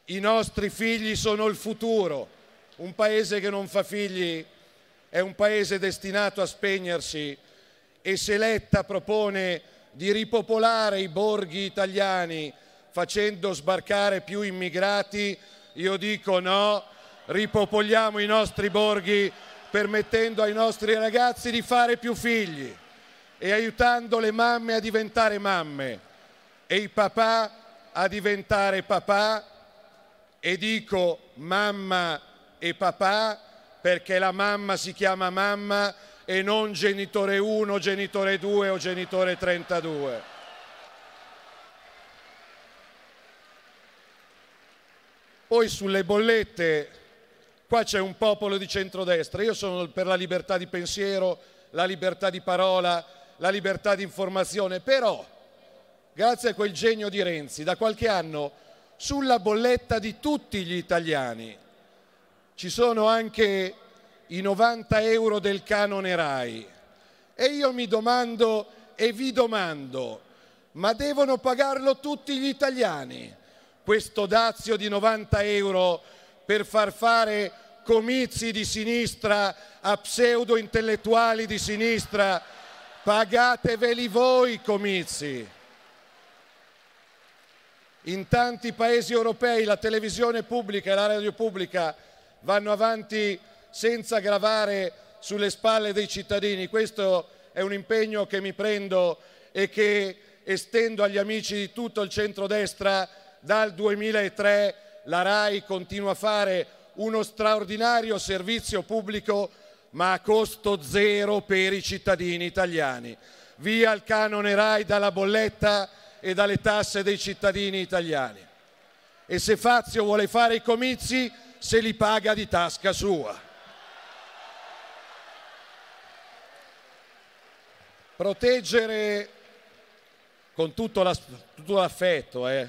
[SPEAKER 18] I nostri figli sono il futuro. Un paese che non fa figli è un paese destinato a spegnersi e se Letta propone di ripopolare i borghi italiani facendo sbarcare più immigrati, io dico no, ripopoliamo i nostri borghi permettendo ai nostri ragazzi di fare più figli e aiutando le mamme a diventare mamme e i papà a diventare papà e dico mamma e papà perché la mamma si chiama mamma e non genitore 1, genitore 2 o genitore 32. Poi sulle bollette Qua c'è un popolo di centrodestra, io sono per la libertà di pensiero, la libertà di parola, la libertà di informazione, però grazie a quel genio di Renzi, da qualche anno sulla bolletta di tutti gli italiani ci sono anche i 90 euro del canone RAI. E io mi domando e vi domando, ma devono pagarlo tutti gli italiani questo dazio di 90 euro per far fare comizi di sinistra, a pseudo intellettuali di sinistra, pagateveli voi comizi. In tanti paesi europei la televisione pubblica e la radio pubblica vanno avanti senza gravare sulle spalle dei cittadini. Questo è un impegno che mi prendo e che estendo agli amici di tutto il centrodestra. Dal 2003 la RAI continua a fare uno straordinario servizio pubblico ma a costo zero per i cittadini italiani. Via il canone RAI dalla bolletta e dalle tasse dei cittadini italiani. E se Fazio vuole fare i comizi, se li paga di tasca sua. Proteggere con tutto, la, tutto l'affetto, eh.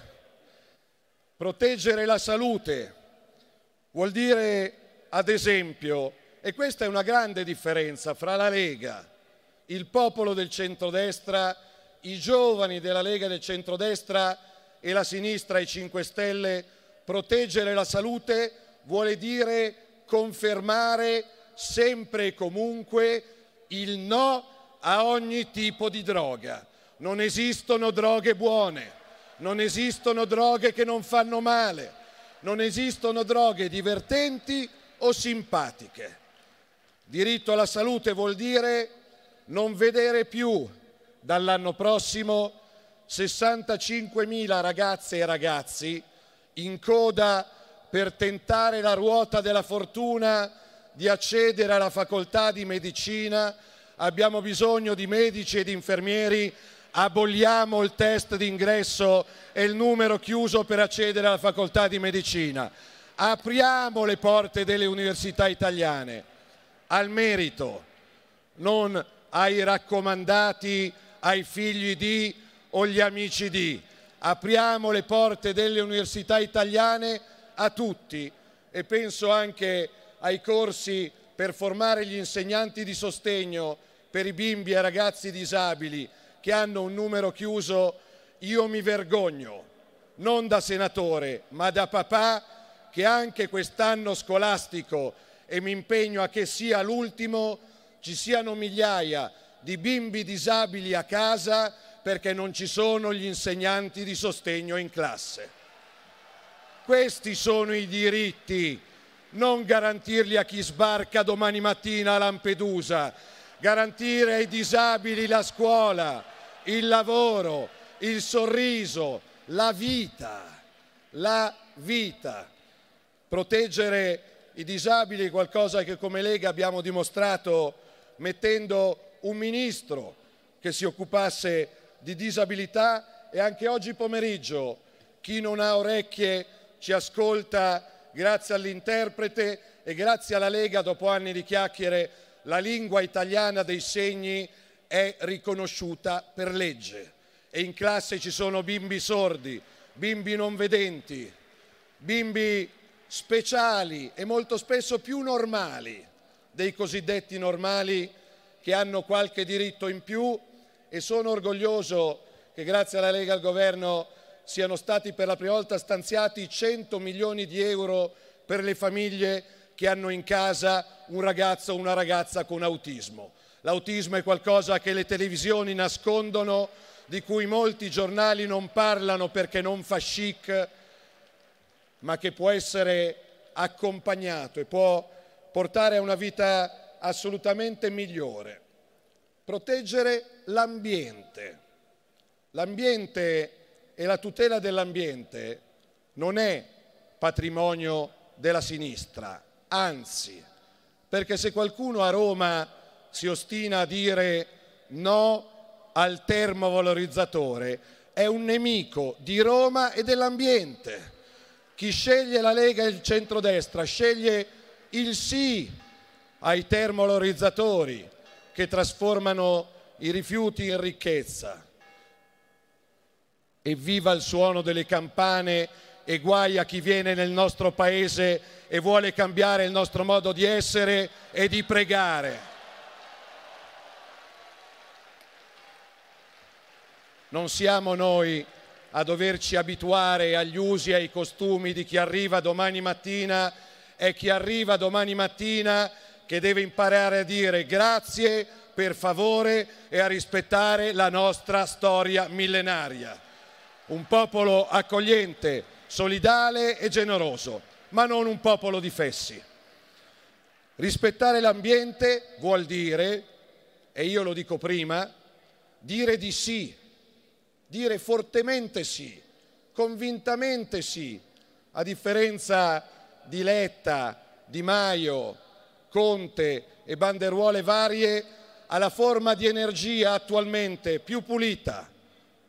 [SPEAKER 18] proteggere la salute vuol dire, ad esempio, e questa è una grande differenza fra la Lega, il popolo del centrodestra, i giovani della Lega del centrodestra e la sinistra i 5 Stelle, proteggere la salute vuole dire confermare sempre e comunque il no a ogni tipo di droga. Non esistono droghe buone, non esistono droghe che non fanno male, non esistono droghe divertenti o simpatiche. Diritto alla salute vuol dire non vedere più dall'anno prossimo 65.000 ragazze e ragazzi in coda per tentare la ruota della fortuna di accedere alla facoltà di medicina. Abbiamo bisogno di medici e di infermieri. Aboliamo il test d'ingresso e il numero chiuso per accedere alla facoltà di medicina. Apriamo le porte delle università italiane al merito, non ai raccomandati, ai figli di o gli amici di. Apriamo le porte delle università italiane a tutti e penso anche ai corsi per formare gli insegnanti di sostegno per i bimbi e ragazzi disabili che hanno un numero chiuso. Io mi vergogno, non da senatore, ma da papà che anche quest'anno scolastico e mi impegno a che sia l'ultimo, ci siano migliaia di bimbi disabili a casa perché non ci sono gli insegnanti di sostegno in classe. Questi sono i diritti, non garantirli a chi sbarca domani mattina a Lampedusa, garantire ai disabili la scuola, il lavoro, il sorriso, la vita, la vita. Proteggere i disabili è qualcosa che come Lega abbiamo dimostrato mettendo un ministro che si occupasse di disabilità e anche oggi pomeriggio chi non ha orecchie ci ascolta grazie all'interprete e grazie alla Lega dopo anni di chiacchiere la lingua italiana dei segni è riconosciuta per legge. E in classe ci sono bimbi sordi, bimbi non vedenti, bimbi speciali e molto spesso più normali dei cosiddetti normali che hanno qualche diritto in più e sono orgoglioso che grazie alla Lega al governo siano stati per la prima volta stanziati 100 milioni di euro per le famiglie che hanno in casa un ragazzo o una ragazza con autismo. L'autismo è qualcosa che le televisioni nascondono, di cui molti giornali non parlano perché non fa chic, ma che può essere accompagnato e può portare a una vita assolutamente migliore. Proteggere l'ambiente. L'ambiente e la tutela dell'ambiente non è patrimonio della sinistra, anzi, perché se qualcuno a Roma si ostina a dire no al termovalorizzatore, è un nemico di Roma e dell'ambiente. Chi sceglie la Lega e il centrodestra sceglie il sì ai termolorizzatori che trasformano i rifiuti in ricchezza. Evviva il suono delle campane e guai a chi viene nel nostro paese e vuole cambiare il nostro modo di essere e di pregare. Non siamo noi a doverci abituare agli usi e ai costumi di chi arriva domani mattina è chi arriva domani mattina che deve imparare a dire grazie, per favore e a rispettare la nostra storia millenaria. Un popolo accogliente, solidale e generoso, ma non un popolo di fessi. Rispettare l'ambiente vuol dire, e io lo dico prima, dire di sì, dire fortemente sì, convintamente sì, a differenza di Letta, Di Maio, Conte e banderuole varie, alla forma di energia attualmente più pulita,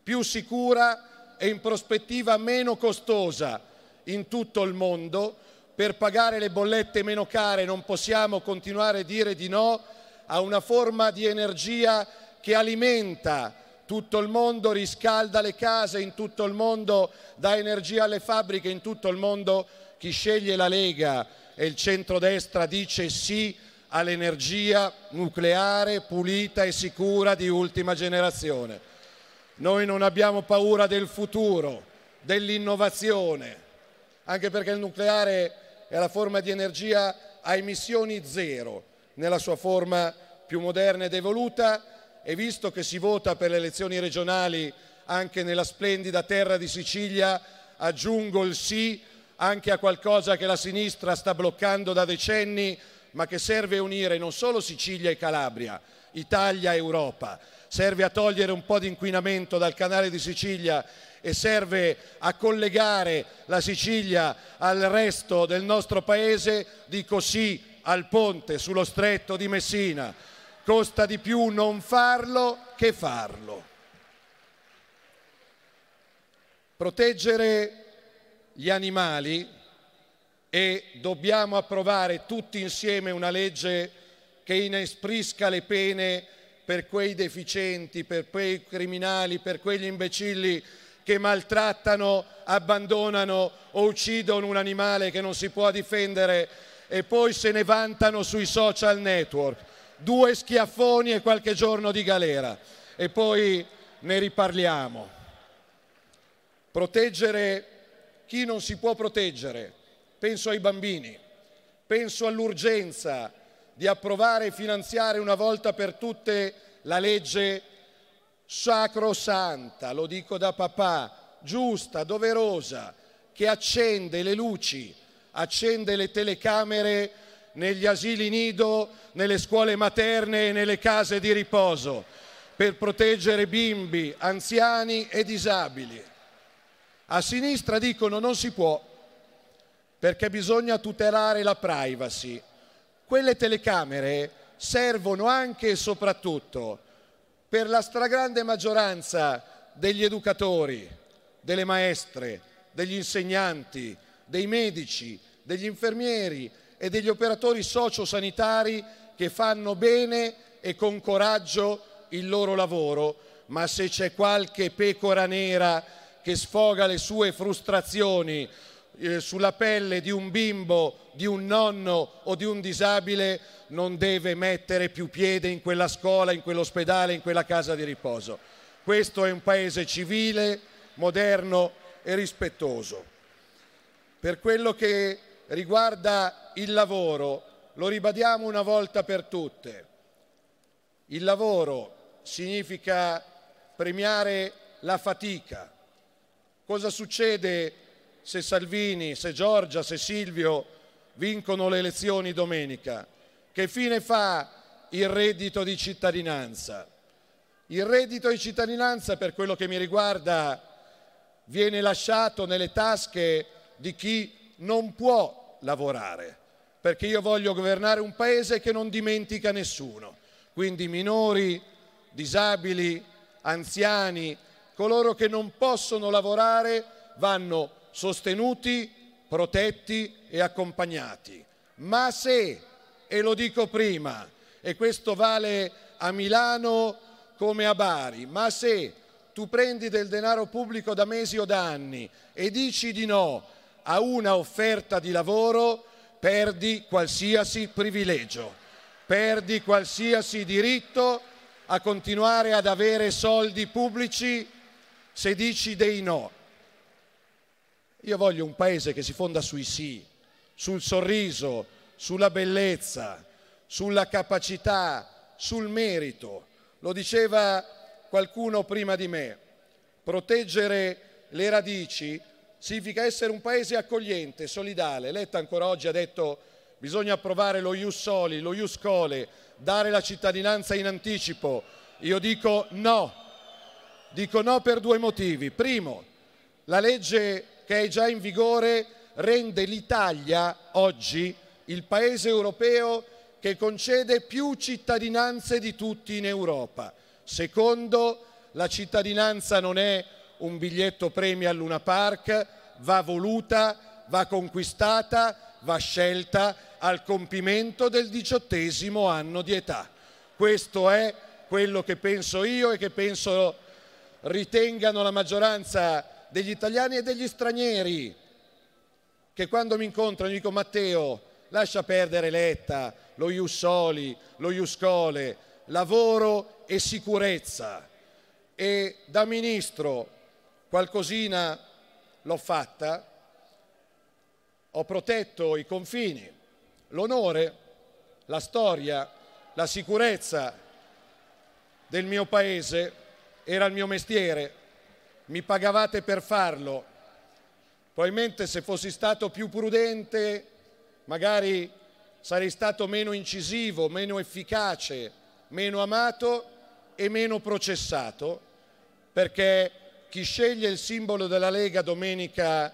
[SPEAKER 18] più sicura e in prospettiva meno costosa in tutto il mondo. Per pagare le bollette meno care non possiamo continuare a dire di no a una forma di energia che alimenta tutto il mondo, riscalda le case in tutto il mondo, dà energia alle fabbriche in tutto il mondo. Chi sceglie la Lega e il centrodestra dice sì all'energia nucleare pulita e sicura di ultima generazione. Noi non abbiamo paura del futuro, dell'innovazione, anche perché il nucleare è la forma di energia a emissioni zero, nella sua forma più moderna ed evoluta e visto che si vota per le elezioni regionali anche nella splendida terra di Sicilia, aggiungo il sì anche a qualcosa che la sinistra sta bloccando da decenni, ma che serve a unire non solo Sicilia e Calabria, Italia e Europa, serve a togliere un po' di inquinamento dal canale di Sicilia e serve a collegare la Sicilia al resto del nostro paese, dico sì al ponte sullo stretto di Messina. Costa di più non farlo che farlo. Proteggere gli animali e dobbiamo approvare tutti insieme una legge che inesprisca le pene per quei deficienti, per quei criminali, per quegli imbecilli che maltrattano, abbandonano o uccidono un animale che non si può difendere e poi se ne vantano sui social network. Due schiaffoni e qualche giorno di galera e poi ne riparliamo. Proteggere chi non si può proteggere penso ai bambini, penso all'urgenza di approvare e finanziare una volta per tutte la legge sacrosanta, lo dico da papà, giusta, doverosa, che accende le luci, accende le telecamere negli asili nido, nelle scuole materne e nelle case di riposo, per proteggere bimbi, anziani e disabili. A sinistra dicono non si può, perché bisogna tutelare la privacy. Quelle telecamere servono anche e soprattutto per la stragrande maggioranza degli educatori, delle maestre, degli insegnanti, dei medici, degli infermieri e degli operatori sociosanitari che fanno bene e con coraggio il loro lavoro, ma se c'è qualche pecora nera che sfoga le sue frustrazioni eh, sulla pelle di un bimbo, di un nonno o di un disabile non deve mettere più piede in quella scuola, in quell'ospedale, in quella casa di riposo. Questo è un paese civile, moderno e rispettoso. Per quello che riguarda il lavoro, lo ribadiamo una volta per tutte. Il lavoro significa premiare la fatica. Cosa succede se Salvini, se Giorgia, se Silvio vincono le elezioni domenica? Che fine fa il reddito di cittadinanza? Il reddito di cittadinanza, per quello che mi riguarda, viene lasciato nelle tasche di chi non può lavorare, perché io voglio governare un paese che non dimentica nessuno, quindi minori, disabili, anziani, coloro che non possono lavorare vanno sostenuti, protetti e accompagnati. Ma se, e lo dico prima, e questo vale a Milano come a Bari, ma se tu prendi del denaro pubblico da mesi o da anni e dici di no a una offerta di lavoro, perdi qualsiasi privilegio, perdi qualsiasi diritto a continuare ad avere soldi pubblici se dici dei no. Io voglio un paese che si fonda sui sì, sul sorriso, sulla bellezza, sulla capacità, sul merito. Lo diceva qualcuno prima di me. Proteggere le radici significa essere un paese accogliente, solidale. Letta ancora oggi ha detto bisogna approvare lo Ius Soli, lo Ius Cole, dare la cittadinanza in anticipo. Io dico no, dico no per due motivi. Primo, la legge che è già in vigore rende l'Italia oggi il paese europeo che concede più cittadinanze di tutti in Europa. Secondo, la cittadinanza non è un biglietto premio al Luna Park, va voluta, va conquistata, va scelta al compimento del diciottesimo anno di età. Questo è quello che penso io e che penso ritengano la maggioranza degli italiani e degli stranieri che quando mi incontrano dico Matteo lascia perdere Letta, lo Iussoli, lo Iuscole, lavoro e sicurezza. E da ministro qualcosina l'ho fatta, ho protetto i confini, l'onore, la storia, la sicurezza del mio paese era il mio mestiere, mi pagavate per farlo. Probabilmente se fossi stato più prudente, magari sarei stato meno incisivo, meno efficace, meno amato e meno processato, perché chi sceglie il simbolo della Lega domenica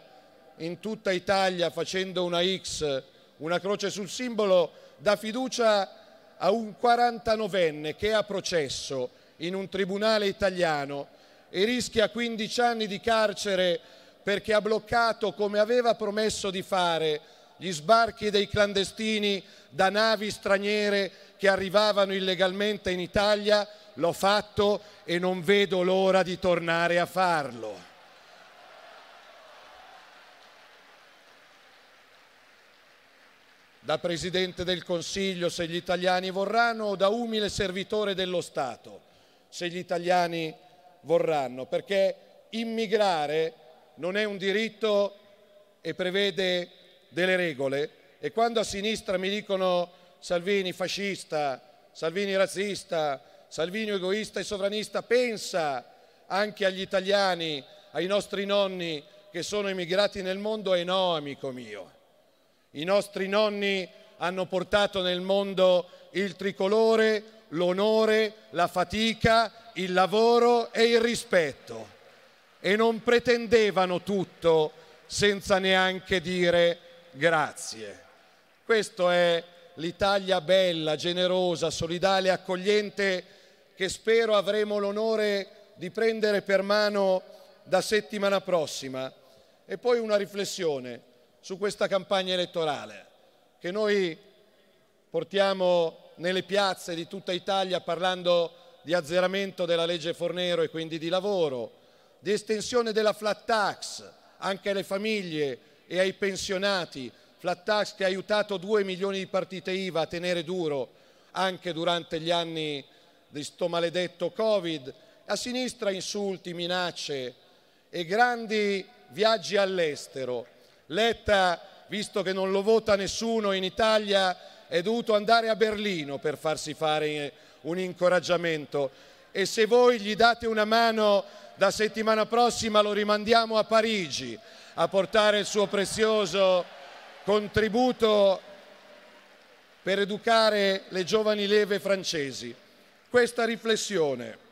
[SPEAKER 18] in tutta Italia facendo una X, una croce sul simbolo, dà fiducia a un 49enne che è a processo in un tribunale italiano e rischia 15 anni di carcere perché ha bloccato, come aveva promesso di fare, gli sbarchi dei clandestini da navi straniere che arrivavano illegalmente in Italia, l'ho fatto e non vedo l'ora di tornare a farlo. Da Presidente del Consiglio, se gli italiani vorranno, o da umile servitore dello Stato, se gli italiani vorranno, perché immigrare non è un diritto e prevede delle regole e quando a sinistra mi dicono Salvini fascista, Salvini razzista, Salvini egoista e sovranista, pensa anche agli italiani, ai nostri nonni che sono emigrati nel mondo e no, amico mio. I nostri nonni hanno portato nel mondo il tricolore, l'onore, la fatica, il lavoro e il rispetto e non pretendevano tutto senza neanche dire grazie. Questa è l'Italia bella, generosa, solidale, accogliente che spero avremo l'onore di prendere per mano da settimana prossima. E poi una riflessione su questa campagna elettorale che noi portiamo nelle piazze di tutta Italia parlando di azzeramento della legge Fornero e quindi di lavoro, di estensione della flat tax anche alle famiglie e ai pensionati, flat tax che ha aiutato 2 milioni di partite IVA a tenere duro anche durante gli anni di sto maledetto Covid, a sinistra insulti, minacce e grandi viaggi all'estero. Letta, visto che non lo vota nessuno in Italia, è dovuto andare a Berlino per farsi fare un incoraggiamento e se voi gli date una mano da settimana prossima lo rimandiamo a Parigi a portare il suo prezioso contributo per educare le giovani leve francesi. Questa riflessione.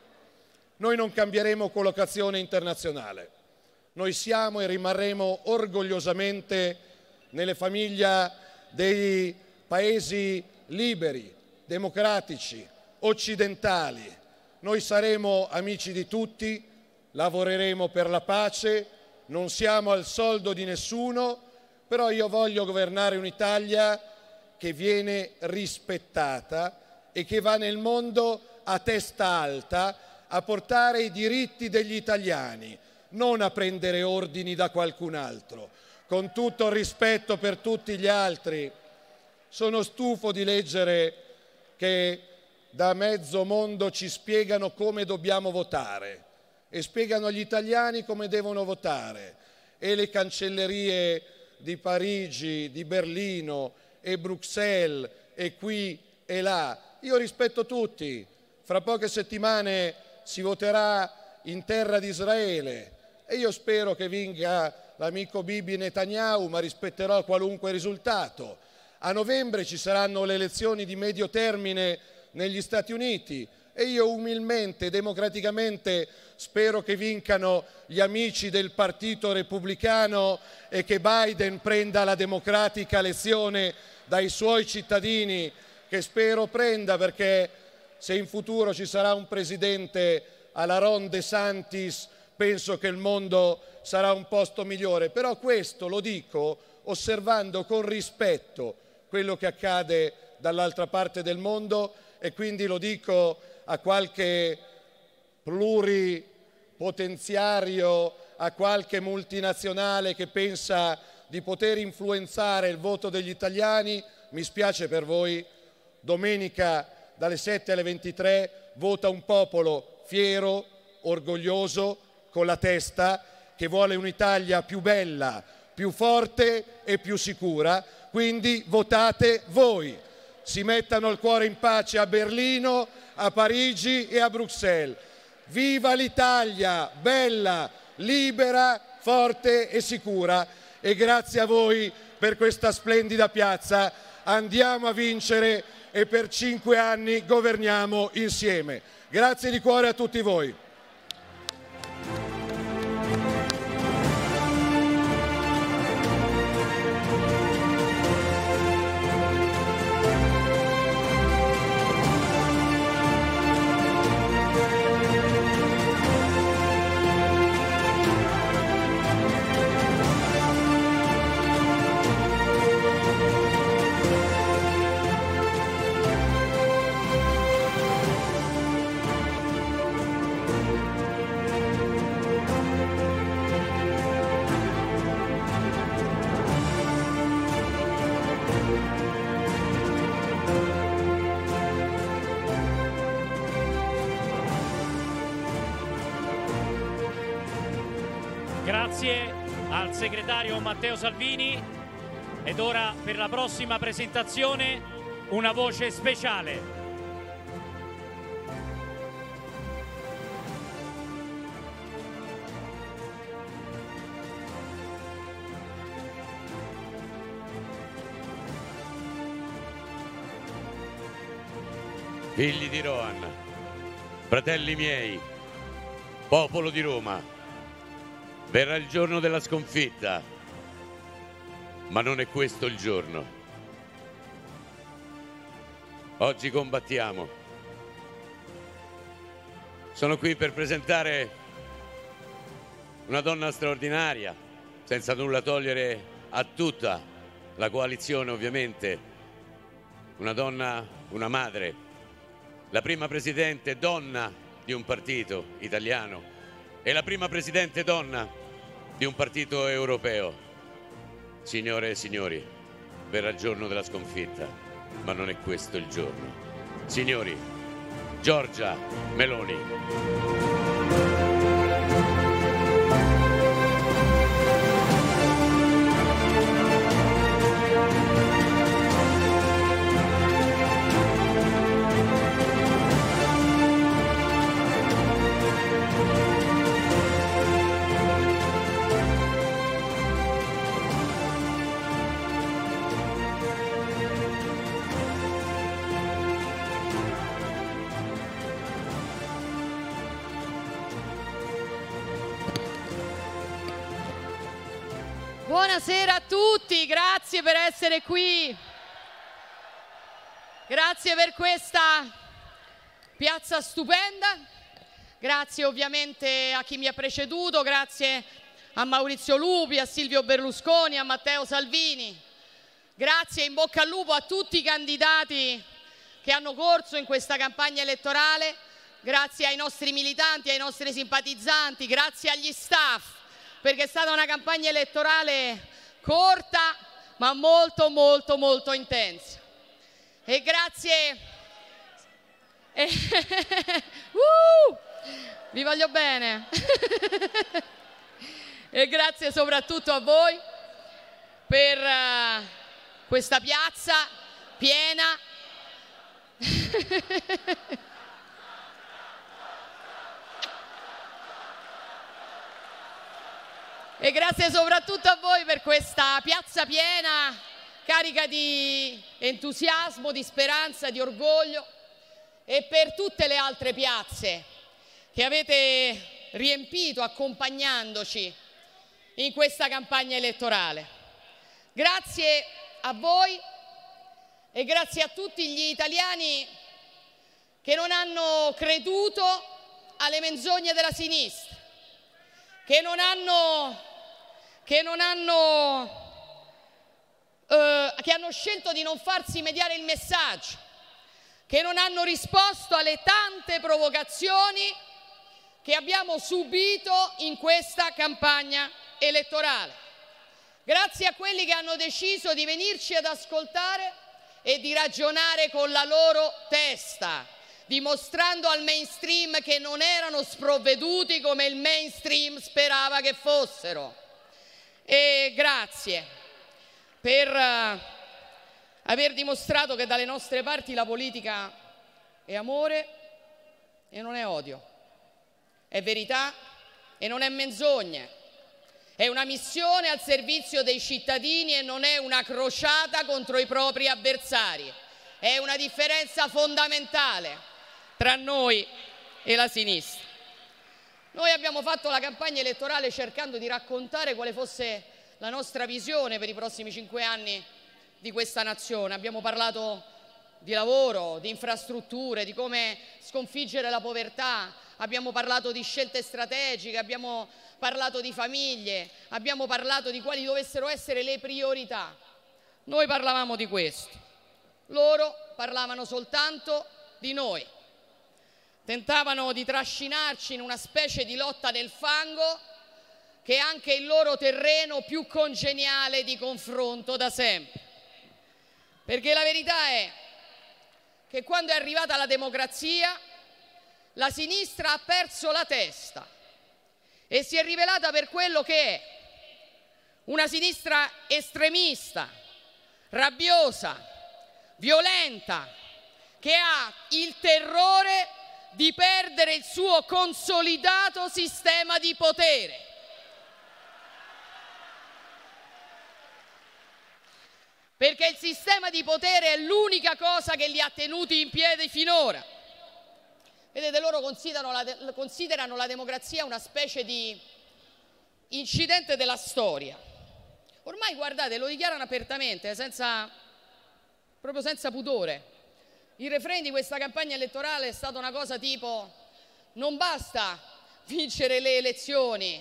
[SPEAKER 18] Noi non cambieremo collocazione internazionale. Noi siamo e rimarremo orgogliosamente nelle famiglie dei paesi liberi, democratici, occidentali. Noi saremo amici di tutti, lavoreremo per la pace, non siamo al soldo di nessuno, però io voglio governare un'Italia che viene rispettata e che va nel mondo a testa alta a portare i diritti degli italiani, non a prendere ordini da qualcun altro. Con tutto il rispetto per tutti gli altri, sono stufo di leggere che da mezzo mondo ci spiegano come dobbiamo votare e spiegano agli italiani come devono votare e le cancellerie di Parigi, di Berlino e Bruxelles e qui e là. Io rispetto tutti. Fra poche settimane si voterà in terra di Israele e io spero che vinca l'amico Bibi Netanyahu, ma rispetterò qualunque risultato. A novembre ci saranno le elezioni di medio termine negli Stati Uniti e io umilmente, democraticamente spero che vincano gli amici del Partito Repubblicano e che Biden prenda la democratica lezione dai suoi cittadini, che spero prenda perché se in futuro ci sarà un presidente alla Ron De Santis, penso che il mondo sarà un posto migliore. Però questo lo dico osservando con rispetto quello che accade dall'altra parte del mondo e quindi lo dico a qualche pluripotenziario, a qualche multinazionale che pensa di poter influenzare il voto degli italiani, mi spiace per voi, domenica dalle 7 alle 23 vota un popolo fiero, orgoglioso, con la testa, che vuole un'Italia più bella, più forte e più sicura, quindi votate voi. Si mettano il cuore in pace a Berlino, a Parigi e a Bruxelles. Viva l'Italia, bella, libera, forte e sicura e grazie a voi per questa splendida piazza. Andiamo a vincere e per cinque anni governiamo insieme. Grazie di cuore a tutti voi.
[SPEAKER 15] Matteo Salvini ed ora per la prossima presentazione una voce speciale.
[SPEAKER 19] Figli di Rohan, fratelli miei, popolo di Roma, verrà il giorno della sconfitta, ma non è questo il giorno. Oggi combattiamo. Sono qui per presentare una donna straordinaria, senza nulla togliere a tutta la coalizione ovviamente, una donna, una madre, la prima presidente donna di un partito italiano e la prima presidente donna di un partito europeo. Signore e signori, verrà il giorno della sconfitta, ma non è questo il giorno. Signori, Giorgia Meloni.
[SPEAKER 20] Per essere qui. Grazie per questa piazza stupenda. Grazie ovviamente a chi mi ha preceduto, grazie a Maurizio Lupi, a Silvio Berlusconi, a Matteo Salvini. Grazie in bocca al lupo a tutti i candidati che hanno corso in questa campagna elettorale. Grazie ai nostri militanti, ai nostri simpatizzanti, grazie agli staff perché è stata una campagna elettorale corta ma molto molto molto intensa. E grazie... uh, vi voglio bene. e grazie soprattutto a voi per eh, questa piazza piena. e grazie soprattutto a voi per questa piazza piena, carica di entusiasmo, di speranza, di orgoglio e per tutte le altre piazze che avete riempito accompagnandoci in questa campagna elettorale. Grazie a voi e grazie a tutti gli italiani che non hanno creduto alle menzogne della sinistra, che non hanno, che non hanno, eh, che hanno scelto di non farsi mediare il messaggio, che non hanno risposto alle tante provocazioni che abbiamo subito in questa campagna elettorale. Grazie a quelli che hanno deciso di venirci ad ascoltare e di ragionare con la loro testa, dimostrando al mainstream che non erano sprovveduti come il mainstream sperava che fossero. E grazie per uh, aver dimostrato che dalle nostre parti la politica è amore e non è odio, è verità e non è menzogne, è una missione al servizio dei cittadini e non è una crociata contro i propri avversari. È una differenza fondamentale tra noi e la sinistra. Noi abbiamo fatto la campagna elettorale cercando di raccontare quale fosse la nostra visione per i prossimi cinque anni di questa nazione. Abbiamo parlato di lavoro, di infrastrutture, di come sconfiggere la povertà, abbiamo parlato di scelte strategiche, abbiamo parlato di famiglie, abbiamo parlato di quali dovessero essere le priorità. Noi parlavamo di questo, loro parlavano soltanto di noi. Tentavano di trascinarci in una specie di lotta nel fango che è anche il loro terreno più congeniale di confronto da sempre. Perché la verità è che quando è arrivata la democrazia la sinistra ha perso la testa e si è rivelata per quello che è una sinistra estremista, rabbiosa, violenta, che ha il terrore di perdere il suo consolidato sistema di potere. Perché il sistema di potere è l'unica cosa che li ha tenuti in piedi finora. Vedete, loro considerano la, considerano la democrazia una specie di incidente della storia. Ormai, guardate, lo dichiarano apertamente, senza, proprio senza pudore. Il refrain di questa campagna elettorale è stata una cosa tipo non basta vincere le elezioni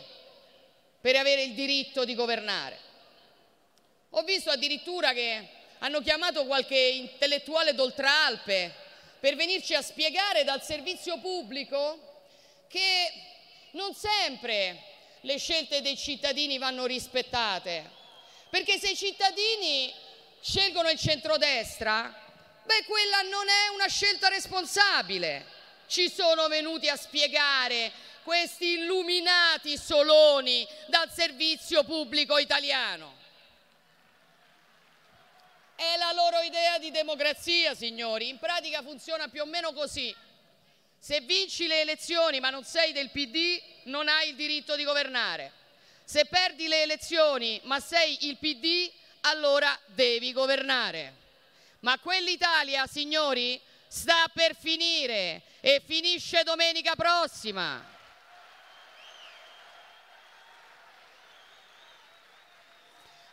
[SPEAKER 20] per avere il diritto di governare. Ho visto addirittura che hanno chiamato qualche intellettuale d'oltralpe per venirci a spiegare dal servizio pubblico che non sempre le scelte dei cittadini vanno rispettate, perché se i cittadini scelgono il centrodestra Beh, quella non è una scelta responsabile. Ci sono venuti a spiegare questi illuminati soloni dal servizio pubblico italiano. È la loro idea di democrazia, signori. In pratica funziona più o meno così. Se vinci le elezioni ma non sei del PD, non hai il diritto di governare. Se perdi le elezioni ma sei il PD, allora devi governare. Ma quell'Italia, signori, sta per finire e finisce domenica prossima.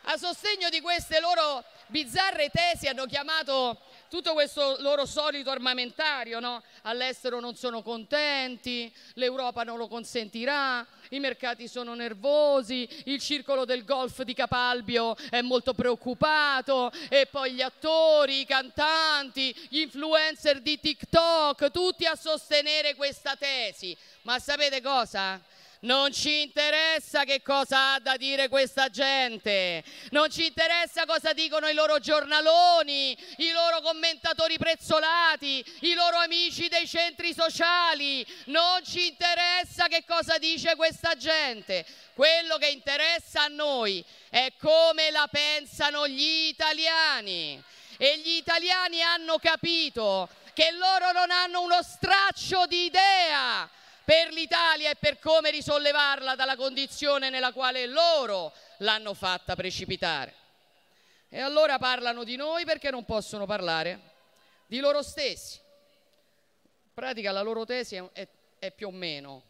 [SPEAKER 20] A sostegno di queste loro bizzarre tesi hanno chiamato tutto questo loro solito armamentario, no? all'estero non sono contenti, l'Europa non lo consentirà, i mercati sono nervosi, il circolo del golf di Capalbio è molto preoccupato e poi gli attori, i cantanti, gli influencer di TikTok, tutti a sostenere questa tesi. Ma sapete cosa? Non ci interessa che cosa ha da dire questa gente, non ci interessa cosa dicono i loro giornaloni, i loro commentatori prezzolati, i loro amici dei centri sociali, non ci interessa che cosa dice questa gente. Quello che interessa a noi è come la pensano gli italiani. E gli italiani hanno capito che loro non hanno uno straccio di idea per l'Italia e per come risollevarla dalla condizione nella quale loro l'hanno fatta precipitare. E allora parlano di noi perché non possono parlare di loro stessi. In pratica la loro tesi è, è, è più o meno,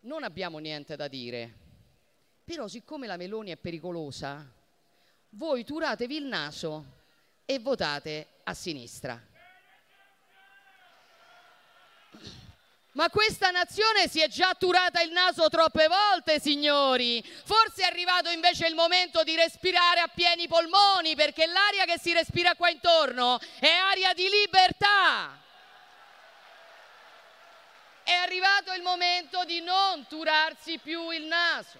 [SPEAKER 20] non abbiamo niente da dire, però siccome la Meloni è pericolosa, voi turatevi il naso e votate a sinistra. Ma questa nazione si è già turata il naso troppe volte, signori. Forse è arrivato invece il momento di respirare a pieni polmoni, perché l'aria che si respira qua intorno è aria di libertà. È arrivato il momento di non turarsi più il naso.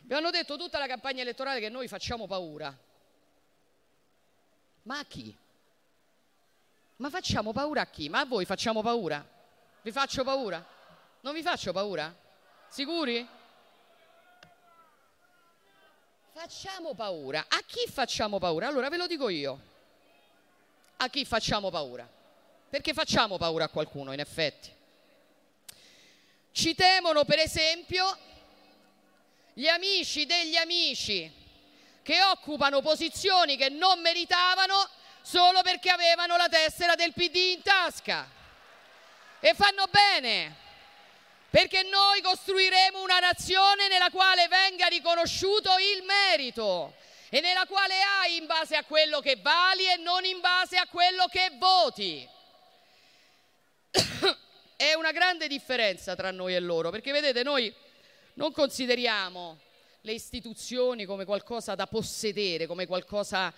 [SPEAKER 20] Vi hanno detto tutta la campagna elettorale che noi facciamo paura. Ma a chi? Ma facciamo paura a chi? Ma a voi facciamo paura? Vi faccio paura? Non vi faccio paura? Sicuri? Facciamo paura. A chi facciamo paura? Allora ve lo dico io. A chi facciamo paura? Perché facciamo paura a qualcuno, in effetti. Ci temono, per esempio, gli amici degli amici che occupano posizioni che non meritavano solo perché avevano la tessera del PD in tasca. E fanno bene, perché noi costruiremo una nazione nella quale venga riconosciuto il merito e nella quale hai in base a quello che vali e non in base a quello che voti. È una grande differenza tra noi e loro, perché vedete, noi non consideriamo le istituzioni come qualcosa da possedere, come qualcosa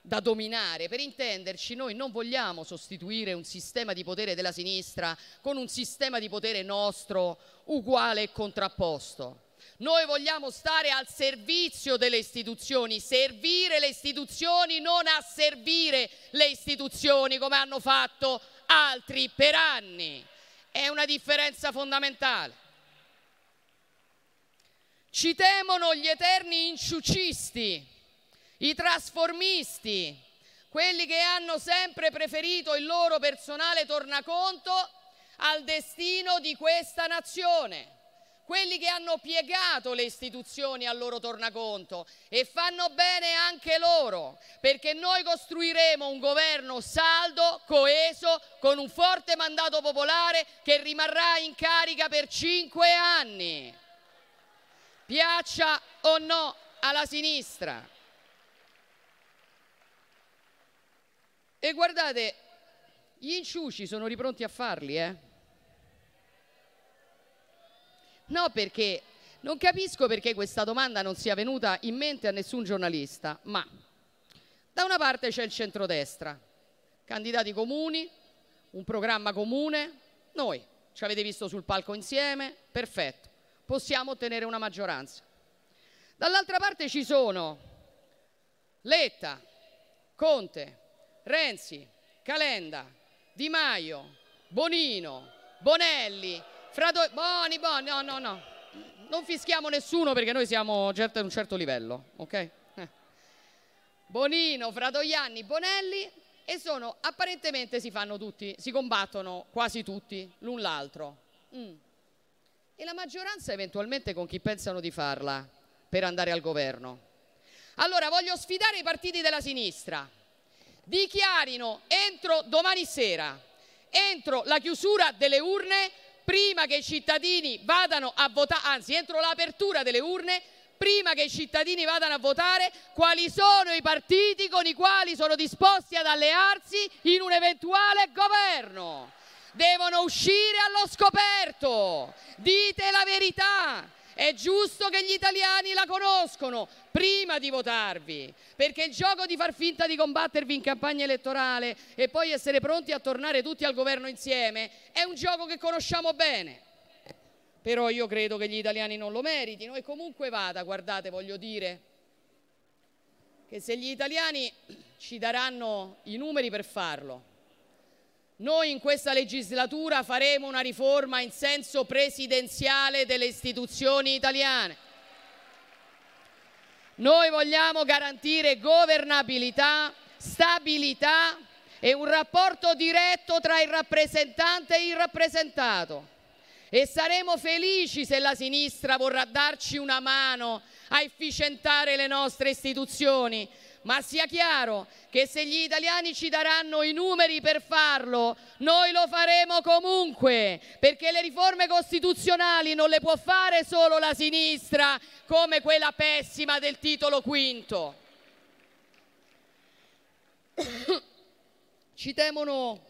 [SPEAKER 20] da dominare. Per intenderci, noi non vogliamo sostituire un sistema di potere della sinistra con un sistema di potere nostro uguale e contrapposto. Noi vogliamo stare al servizio delle istituzioni, servire le istituzioni, non asservire le istituzioni come hanno fatto altri per anni. È una differenza fondamentale. Ci temono gli eterni inciucisti i trasformisti, quelli che hanno sempre preferito il loro personale tornaconto al destino di questa nazione, quelli che hanno piegato le istituzioni al loro tornaconto e fanno bene anche loro, perché noi costruiremo un governo saldo, coeso, con un forte mandato popolare che rimarrà in carica per cinque anni, piaccia o no alla sinistra. E guardate, gli inciuci sono ripronti a farli, eh? No, perché non capisco perché questa domanda non sia venuta in mente a nessun giornalista, ma da una parte c'è il centrodestra, candidati comuni, un programma comune, noi ci avete visto sul palco insieme, perfetto, possiamo ottenere una maggioranza. Dall'altra parte ci sono Letta, Conte, Renzi, Calenda, Di Maio, Bonino, Bonelli, Frato... Boni, Boni, no, no, no. Non fischiamo nessuno perché noi siamo certo a un certo livello, ok? Eh. Bonino, Fratoianni, Bonelli e sono apparentemente si fanno tutti, si combattono quasi tutti l'un l'altro. Mm. E la maggioranza eventualmente con chi pensano di farla per andare al governo? Allora voglio sfidare i partiti della sinistra dichiarino entro domani sera, entro la chiusura delle urne, prima che i cittadini vadano a votare, anzi entro l'apertura delle urne, prima che i cittadini vadano a votare, quali sono i partiti con i quali sono disposti ad allearsi in un eventuale governo. Devono uscire allo scoperto, dite la verità, È giusto che gli italiani la conoscono prima di votarvi, perché il gioco di far finta di combattervi in campagna elettorale e poi essere pronti a tornare tutti al governo insieme è un gioco che conosciamo bene. Però io credo che gli italiani non lo meritino e comunque vada, guardate, voglio dire che se gli italiani ci daranno i numeri per farlo, noi in questa legislatura faremo una riforma in senso presidenziale delle istituzioni italiane. Noi vogliamo garantire governabilità, stabilità e un rapporto diretto tra il rappresentante e il rappresentato. E saremo felici se la sinistra vorrà darci una mano a efficientare le nostre istituzioni, ma sia chiaro che se gli italiani ci daranno i numeri per farlo, noi lo faremo comunque, perché le riforme costituzionali non le può fare solo la sinistra come quella pessima del titolo quinto. Ci temono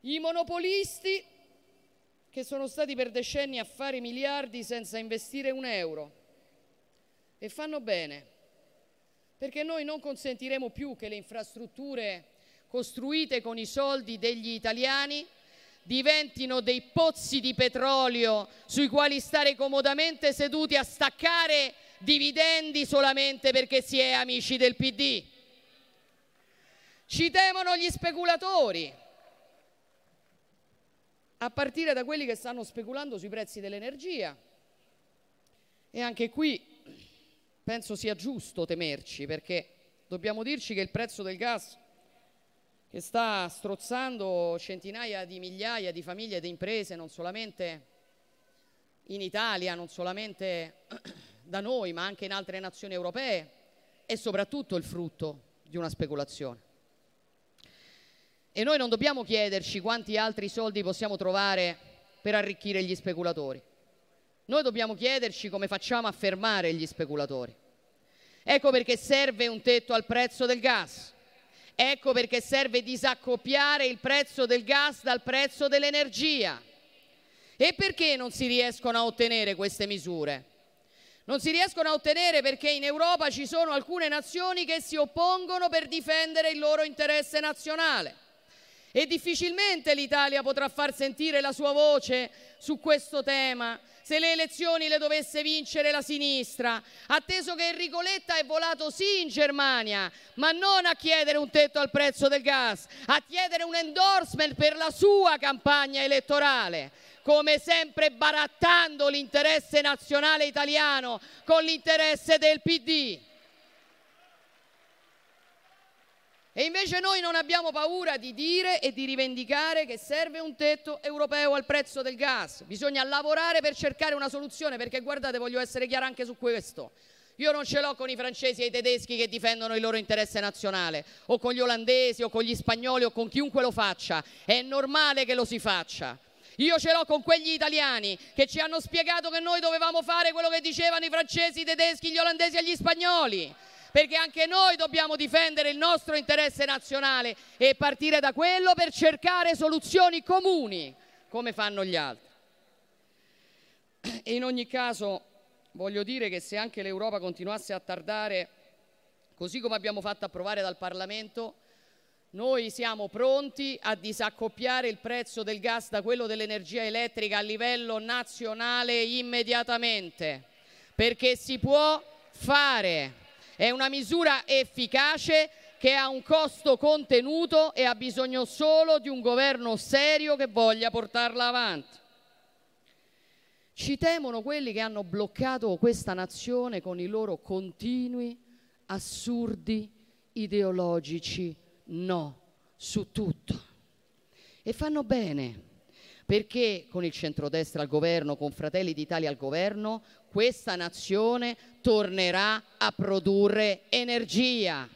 [SPEAKER 20] i monopolisti che sono stati per decenni a fare miliardi senza investire un euro. E fanno bene, perché noi non consentiremo più che le infrastrutture costruite con i soldi degli italiani diventino dei pozzi di petrolio sui quali stare comodamente seduti a staccare dividendi solamente perché si è amici del PD. Ci temono gli speculatori, a partire da quelli che stanno speculando sui prezzi dell'energia. E anche qui penso sia giusto temerci perché dobbiamo dirci che il prezzo del gas che sta strozzando centinaia di migliaia di famiglie e di imprese, non solamente in Italia, non solamente da noi, ma anche in altre nazioni europee, è soprattutto il frutto di una speculazione. E noi non dobbiamo chiederci quanti altri soldi possiamo trovare per arricchire gli speculatori. Noi dobbiamo chiederci come facciamo a fermare gli speculatori. Ecco perché serve un tetto al prezzo del gas. Ecco perché serve disaccoppiare il prezzo del gas dal prezzo dell'energia. E perché non si riescono a ottenere queste misure? Non si riescono a ottenere perché in Europa ci sono alcune nazioni che si oppongono per difendere il loro interesse nazionale e difficilmente l'Italia potrà far sentire la sua voce su questo tema se le elezioni le dovesse vincere la sinistra, atteso che Enrico Letta è volato sì in Germania, ma non a chiedere un tetto al prezzo del gas, a chiedere un endorsement per la sua campagna elettorale come sempre barattando l'interesse nazionale italiano con l'interesse del PD. E invece noi non abbiamo paura di dire e di rivendicare che serve un tetto europeo al prezzo del gas. Bisogna lavorare per cercare una soluzione, perché guardate, voglio essere chiara anche su questo. Io non ce l'ho con i francesi e i tedeschi che difendono il loro interesse nazionale, o con gli olandesi, o con gli spagnoli, o con chiunque lo faccia. È normale che lo si faccia. Io ce l'ho con quegli italiani che ci hanno spiegato che noi dovevamo fare quello che dicevano i francesi, i tedeschi, gli olandesi e gli spagnoli perché anche noi dobbiamo difendere il nostro interesse nazionale e partire da quello per cercare soluzioni comuni, come fanno gli altri. E in ogni caso voglio dire che se anche l'Europa continuasse a tardare, così come abbiamo fatto approvare dal Parlamento, noi siamo pronti a disaccoppiare il prezzo del gas da quello dell'energia elettrica a livello nazionale immediatamente, perché si può fare. È una misura efficace che ha un costo contenuto e ha bisogno solo di un governo serio che voglia portarla avanti. Ci temono quelli che hanno bloccato questa nazione con i loro continui, assurdi, ideologici no su tutto. E fanno bene, perché con il centrodestra al governo, con Fratelli d'Italia al governo, questa nazione tornerà a produrre energia.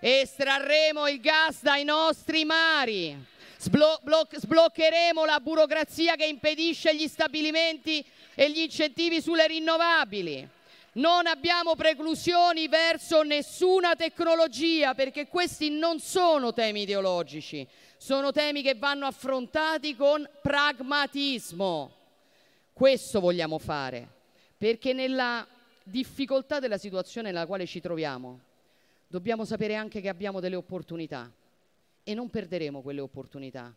[SPEAKER 20] Estrarremo il gas dai nostri mari, sblo- bloc- sbloccheremo la burocrazia che impedisce gli stabilimenti e gli incentivi sulle rinnovabili. Non abbiamo preclusioni verso nessuna tecnologia perché questi non sono temi ideologici, sono temi che vanno affrontati con pragmatismo. Questo vogliamo fare perché nella difficoltà della situazione nella quale ci troviamo dobbiamo sapere anche che abbiamo delle opportunità e non perderemo quelle opportunità.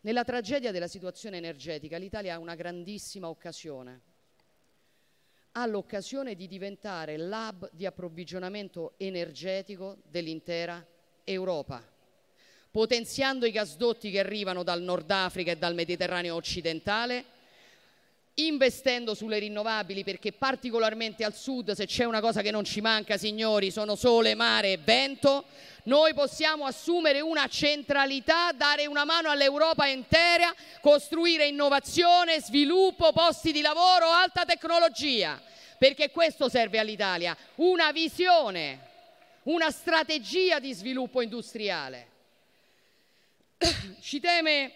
[SPEAKER 20] Nella tragedia della situazione energetica l'Italia ha una grandissima occasione. Ha l'occasione di diventare l'hub di approvvigionamento energetico dell'intera Europa, potenziando i gasdotti che arrivano dal Nord Africa e dal Mediterraneo occidentale investendo sulle rinnovabili perché particolarmente al sud se c'è una cosa che non ci manca signori sono sole, mare e vento, noi possiamo assumere una centralità, dare una mano all'Europa intera, costruire innovazione, sviluppo, posti di lavoro, alta tecnologia, perché questo serve all'Italia, una visione, una strategia di sviluppo industriale. Ci teme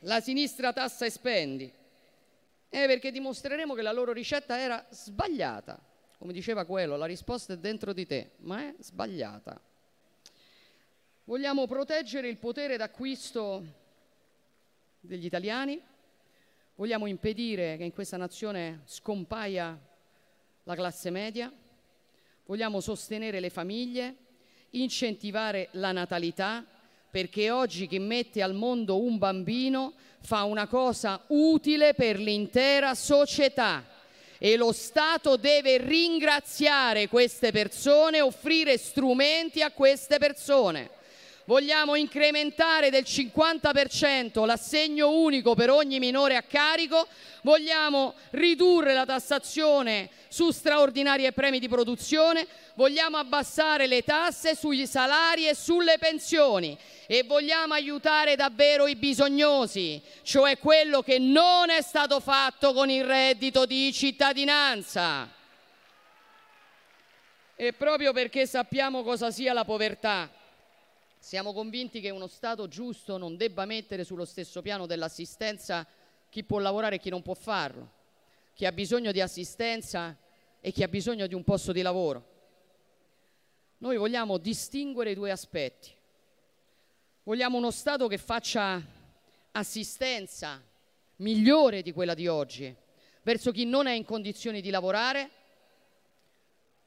[SPEAKER 20] la sinistra tassa e spendi. Eh, perché dimostreremo che la loro ricetta era sbagliata. Come diceva quello, la risposta è dentro di te, ma è sbagliata. Vogliamo proteggere il potere d'acquisto degli italiani, vogliamo impedire che in questa nazione scompaia la classe media, vogliamo sostenere le famiglie, incentivare la natalità, perché oggi chi mette al mondo un bambino fa una cosa utile per l'intera società e lo Stato deve ringraziare queste persone, offrire strumenti a queste persone. Vogliamo incrementare del 50% l'assegno unico per ogni minore a carico, vogliamo ridurre la tassazione su straordinari e premi di produzione, vogliamo abbassare le tasse sugli salari e sulle pensioni. E vogliamo aiutare davvero i bisognosi, cioè quello che non è stato fatto con il reddito di cittadinanza. E proprio perché sappiamo cosa sia la povertà, siamo convinti che uno Stato giusto non debba mettere sullo stesso piano dell'assistenza chi può lavorare e chi non può farlo, chi ha bisogno di assistenza e chi ha bisogno di un posto di lavoro. Noi vogliamo distinguere i due aspetti. Vogliamo uno Stato che faccia assistenza migliore di quella di oggi verso chi non è in condizioni di lavorare,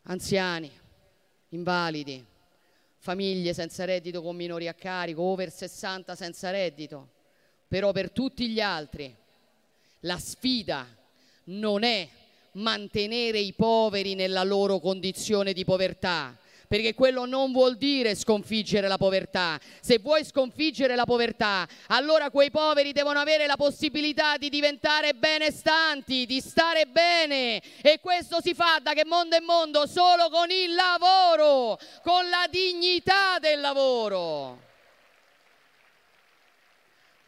[SPEAKER 20] anziani, invalidi, famiglie senza reddito con minori a carico, over 60 senza reddito, però per tutti gli altri la sfida non è mantenere i poveri nella loro condizione di povertà, perché quello non vuol dire sconfiggere la povertà. Se vuoi sconfiggere la povertà, allora quei poveri devono avere la possibilità di diventare benestanti, di stare bene e questo si fa da che mondo è mondo solo con il lavoro, con la dignità del lavoro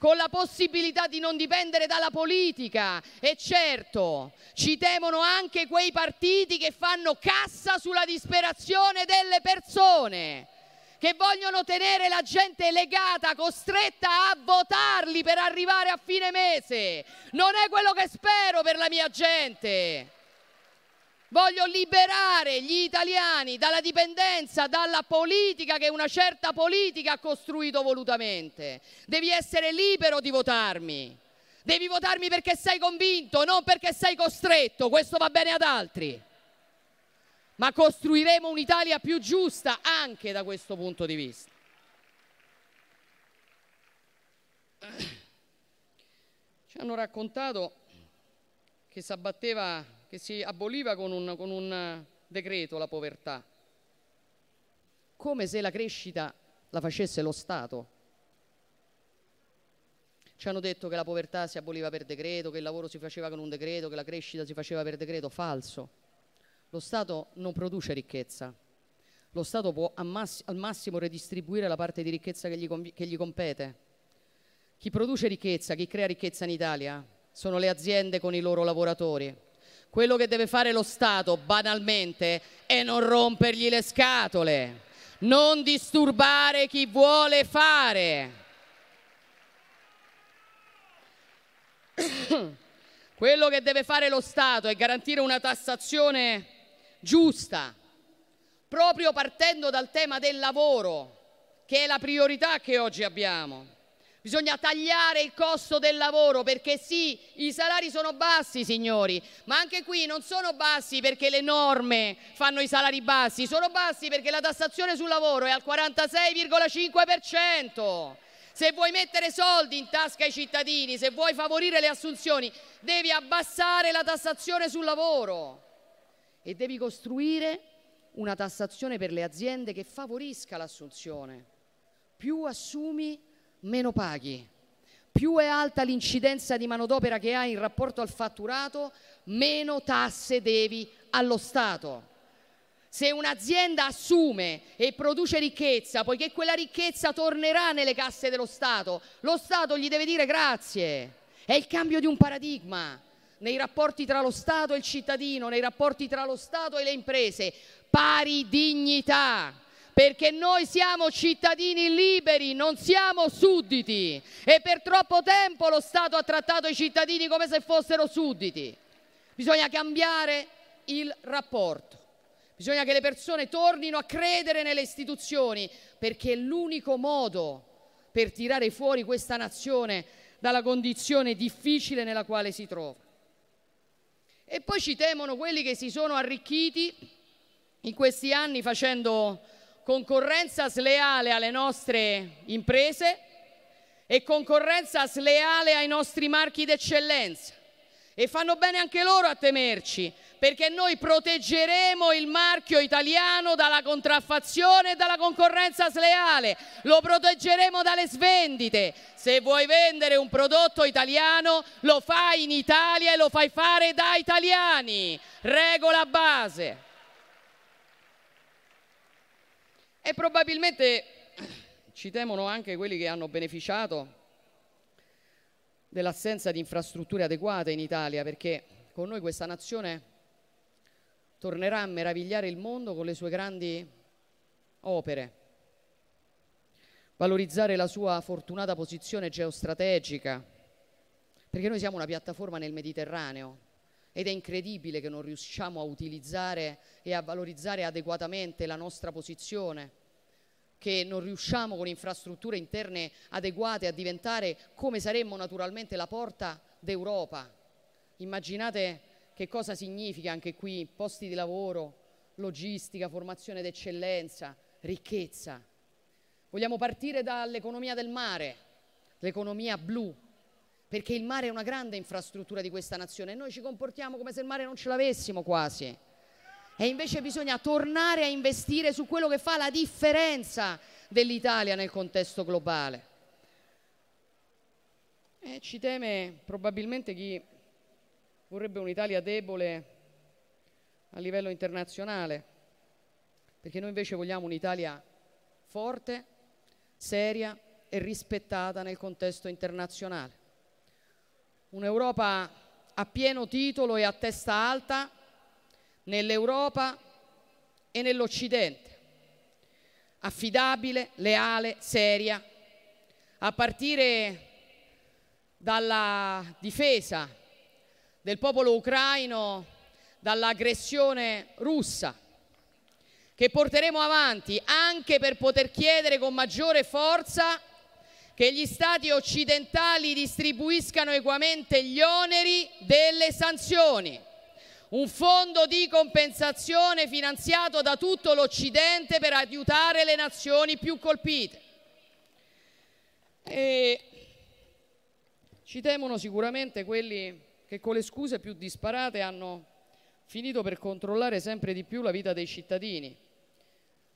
[SPEAKER 20] con la possibilità di non dipendere dalla politica. E certo, ci temono anche quei partiti che fanno cassa sulla disperazione delle persone che vogliono tenere la gente legata, costretta a votarli per arrivare a fine mese. Non è quello che spero per la mia gente. Voglio liberare gli italiani dalla dipendenza dalla politica che una certa politica ha costruito volutamente. Devi essere libero di votarmi. Devi votarmi perché sei convinto, non perché sei costretto. Questo va bene ad altri. Ma costruiremo un'Italia più giusta anche da questo punto di vista. Ci hanno raccontato che si abbatteva che si aboliva con un, con un decreto la povertà, come se la crescita la facesse lo Stato. Ci hanno detto che la povertà si aboliva per decreto, che il lavoro si faceva con un decreto, che la crescita si faceva per decreto. Falso. Lo Stato non produce ricchezza. Lo Stato può al massimo redistribuire la parte di ricchezza che gli, che gli compete. Chi produce ricchezza, chi crea ricchezza in Italia sono le aziende con i loro lavoratori. Quello che deve fare lo Stato, banalmente, è non rompergli le scatole, non disturbare chi vuole fare. Quello che deve fare lo Stato è garantire una tassazione giusta, proprio partendo dal tema del lavoro, che è la priorità che oggi abbiamo. Bisogna tagliare il costo del lavoro perché sì, i salari sono bassi, signori, ma anche qui non sono bassi perché le norme fanno i salari bassi, sono bassi perché la tassazione sul lavoro è al 46,5%. Se vuoi mettere soldi in tasca ai cittadini, se vuoi favorire le assunzioni, devi abbassare la tassazione sul lavoro e devi costruire una tassazione per le aziende che favorisca l'assunzione. Più assumi, meno paghi. Più è alta l'incidenza di manodopera che hai in rapporto al fatturato, meno tasse devi allo Stato. Se un'azienda assume e produce ricchezza, poiché quella ricchezza tornerà nelle casse dello Stato, lo Stato gli deve dire grazie. È il cambio di un paradigma nei rapporti tra lo Stato e il cittadino, nei rapporti tra lo Stato e le imprese. Pari dignità perché noi siamo cittadini liberi, non siamo sudditi e per troppo tempo lo Stato ha trattato i cittadini come se fossero sudditi. Bisogna cambiare il rapporto. Bisogna che le persone tornino a credere nelle istituzioni perché è l'unico modo per tirare fuori questa nazione dalla condizione difficile nella quale si trova. E poi ci temono quelli che si sono arricchiti in questi anni facendo concorrenza sleale alle nostre imprese e concorrenza sleale ai nostri marchi d'eccellenza. E fanno bene anche loro a temerci, perché noi proteggeremo il marchio italiano dalla contraffazione e dalla concorrenza sleale, lo proteggeremo dalle svendite. Se vuoi vendere un prodotto italiano, lo fai in Italia e lo fai fare da italiani. Regola base. E probabilmente ci temono anche quelli che hanno beneficiato dell'assenza di infrastrutture adeguate in Italia, perché con noi questa nazione tornerà a meravigliare il mondo con le sue grandi opere, valorizzare la sua fortunata posizione geostrategica, perché noi siamo una piattaforma nel Mediterraneo ed è incredibile che non riusciamo a utilizzare e a valorizzare adeguatamente la nostra posizione che non riusciamo con infrastrutture interne adeguate a diventare come saremmo naturalmente la porta d'Europa. Immaginate che cosa significa anche qui posti di lavoro, logistica, formazione d'eccellenza, ricchezza. Vogliamo partire dall'economia del mare, l'economia blu, perché il mare è una grande infrastruttura di questa nazione e noi ci comportiamo come se il mare non ce l'avessimo quasi. E invece bisogna tornare a investire su quello che fa la differenza dell'Italia nel contesto globale. E ci teme probabilmente chi vorrebbe un'Italia debole a livello internazionale, perché noi invece vogliamo un'Italia forte, seria e rispettata nel contesto internazionale. Un'Europa a pieno titolo e a testa alta nell'Europa e nell'Occidente, affidabile, leale, seria, a partire dalla difesa del popolo ucraino dall'aggressione russa, che porteremo avanti anche per poter chiedere con maggiore forza che gli stati occidentali distribuiscano equamente gli oneri delle sanzioni un fondo di compensazione finanziato da tutto l'Occidente per aiutare le nazioni più colpite. E ci temono sicuramente quelli che con le scuse più disparate hanno finito per controllare sempre di più la vita dei cittadini.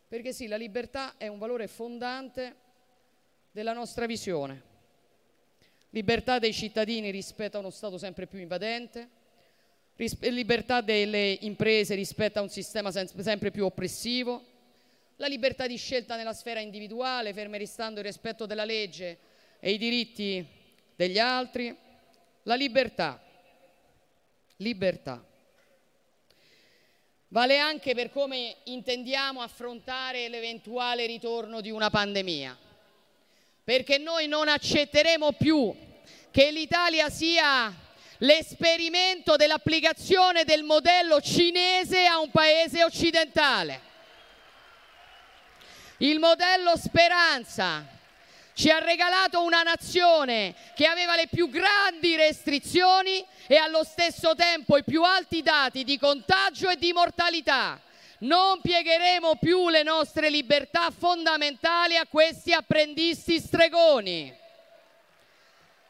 [SPEAKER 20] Perché sì, la libertà è un valore fondante della nostra visione. Libertà dei cittadini rispetto a uno Stato sempre più invadente, libertà delle imprese rispetto a un sistema sempre più oppressivo, la libertà di scelta nella sfera individuale, ferme restando il rispetto della legge e i diritti degli altri, la libertà. Libertà. Vale anche per come intendiamo affrontare l'eventuale ritorno di una pandemia, perché noi non accetteremo più che l'Italia sia l'esperimento dell'applicazione del modello cinese a un paese occidentale. Il modello speranza, ci ha regalato una nazione che aveva le più grandi restrizioni e allo stesso tempo i più alti dati di contagio e di mortalità. Non piegheremo più le nostre libertà fondamentali a questi apprendisti stregoni.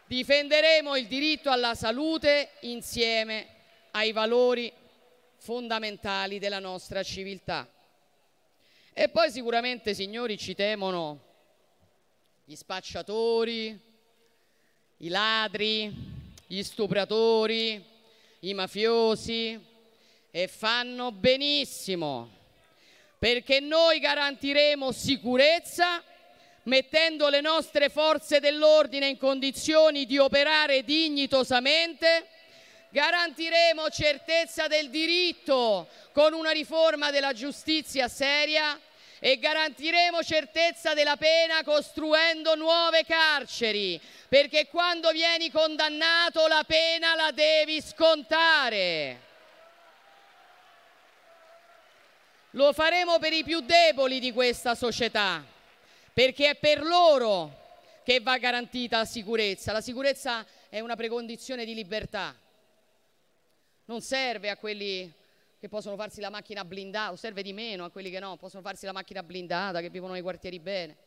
[SPEAKER 20] Difenderemo il diritto alla salute insieme ai valori fondamentali della nostra civiltà. E poi sicuramente, signori, ci temono gli spacciatori, i ladri, gli stupratori, i mafiosi e fanno benissimo perché noi garantiremo sicurezza mettendo le nostre forze dell'ordine in condizioni di operare dignitosamente, garantiremo certezza del diritto con una riforma della giustizia seria e garantiremo certezza della pena costruendo nuove carceri, perché quando vieni condannato la pena la devi scontare. Lo faremo per i più deboli di questa società, perché è per loro che va garantita la sicurezza. La sicurezza è una precondizione di libertà. Non serve a quelli che possono farsi la macchina blindata, o serve di meno a quelli che no, possono farsi la macchina blindata, che vivono nei quartieri bene.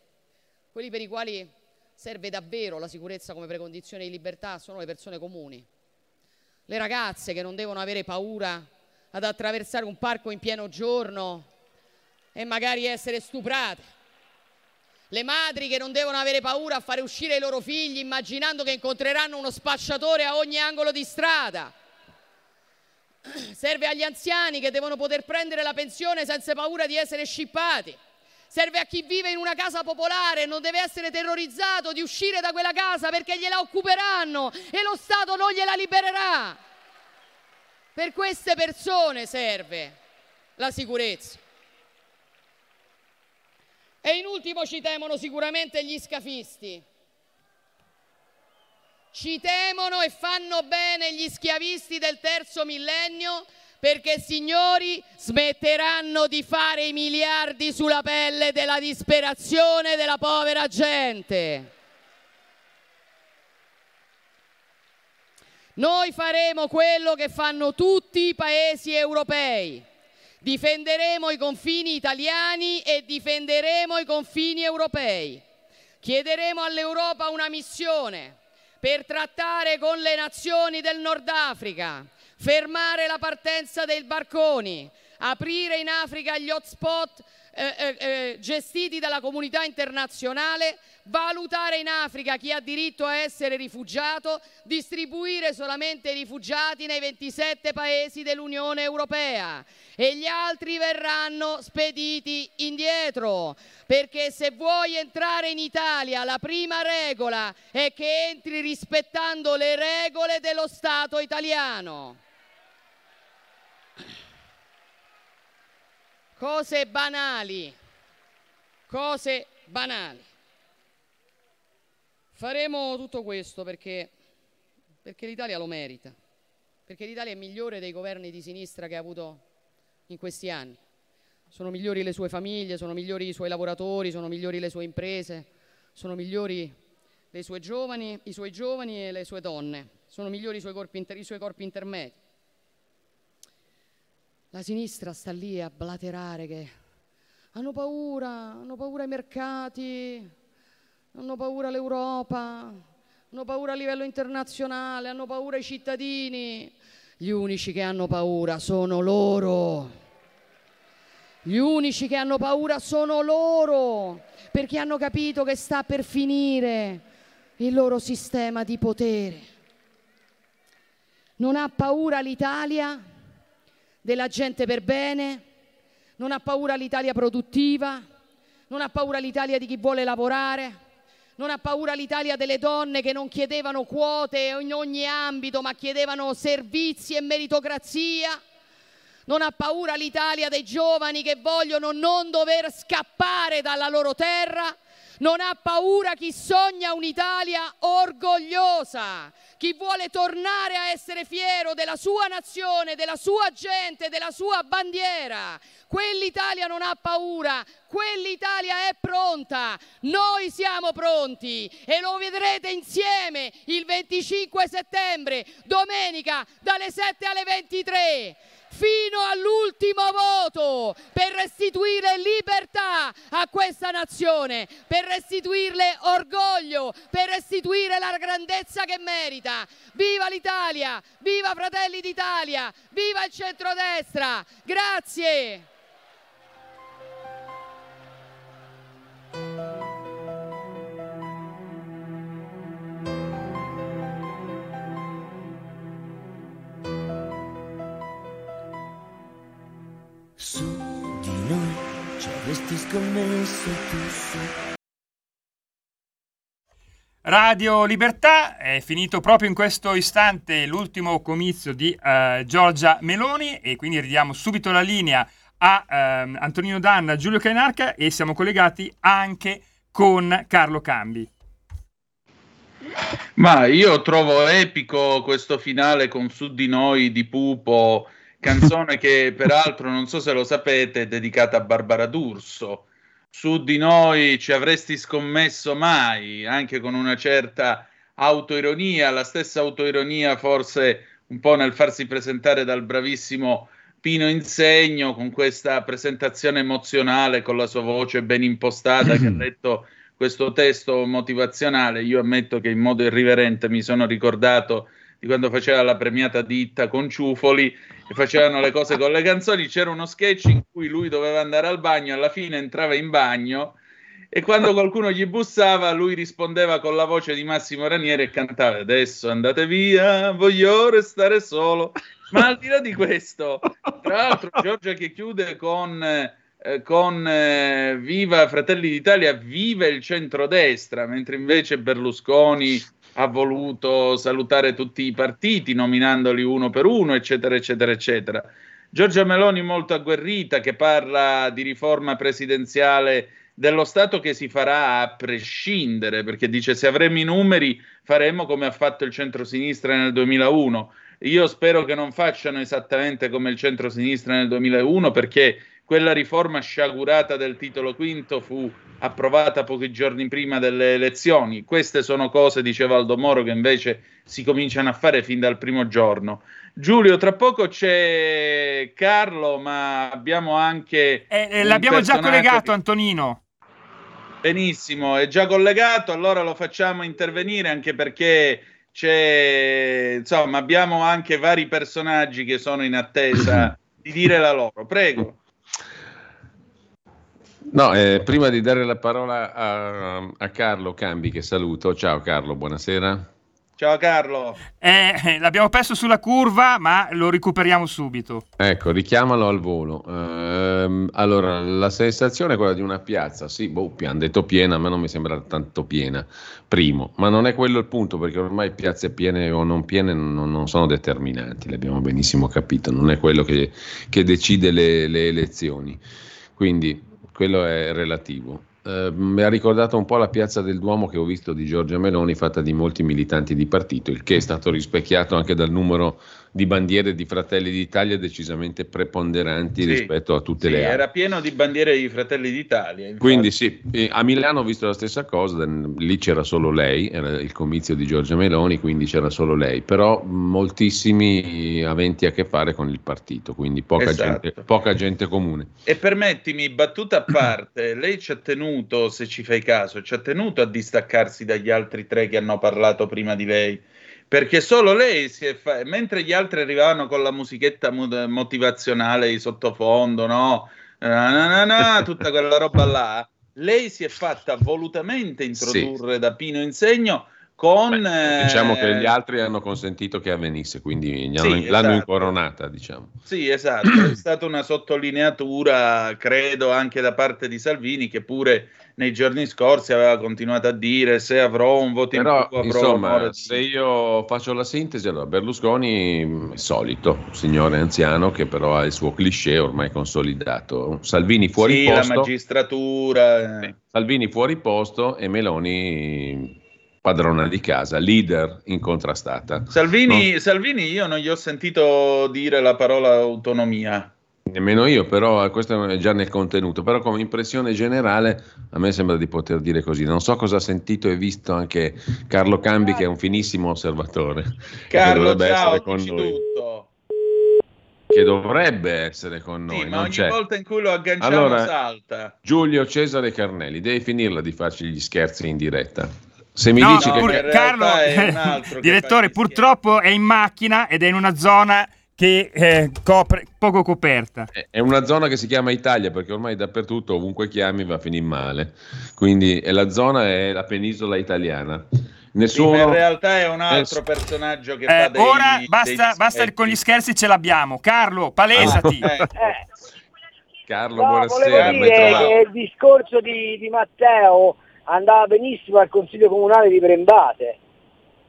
[SPEAKER 20] Quelli per i quali serve davvero la sicurezza come precondizione di libertà sono le persone comuni. Le ragazze che non devono avere paura ad attraversare un parco in pieno giorno e magari essere stuprate. Le madri che non devono avere paura a fare uscire i loro figli immaginando che incontreranno uno spacciatore a ogni angolo di strada serve agli anziani che devono poter prendere la pensione senza paura di essere scippati. Serve a chi vive in una casa popolare e non deve essere terrorizzato di uscire da quella casa perché gliela occuperanno e lo Stato non gliela libererà. Per queste persone serve la sicurezza. E in ultimo ci temono sicuramente gli scafisti ci temono e fanno bene gli schiavisti del terzo millennio perché signori smetteranno di fare i miliardi sulla pelle della disperazione della povera gente. Noi faremo quello che fanno tutti i paesi europei. Difenderemo i confini italiani e difenderemo i confini europei. Chiederemo all'Europa una missione per trattare con le nazioni del Nord Africa, fermare la partenza dei barconi, aprire in Africa gli hotspot eh, eh, eh, gestiti dalla comunità internazionale, valutare in Africa chi ha diritto a essere rifugiato, distribuire solamente i rifugiati nei 27 paesi dell'Unione Europea e gli altri verranno spediti indietro. Perché se vuoi entrare in Italia la prima regola è che entri rispettando le regole dello Stato italiano. Cose banali, cose banali. Faremo tutto questo perché, perché l'Italia lo merita, perché l'Italia è migliore dei governi di sinistra che ha avuto in questi anni. Sono migliori le sue famiglie, sono migliori i suoi lavoratori, sono migliori le sue imprese, sono migliori sue giovani, i suoi giovani e le sue donne, sono migliori i suoi corpi, inter- i suoi corpi intermedi. La sinistra sta lì a blaterare che hanno paura, hanno paura i mercati, hanno paura l'Europa, hanno paura a livello internazionale, hanno paura i cittadini. Gli unici che hanno paura sono loro. Gli unici che hanno paura sono loro, perché hanno capito che sta per finire il loro sistema di potere. Non ha paura l'Italia della gente per bene, non ha paura l'Italia produttiva, non ha paura l'Italia di chi vuole lavorare, non ha paura l'Italia delle donne che non chiedevano quote in ogni ambito, ma chiedevano servizi e meritocrazia. Non ha paura l'Italia dei giovani che vogliono non dover scappare dalla loro terra. Non ha paura chi sogna un'Italia orgogliosa, chi vuole tornare a essere fiero della sua nazione, della sua gente, della sua bandiera. Quell'Italia non ha paura, quell'Italia è pronta, noi siamo pronti e lo vedrete insieme il 25 settembre, domenica dalle 7 alle 23 fino all'ultimo voto per restituire libertà a questa nazione, per restituirle orgoglio, per restituire la grandezza che merita. Viva l'Italia, viva Fratelli d'Italia, viva il centrodestra. Grazie.
[SPEAKER 21] Ci avresti scommesso tu su.
[SPEAKER 8] Radio Libertà è finito proprio in questo istante l'ultimo comizio di uh, Giorgia Meloni e quindi ridiamo subito la linea a uh, Antonino Danna, Giulio Cainarca e siamo collegati anche con Carlo Cambi.
[SPEAKER 1] Ma io trovo epico questo finale con Su di noi di Pupo canzone che peraltro non so se lo sapete è dedicata a Barbara D'Urso. Su di noi ci avresti scommesso mai, anche con una certa autoironia, la stessa autoironia forse un po' nel farsi presentare dal bravissimo Pino Insegno con questa presentazione emozionale con la sua voce ben impostata che ha letto questo testo motivazionale. Io ammetto che in modo irriverente mi sono ricordato di quando faceva la premiata ditta con Ciufoli e facevano le cose con le canzoni, c'era uno sketch in cui lui doveva andare al bagno, alla fine entrava in bagno e quando qualcuno gli bussava lui rispondeva con la voce di Massimo Ranieri e cantava adesso andate via, voglio restare solo. Ma al di là di questo, tra l'altro Giorgia che chiude con... Eh, con eh, Viva Fratelli d'Italia, vive il centrodestra, mentre invece Berlusconi ha voluto salutare tutti i partiti, nominandoli uno per uno, eccetera, eccetera, eccetera. Giorgia Meloni molto agguerrita che parla di riforma presidenziale dello Stato che si farà a prescindere, perché dice se avremo i numeri faremo come ha fatto il centrosinistra nel 2001. Io spero che non facciano esattamente come il centrosinistra nel 2001 perché quella riforma sciagurata del titolo quinto fu approvata pochi giorni prima delle elezioni. Queste sono cose, diceva Aldo Moro, che invece si cominciano a fare fin dal primo giorno. Giulio, tra poco c'è Carlo, ma abbiamo anche...
[SPEAKER 8] Eh, eh, l'abbiamo già collegato, Antonino.
[SPEAKER 1] Benissimo, è già collegato, allora lo facciamo intervenire anche perché c'è, insomma, abbiamo anche vari personaggi che sono in attesa di dire la loro. Prego.
[SPEAKER 3] No, eh, prima di dare la parola a, a, Carlo Cambi, che saluto. Ciao Carlo, buonasera.
[SPEAKER 1] Ciao Carlo.
[SPEAKER 8] Eh, l'abbiamo perso sulla curva, ma lo recuperiamo subito.
[SPEAKER 3] Ecco, richiamalo al volo. Eh, allora, la sensazione è quella di una piazza. Sì, boh, hanno detto piena, a me non mi sembra tanto piena. Primo, ma non è quello il punto, perché ormai piazze piene o non piene non, non sono determinanti, l'abbiamo benissimo capito. Non è quello che, che decide le, le elezioni. Quindi quello è relativo. Eh, mi ha ricordato un po' la piazza del Duomo che ho visto di Giorgia Meloni fatta di molti militanti di partito, il che è stato rispecchiato anche dal numero di bandiere di Fratelli d'Italia decisamente preponderanti sì, rispetto a tutte
[SPEAKER 1] sì,
[SPEAKER 3] le altre.
[SPEAKER 1] Era pieno di bandiere di Fratelli d'Italia. Infatti.
[SPEAKER 3] Quindi sì, a Milano ho visto la stessa cosa, lì c'era solo lei, era il comizio di Giorgia Meloni, quindi c'era solo lei, però moltissimi aventi a che fare con il partito, quindi poca, esatto. gente, poca gente comune.
[SPEAKER 1] E permettimi, battuta a parte, lei ci ha tenuto, se ci fai caso, ci ha tenuto a distaccarsi dagli altri tre che hanno parlato prima di lei perché solo lei si è fa- mentre gli altri arrivavano con la musichetta motivazionale di sottofondo, no? Na, na, na, tutta quella roba là, lei si è fatta volutamente introdurre sì. da Pino Insegno con...
[SPEAKER 3] Beh, diciamo che
[SPEAKER 1] eh,
[SPEAKER 3] gli altri hanno consentito che avvenisse, quindi
[SPEAKER 1] Sì,
[SPEAKER 3] hanno- l'hanno
[SPEAKER 1] esatto.
[SPEAKER 3] incoronata, diciamo.
[SPEAKER 1] Sì, esatto, è stata una sottolineatura, credo, anche da parte di Salvini, che pure nei giorni scorsi aveva continuato a dire se avrò un voto in
[SPEAKER 3] Però,
[SPEAKER 1] più avrò
[SPEAKER 3] insomma,
[SPEAKER 1] di-"
[SPEAKER 3] se io faccio la sintesi, allora Berlusconi è solito, signore anziano che però ha il suo cliché ormai consolidato. Salvini fuori
[SPEAKER 1] Sì, la
[SPEAKER 3] posto,
[SPEAKER 1] magistratura... eh.
[SPEAKER 3] Salvini fuori posto e Meloni padrona di casa, leader incontrastata.
[SPEAKER 1] Salvini, Salvini io non gli ho sentito dire la parola autonomia.
[SPEAKER 3] Nemmeno io, però eh, questo è già nel contenuto, però come impressione generale a me sembra di poter dire così. Non so cosa ha sentito e visto anche Carlo Cambi che è un finissimo osservatore. che
[SPEAKER 1] Carlo,
[SPEAKER 3] dovrebbe
[SPEAKER 1] ciao,
[SPEAKER 3] con noi.
[SPEAKER 1] tutto.
[SPEAKER 3] Che dovrebbe essere con noi.
[SPEAKER 1] Sì, ma
[SPEAKER 3] non
[SPEAKER 1] ogni
[SPEAKER 3] c'è.
[SPEAKER 1] volta in cui lo agganciamo
[SPEAKER 3] Allora,
[SPEAKER 1] salta.
[SPEAKER 3] Giulio Cesare Carnelli, devi finirla di farci gli scherzi in diretta. Se mi
[SPEAKER 8] No,
[SPEAKER 3] dici che...
[SPEAKER 8] pur- Carlo, direttore, purtroppo è in macchina ed è in una zona che eh, copre poco coperta.
[SPEAKER 3] È una zona che si chiama Italia perché ormai dappertutto, ovunque chiami, va a finire male. Quindi la zona è la penisola italiana.
[SPEAKER 1] Sì,
[SPEAKER 3] Nessuno...
[SPEAKER 1] ma in realtà è un altro
[SPEAKER 3] Eh,
[SPEAKER 1] personaggio che
[SPEAKER 8] Eh,
[SPEAKER 1] fa dei,
[SPEAKER 8] ora
[SPEAKER 1] dei
[SPEAKER 8] basta, basta con gli scherzi ce l'abbiamo. Carlo, palesati.
[SPEAKER 1] Eh,
[SPEAKER 3] Carlo,
[SPEAKER 22] No,
[SPEAKER 3] buonasera,
[SPEAKER 22] dire che il discorso di, di Matteo andava benissimo al Consiglio Comunale di Brembate,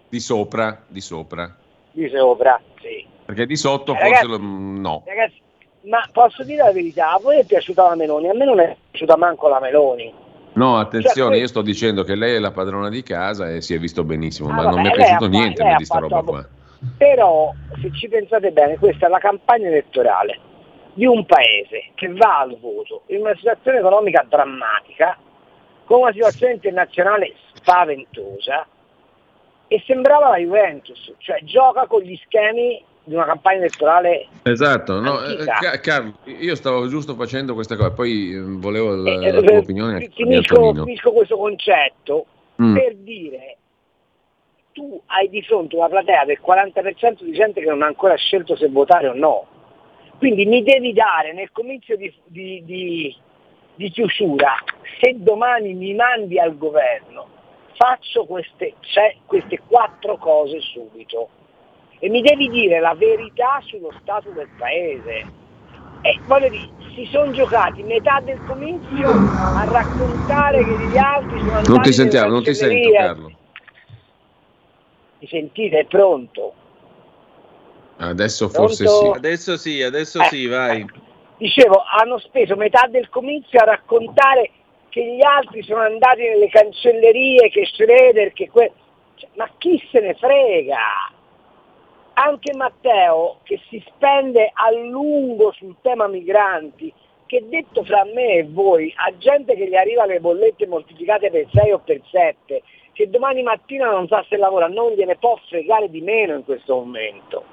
[SPEAKER 3] Di sopra, di sopra.
[SPEAKER 22] di sopra, sì.
[SPEAKER 3] Perché di sotto
[SPEAKER 22] Eh,
[SPEAKER 3] forse
[SPEAKER 22] ragazzi-
[SPEAKER 3] lo- mm, no.
[SPEAKER 22] Ragazzi, ma posso dire la verità, a voi è piaciuta la Meloni, a me non è piaciuta manco la Meloni.
[SPEAKER 3] No, attenzione,
[SPEAKER 22] Cioè,
[SPEAKER 3] io sto dicendo che lei è la padrona di casa e si è visto benissimo,
[SPEAKER 22] Ah,
[SPEAKER 3] ma
[SPEAKER 22] vabbè,
[SPEAKER 3] non mi è piaciuto niente di sta
[SPEAKER 22] fatto
[SPEAKER 3] roba qua.
[SPEAKER 22] Però, se ci pensate bene, questa è la campagna elettorale di un paese che va al voto in una situazione economica drammatica, con una situazione internazionale spaventosa, e sembrava la Juventus, cioè gioca con gli schemi di una campagna elettorale
[SPEAKER 3] Esatto, no, eh, Ca- Carlo, io stavo giusto facendo questa cosa, poi eh, volevo la,
[SPEAKER 22] Eh,
[SPEAKER 3] la
[SPEAKER 22] eh,
[SPEAKER 3] tua opinione anche di
[SPEAKER 22] finisco, finisco questo concetto
[SPEAKER 3] Mm.
[SPEAKER 22] per dire tu hai di fronte una platea del 40% di gente che non ha ancora scelto se votare o no. Quindi mi devi dare nel comizio di, di- di- di chiusura, se domani mi mandi al governo, faccio queste, cioè, queste quattro cose subito. E mi devi dire la verità sullo stato del paese. E voglio dire, si sono giocati metà del comizio a raccontare che gli altri sono andati
[SPEAKER 3] Non ti sentiamo, non ti sento. Carlo.
[SPEAKER 22] Mi sentite? È pronto?
[SPEAKER 3] Adesso forse
[SPEAKER 22] Pronto?
[SPEAKER 3] sì.
[SPEAKER 1] Adesso sì, adesso
[SPEAKER 22] Eh,
[SPEAKER 1] sì, vai.
[SPEAKER 22] Dicevo, hanno speso metà del comizio a raccontare che gli altri sono andati nelle cancellerie, che Schroeder, che que... cioè, ma chi se ne frega? Anche Matteo, che si spende a lungo sul tema migranti, che detto fra me e voi, a gente che gli arriva le bollette moltiplicate per 6 o per 7, che domani mattina non sa se lavora, non gliene può fregare di meno in questo momento.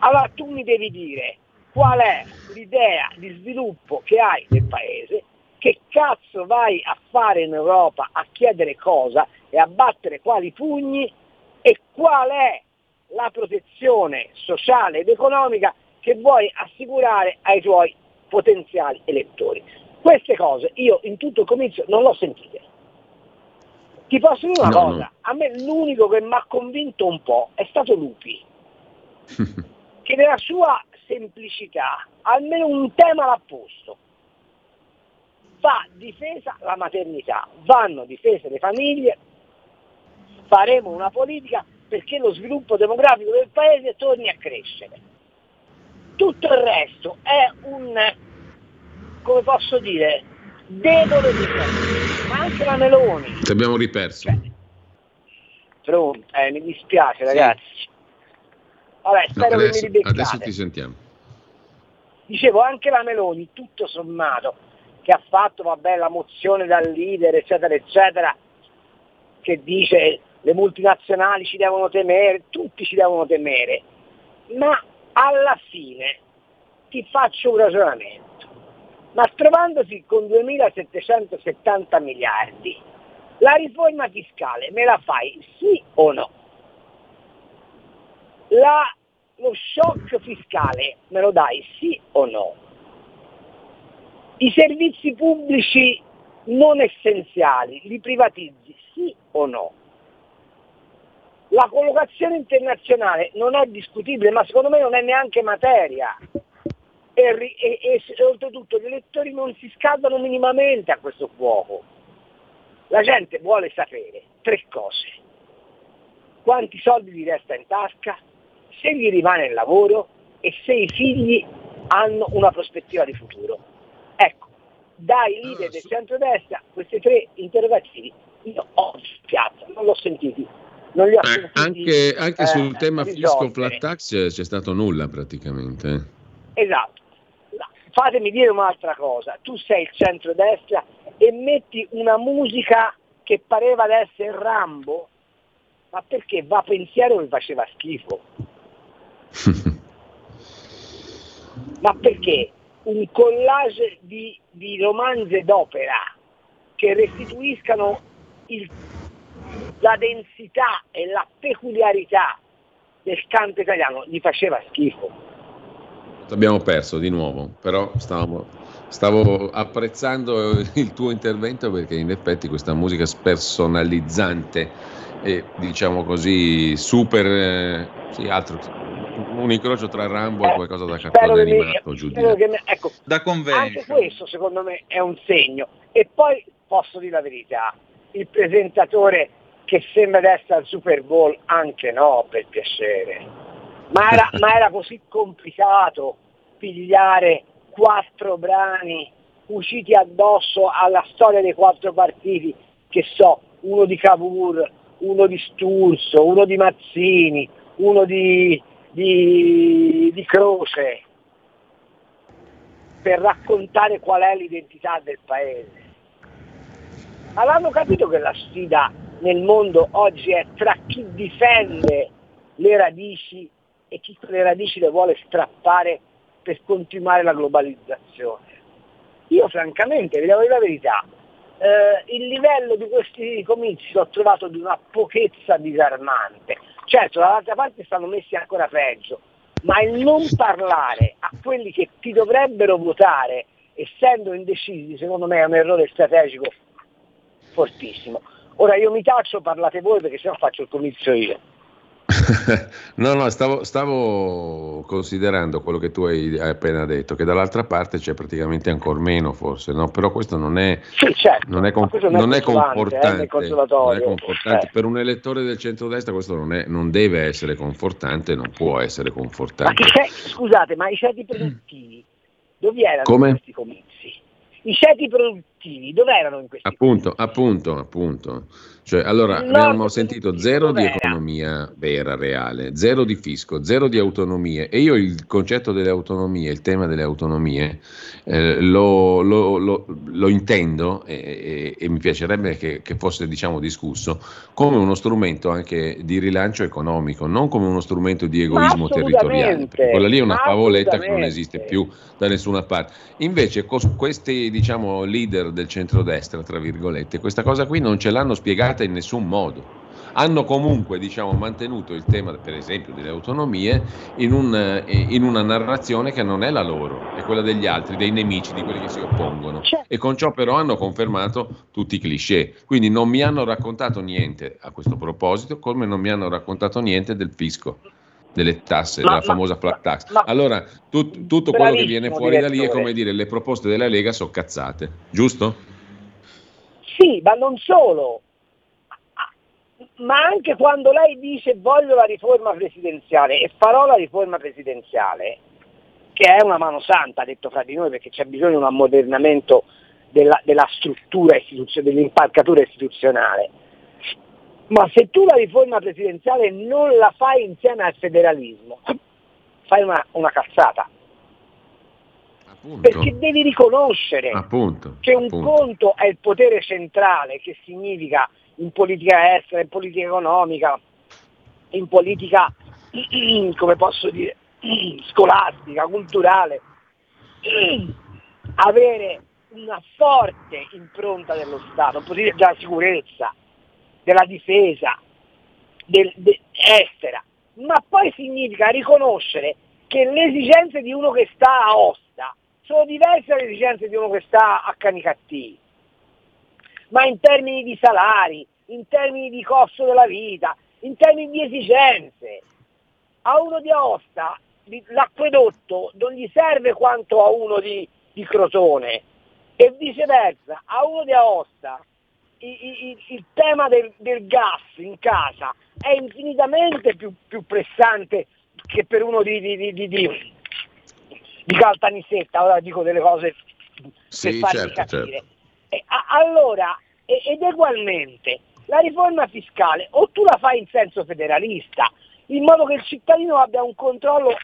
[SPEAKER 22] Allora tu mi devi dire qual è l'idea di sviluppo che hai del paese, che cazzo vai a fare in Europa a chiedere cosa e a battere quali pugni e qual è la protezione sociale ed economica che vuoi assicurare ai tuoi potenziali elettori. Queste cose io in tutto il comizio non l'ho sentite. Ti posso dire una
[SPEAKER 3] No,
[SPEAKER 22] cosa,
[SPEAKER 3] no.
[SPEAKER 22] a me l'unico che mi ha convinto un po' è stato Lupi che nella sua semplicità almeno un tema l'ha posto. Va difesa la maternità, vanno difese le famiglie, faremo una politica perché lo sviluppo demografico del paese torni a crescere. Tutto il resto è un, come posso dire, debole di ma anche la Meloni.
[SPEAKER 3] Ti abbiamo riperso.
[SPEAKER 22] Pronto, eh, mi dispiace ragazzi. Vabbè,
[SPEAKER 3] No,
[SPEAKER 22] spero
[SPEAKER 3] adesso,
[SPEAKER 22] che mi ribeccate.
[SPEAKER 3] adesso ti sentiamo.
[SPEAKER 22] Dicevo anche la Meloni, tutto sommato, che ha fatto vabbè, la mozione dal leader, eccetera, eccetera, che dice le multinazionali ci devono temere, tutti ci devono temere, ma alla fine ti faccio un ragionamento. Ma trovandosi con 2.770 miliardi, la riforma fiscale me la fai sì o no? La- lo shock fiscale me lo dai sì o no? I servizi pubblici non essenziali li privatizzi sì o no? La collocazione internazionale non è discutibile, ma secondo me non è neanche materia. E, e- e- e oltretutto gli elettori non si scaldano minimamente a questo fuoco. La gente vuole sapere tre cose. Quanti soldi gli resta in tasca, se gli rimane il lavoro e se i figli hanno una prospettiva di futuro. Ecco, dai leader del centrodestra questi tre interrogativi io oggi in piazza non l'ho sentiti. Non li ho sentiti
[SPEAKER 3] Anche, anche
[SPEAKER 22] eh,
[SPEAKER 3] sul tema fisco flat tax eh, c'è stato nulla praticamente.
[SPEAKER 22] Esatto. Fatemi dire un'altra cosa, tu sei il centrodestra e metti una musica che pareva di essere Rambo, ma perché va pensiero che faceva schifo? Ma perché un collage di, di romanze d'opera che restituiscano il- la densità e la peculiarità del canto italiano gli faceva schifo.
[SPEAKER 3] Abbiamo perso di nuovo, però stavo, stavo apprezzando il tuo intervento perché in effetti questa musica spersonalizzante e diciamo così super, eh, sì, altro, un incrocio tra Rambo e qualcosa da cartone
[SPEAKER 22] che mi-
[SPEAKER 3] animato, giù
[SPEAKER 22] mi- ecco,
[SPEAKER 1] Da
[SPEAKER 22] anche
[SPEAKER 1] convention.
[SPEAKER 22] questo secondo me è un segno. E poi posso dire la verità, il presentatore che sembra di essere al Super Bowl, anche no, per piacere. Ma era, ma era così complicato pigliare quattro brani usciti addosso alla storia dei quattro partiti, che so, uno di Cavour, uno di Sturzo, uno di Mazzini, uno di, di, di Croce, per raccontare qual è l'identità del paese. Ma l'hanno capito che la sfida nel mondo oggi è tra chi difende le radici e chi quelle radici le vuole strappare per continuare la globalizzazione. Io francamente, vi devo dire la verità, eh, il livello di questi comizi l'ho trovato di una pochezza disarmante. Certo, dall'altra parte stanno messi ancora peggio, ma il non parlare a quelli che ti dovrebbero votare, essendo indecisi, secondo me è un errore strategico fortissimo. Ora io mi taccio, parlate voi perché sennò faccio il comizio io.
[SPEAKER 3] No, no, stavo, stavo considerando quello che tu hai appena detto, che dall'altra parte c'è praticamente ancora meno forse, no? Però questo non è,
[SPEAKER 22] Sì, certo,
[SPEAKER 3] non è, con-
[SPEAKER 22] ma non è
[SPEAKER 3] non è
[SPEAKER 22] eh,
[SPEAKER 3] confortante.
[SPEAKER 22] consolatorio.
[SPEAKER 3] non è confortante.
[SPEAKER 22] Eh.
[SPEAKER 3] Per un elettore del centrodestra questo non, è- non deve essere confortante, non può essere
[SPEAKER 22] Ma
[SPEAKER 3] confortante.
[SPEAKER 22] che c'è- scusate, ma i ceti produttivi dove erano
[SPEAKER 3] Come?
[SPEAKER 22] questi comizi? I ceti produttivi dove erano in questi
[SPEAKER 3] Appunto, appunto, appunto. Cioè, allora, abbiamo sentito zero di economia vera, reale, zero di fisco, zero di autonomie. E io il concetto delle autonomie, il tema delle autonomie, eh, lo, lo- lo- lo intendo e, e- e mi piacerebbe che, che fosse, diciamo, discusso come uno strumento anche di rilancio economico, non come uno strumento di egoismo territoriale. Quella lì è una favoletta che non esiste più da nessuna parte. Invece cos- questi diciamo leader del centrodestra, tra virgolette, questa cosa qui non ce l'hanno spiegata in nessun modo. Hanno comunque diciamo, mantenuto il tema, per esempio, delle autonomie in, un, eh, in una narrazione che non è la loro, è quella degli altri, dei nemici, di quelli che si oppongono. E con ciò però hanno confermato tutti i cliché. Quindi non mi hanno raccontato niente a questo proposito, come non mi hanno raccontato niente del fisco delle tasse,
[SPEAKER 22] Ma-
[SPEAKER 3] della famosa flat tax.
[SPEAKER 22] ma-
[SPEAKER 3] allora, tut- tutto quello che viene fuori da lì è
[SPEAKER 22] direttore.
[SPEAKER 3] come dire le proposte della Lega sono cazzate, giusto?
[SPEAKER 22] Sì, ma non solo. Ma anche quando lei dice voglio la riforma presidenziale e farò la riforma presidenziale, che è una mano santa, detto fra di noi, perché c'è bisogno di un ammodernamento della, della struttura istituzionale, dell'impalcatura istituzionale. Ma se tu la riforma presidenziale non la fai insieme al federalismo, fai una, una cazzata. Perché devi riconoscere
[SPEAKER 3] Appunto.
[SPEAKER 22] che un
[SPEAKER 3] appunto.
[SPEAKER 22] conto è il potere centrale, che significa in politica estera, in politica economica, in politica, come posso dire, scolastica, culturale, avere una forte impronta dello Stato, un potere della sicurezza, della difesa, del- de- estera, ma poi significa riconoscere che le esigenze di uno che sta a Osta sono diverse dalle esigenze di uno che sta a Canicattì, ma in termini di salari, in termini di costo della vita, in termini di esigenze. A uno di Aosta l'acquedotto non gli serve quanto a uno di, di Crotone e viceversa, a uno di Aosta i- i- i- il tema del, del gas in casa è infinitamente più, più pressante che per uno di, di, di, di, di, di Caltanissetta, ora dico delle cose
[SPEAKER 3] Sì,
[SPEAKER 22] per farvi
[SPEAKER 3] certo,
[SPEAKER 22] capire.
[SPEAKER 3] certo.
[SPEAKER 22] E a- allora, e- ed ugualmente, la riforma fiscale o tu la fai in senso federalista, in modo che il cittadino abbia un controllo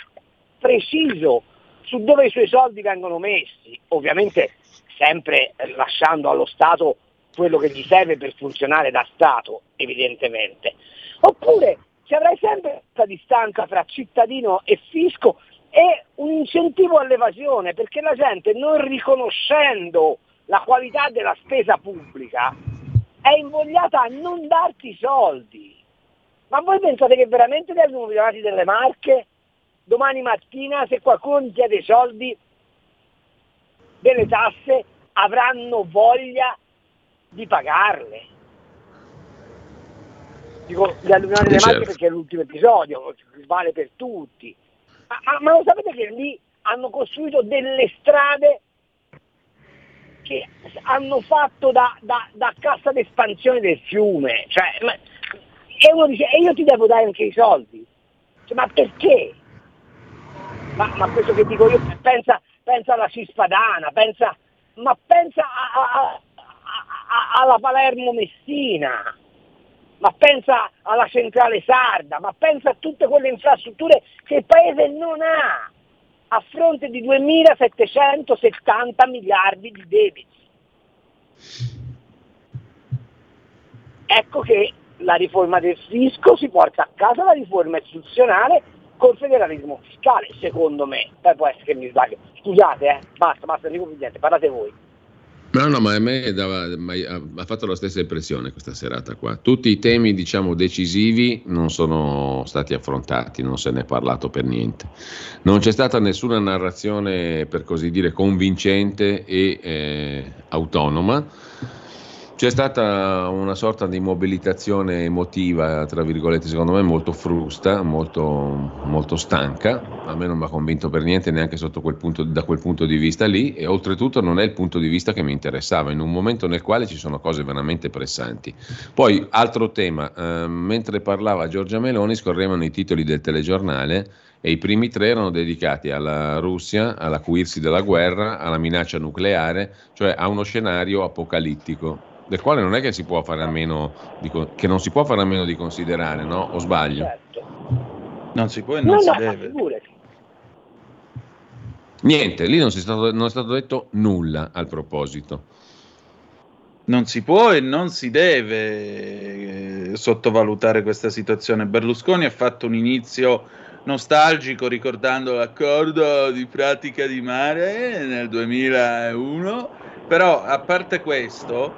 [SPEAKER 22] preciso su dove i suoi soldi vengono messi, ovviamente sempre lasciando allo Stato quello che gli serve per funzionare da Stato, evidentemente. Oppure ci avrai sempre questa distanza fra cittadino e fisco e un incentivo all'evasione, perché la gente non riconoscendo la qualità della spesa pubblica è invogliata a non darti soldi. Ma voi pensate che veramente vengono chiamati delle marche? Domani mattina se qualcuno gli chiede soldi delle tasse avranno voglia di pagarle. Dico gli alluminati delle
[SPEAKER 3] Eh, certo.
[SPEAKER 22] perché è l'ultimo episodio, vale per tutti. Ma, ma- ma lo sapete che lì hanno costruito delle strade che hanno fatto da, da- da cassa d'espansione del fiume? Cioè, ma- e uno dice, e io ti devo dare anche i soldi? Cioè, ma perché? Ma, ma questo che dico io, pensa, pensa alla Cispadana, pensa, ma pensa a- a- alla Palermo Messina, ma pensa alla centrale sarda, ma pensa a tutte quelle infrastrutture che il paese non ha a fronte di 2.770 miliardi di debiti. Ecco che la riforma del fisco si porta a casa la riforma istituzionale col federalismo fiscale, secondo me. Poi può essere che mi sbaglio. Scusate, eh, basta, basta, dico più niente, parlate voi.
[SPEAKER 3] No, no, ma a me dava- ma- ha fatto la stessa impressione questa serata qua. Tutti i temi, diciamo, decisivi non sono stati affrontati, non se ne è parlato per niente. Non c'è stata nessuna narrazione, per così dire, convincente e eh, autonoma. C'è stata una sorta di mobilitazione emotiva, tra virgolette, secondo me molto frusta, molto, molto stanca. A me non mi ha convinto per niente neanche quel punto- da quel punto di vista lì e oltretutto non è il punto di vista che mi interessava, in un momento nel quale ci sono cose veramente pressanti. Poi, altro tema, eh, mentre parlava Giorgia Meloni scorrevano i titoli del telegiornale e i primi tre erano dedicati alla Russia, all'acuirsi della guerra, alla minaccia nucleare, cioè a uno scenario apocalittico, del quale non è che si può fare a meno di, che non si può fare a meno di considerare, no? O sbaglio?
[SPEAKER 1] Non si può e non si deve.
[SPEAKER 3] Niente, lì non, si è stato, non è stato detto nulla al proposito.
[SPEAKER 1] Non si può e non si deve eh, sottovalutare questa situazione. Berlusconi ha fatto un inizio nostalgico ricordando l'accordo di pratica di mare nel 2001, però a parte questo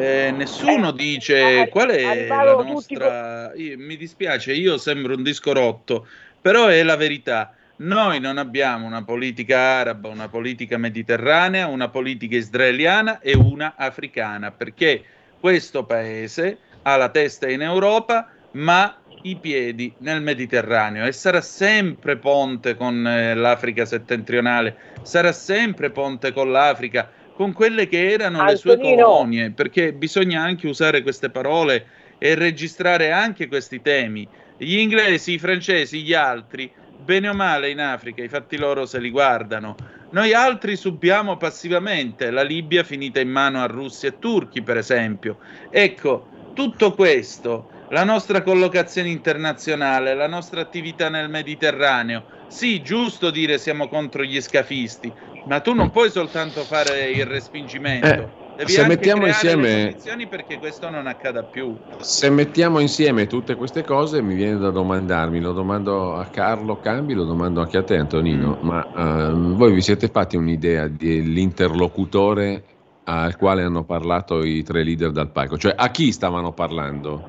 [SPEAKER 1] eh, nessuno dice qual è la nostra... Io- mi dispiace, io sembro un disco rotto, però è la verità. Noi non abbiamo una politica araba, una politica mediterranea, una politica israeliana e una africana, perché questo paese ha la testa in Europa, ma i piedi nel Mediterraneo e sarà sempre ponte con eh, l'Africa settentrionale, sarà sempre ponte con l'Africa, con quelle che erano le sue
[SPEAKER 22] Antonino.
[SPEAKER 1] colonie, perché bisogna anche usare queste parole e registrare anche questi temi. Gli inglesi, i francesi, gli altri, bene o male in Africa, i fatti loro se li guardano. Noi altri subiamo passivamente, la Libia finita in mano a russi e turchi, per esempio. Ecco, tutto questo, la nostra collocazione internazionale, la nostra attività nel Mediterraneo. Sì, giusto dire siamo contro gli scafisti, ma tu non puoi soltanto fare il respingimento.
[SPEAKER 3] Eh,
[SPEAKER 1] Devi
[SPEAKER 3] se mettiamo insieme-
[SPEAKER 1] condizioni perché questo non accada più.
[SPEAKER 3] Se mettiamo insieme tutte queste cose, mi viene da domandarmi, lo domando a Carlo Cambi, lo domando anche a te Antonino,
[SPEAKER 1] Mm.
[SPEAKER 3] ma ehm, voi vi siete fatti un'idea dell'interlocutore al quale hanno parlato i tre leader dal palco? Cioè a chi stavano parlando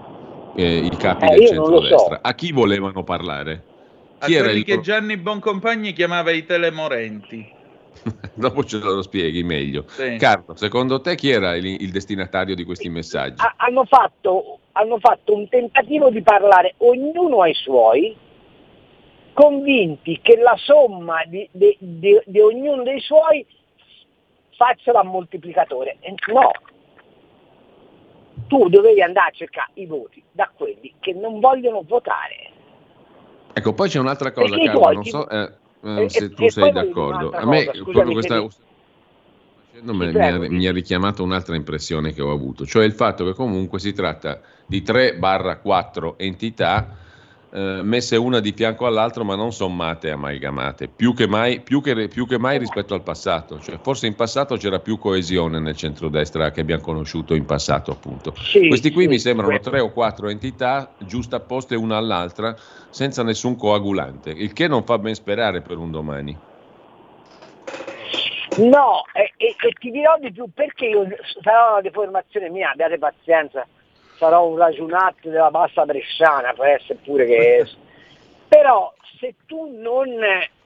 [SPEAKER 3] eh, i capi
[SPEAKER 22] Eh,
[SPEAKER 3] del centrodestra?
[SPEAKER 22] so.
[SPEAKER 3] A chi volevano parlare?
[SPEAKER 1] A
[SPEAKER 3] Chi era
[SPEAKER 1] quelli
[SPEAKER 3] il
[SPEAKER 1] che Gianni Boncompagni chiamava i telemorenti.
[SPEAKER 3] Dopo ce lo spieghi meglio.
[SPEAKER 1] Sì.
[SPEAKER 3] Carlo, secondo te chi era il, il destinatario di questi messaggi?
[SPEAKER 22] Ha- hanno fatto, hanno fatto un tentativo di parlare ognuno ai suoi, convinti che la somma di, di- di- di ognuno dei suoi faccia da moltiplicatore. No, tu dovevi andare a cercare i voti da quelli che non vogliono votare.
[SPEAKER 3] Ecco, poi c'è un'altra cosa, Carlo, non so eh, eh, se tu sei d'accordo. A me
[SPEAKER 22] cosa,
[SPEAKER 3] proprio
[SPEAKER 22] scusami,
[SPEAKER 3] questa mi, ha,
[SPEAKER 22] prego,
[SPEAKER 3] mi ha richiamato un'altra impressione che ho avuto, cioè il fatto che comunque si tratta di 3-4 entità eh, messe una di fianco all'altra ma non sommate e amalgamate, più che, mai, più, che, più che mai rispetto al passato. Cioè, forse in passato c'era più coesione nel centrodestra che abbiamo conosciuto in passato appunto. Questi qui
[SPEAKER 22] sì,
[SPEAKER 3] mi sembrano
[SPEAKER 22] questo.
[SPEAKER 3] tre o quattro entità giustapposte una all'altra senza nessun coagulante, il che non fa ben sperare per un domani.
[SPEAKER 22] No, e, e- e ti dirò di più perché io sarò una deformazione mia, abbiate pazienza, sarò un ragionatto della bassa bresciana, può essere pure che... Però se tu non,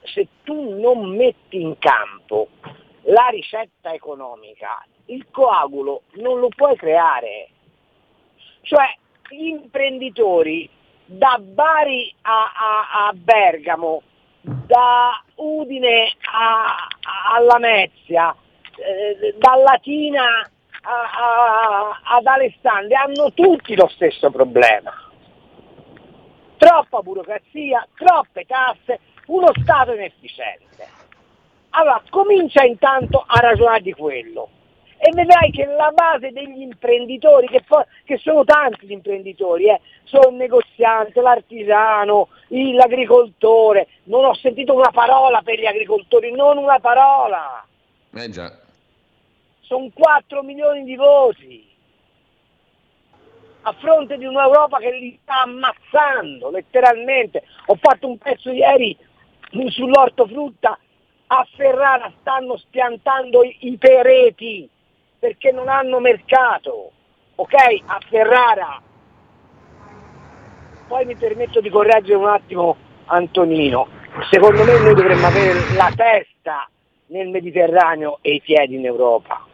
[SPEAKER 22] se tu non metti in campo la ricetta economica, il coagulo non lo puoi creare. Cioè gli imprenditori da Bari a, a- a Bergamo, da Udine a, a- a Lamezia, eh, da Latina a- ad Alessandria hanno tutti lo stesso problema. Troppa burocrazia, troppe tasse, uno Stato inefficiente. Allora comincia intanto a ragionare di quello e vedrai che la base degli imprenditori, che, poi- che sono tanti gli imprenditori, eh, sono il negoziante, l'artigiano, l'agricoltore, non ho sentito una parola per gli agricoltori, non una parola,
[SPEAKER 3] Eh già.
[SPEAKER 22] Sono 4 milioni di voti a fronte di un'Europa che li sta ammazzando letteralmente. Ho fatto un pezzo ieri sull'ortofrutta, a Ferrara stanno spiantando i, pereti perché non hanno mercato, ok? A Ferrara. Poi mi permetto di correggere un attimo Antonino, secondo me noi dovremmo avere la testa nel Mediterraneo e i piedi in Europa.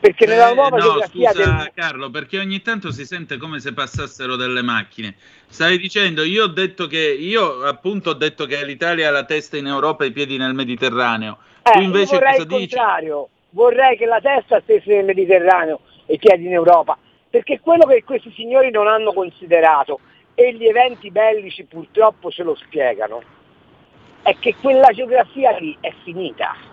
[SPEAKER 22] Perché nella
[SPEAKER 1] Eh,
[SPEAKER 22] nuova
[SPEAKER 1] no,
[SPEAKER 22] geografia
[SPEAKER 1] scusa
[SPEAKER 22] del,
[SPEAKER 1] Carlo, perché ogni tanto si sente come se passassero delle macchine. Stai dicendo, io ho detto che io appunto ho detto che l'Italia ha la testa in Europa e i piedi nel Mediterraneo.
[SPEAKER 22] Eh,
[SPEAKER 1] tu invece cosa dici?
[SPEAKER 22] contrario, vorrei che la testa stesse nel Mediterraneo e i piedi in Europa, perché quello che questi signori non hanno considerato, e gli eventi bellici purtroppo ce lo spiegano, è che quella geografia lì è finita.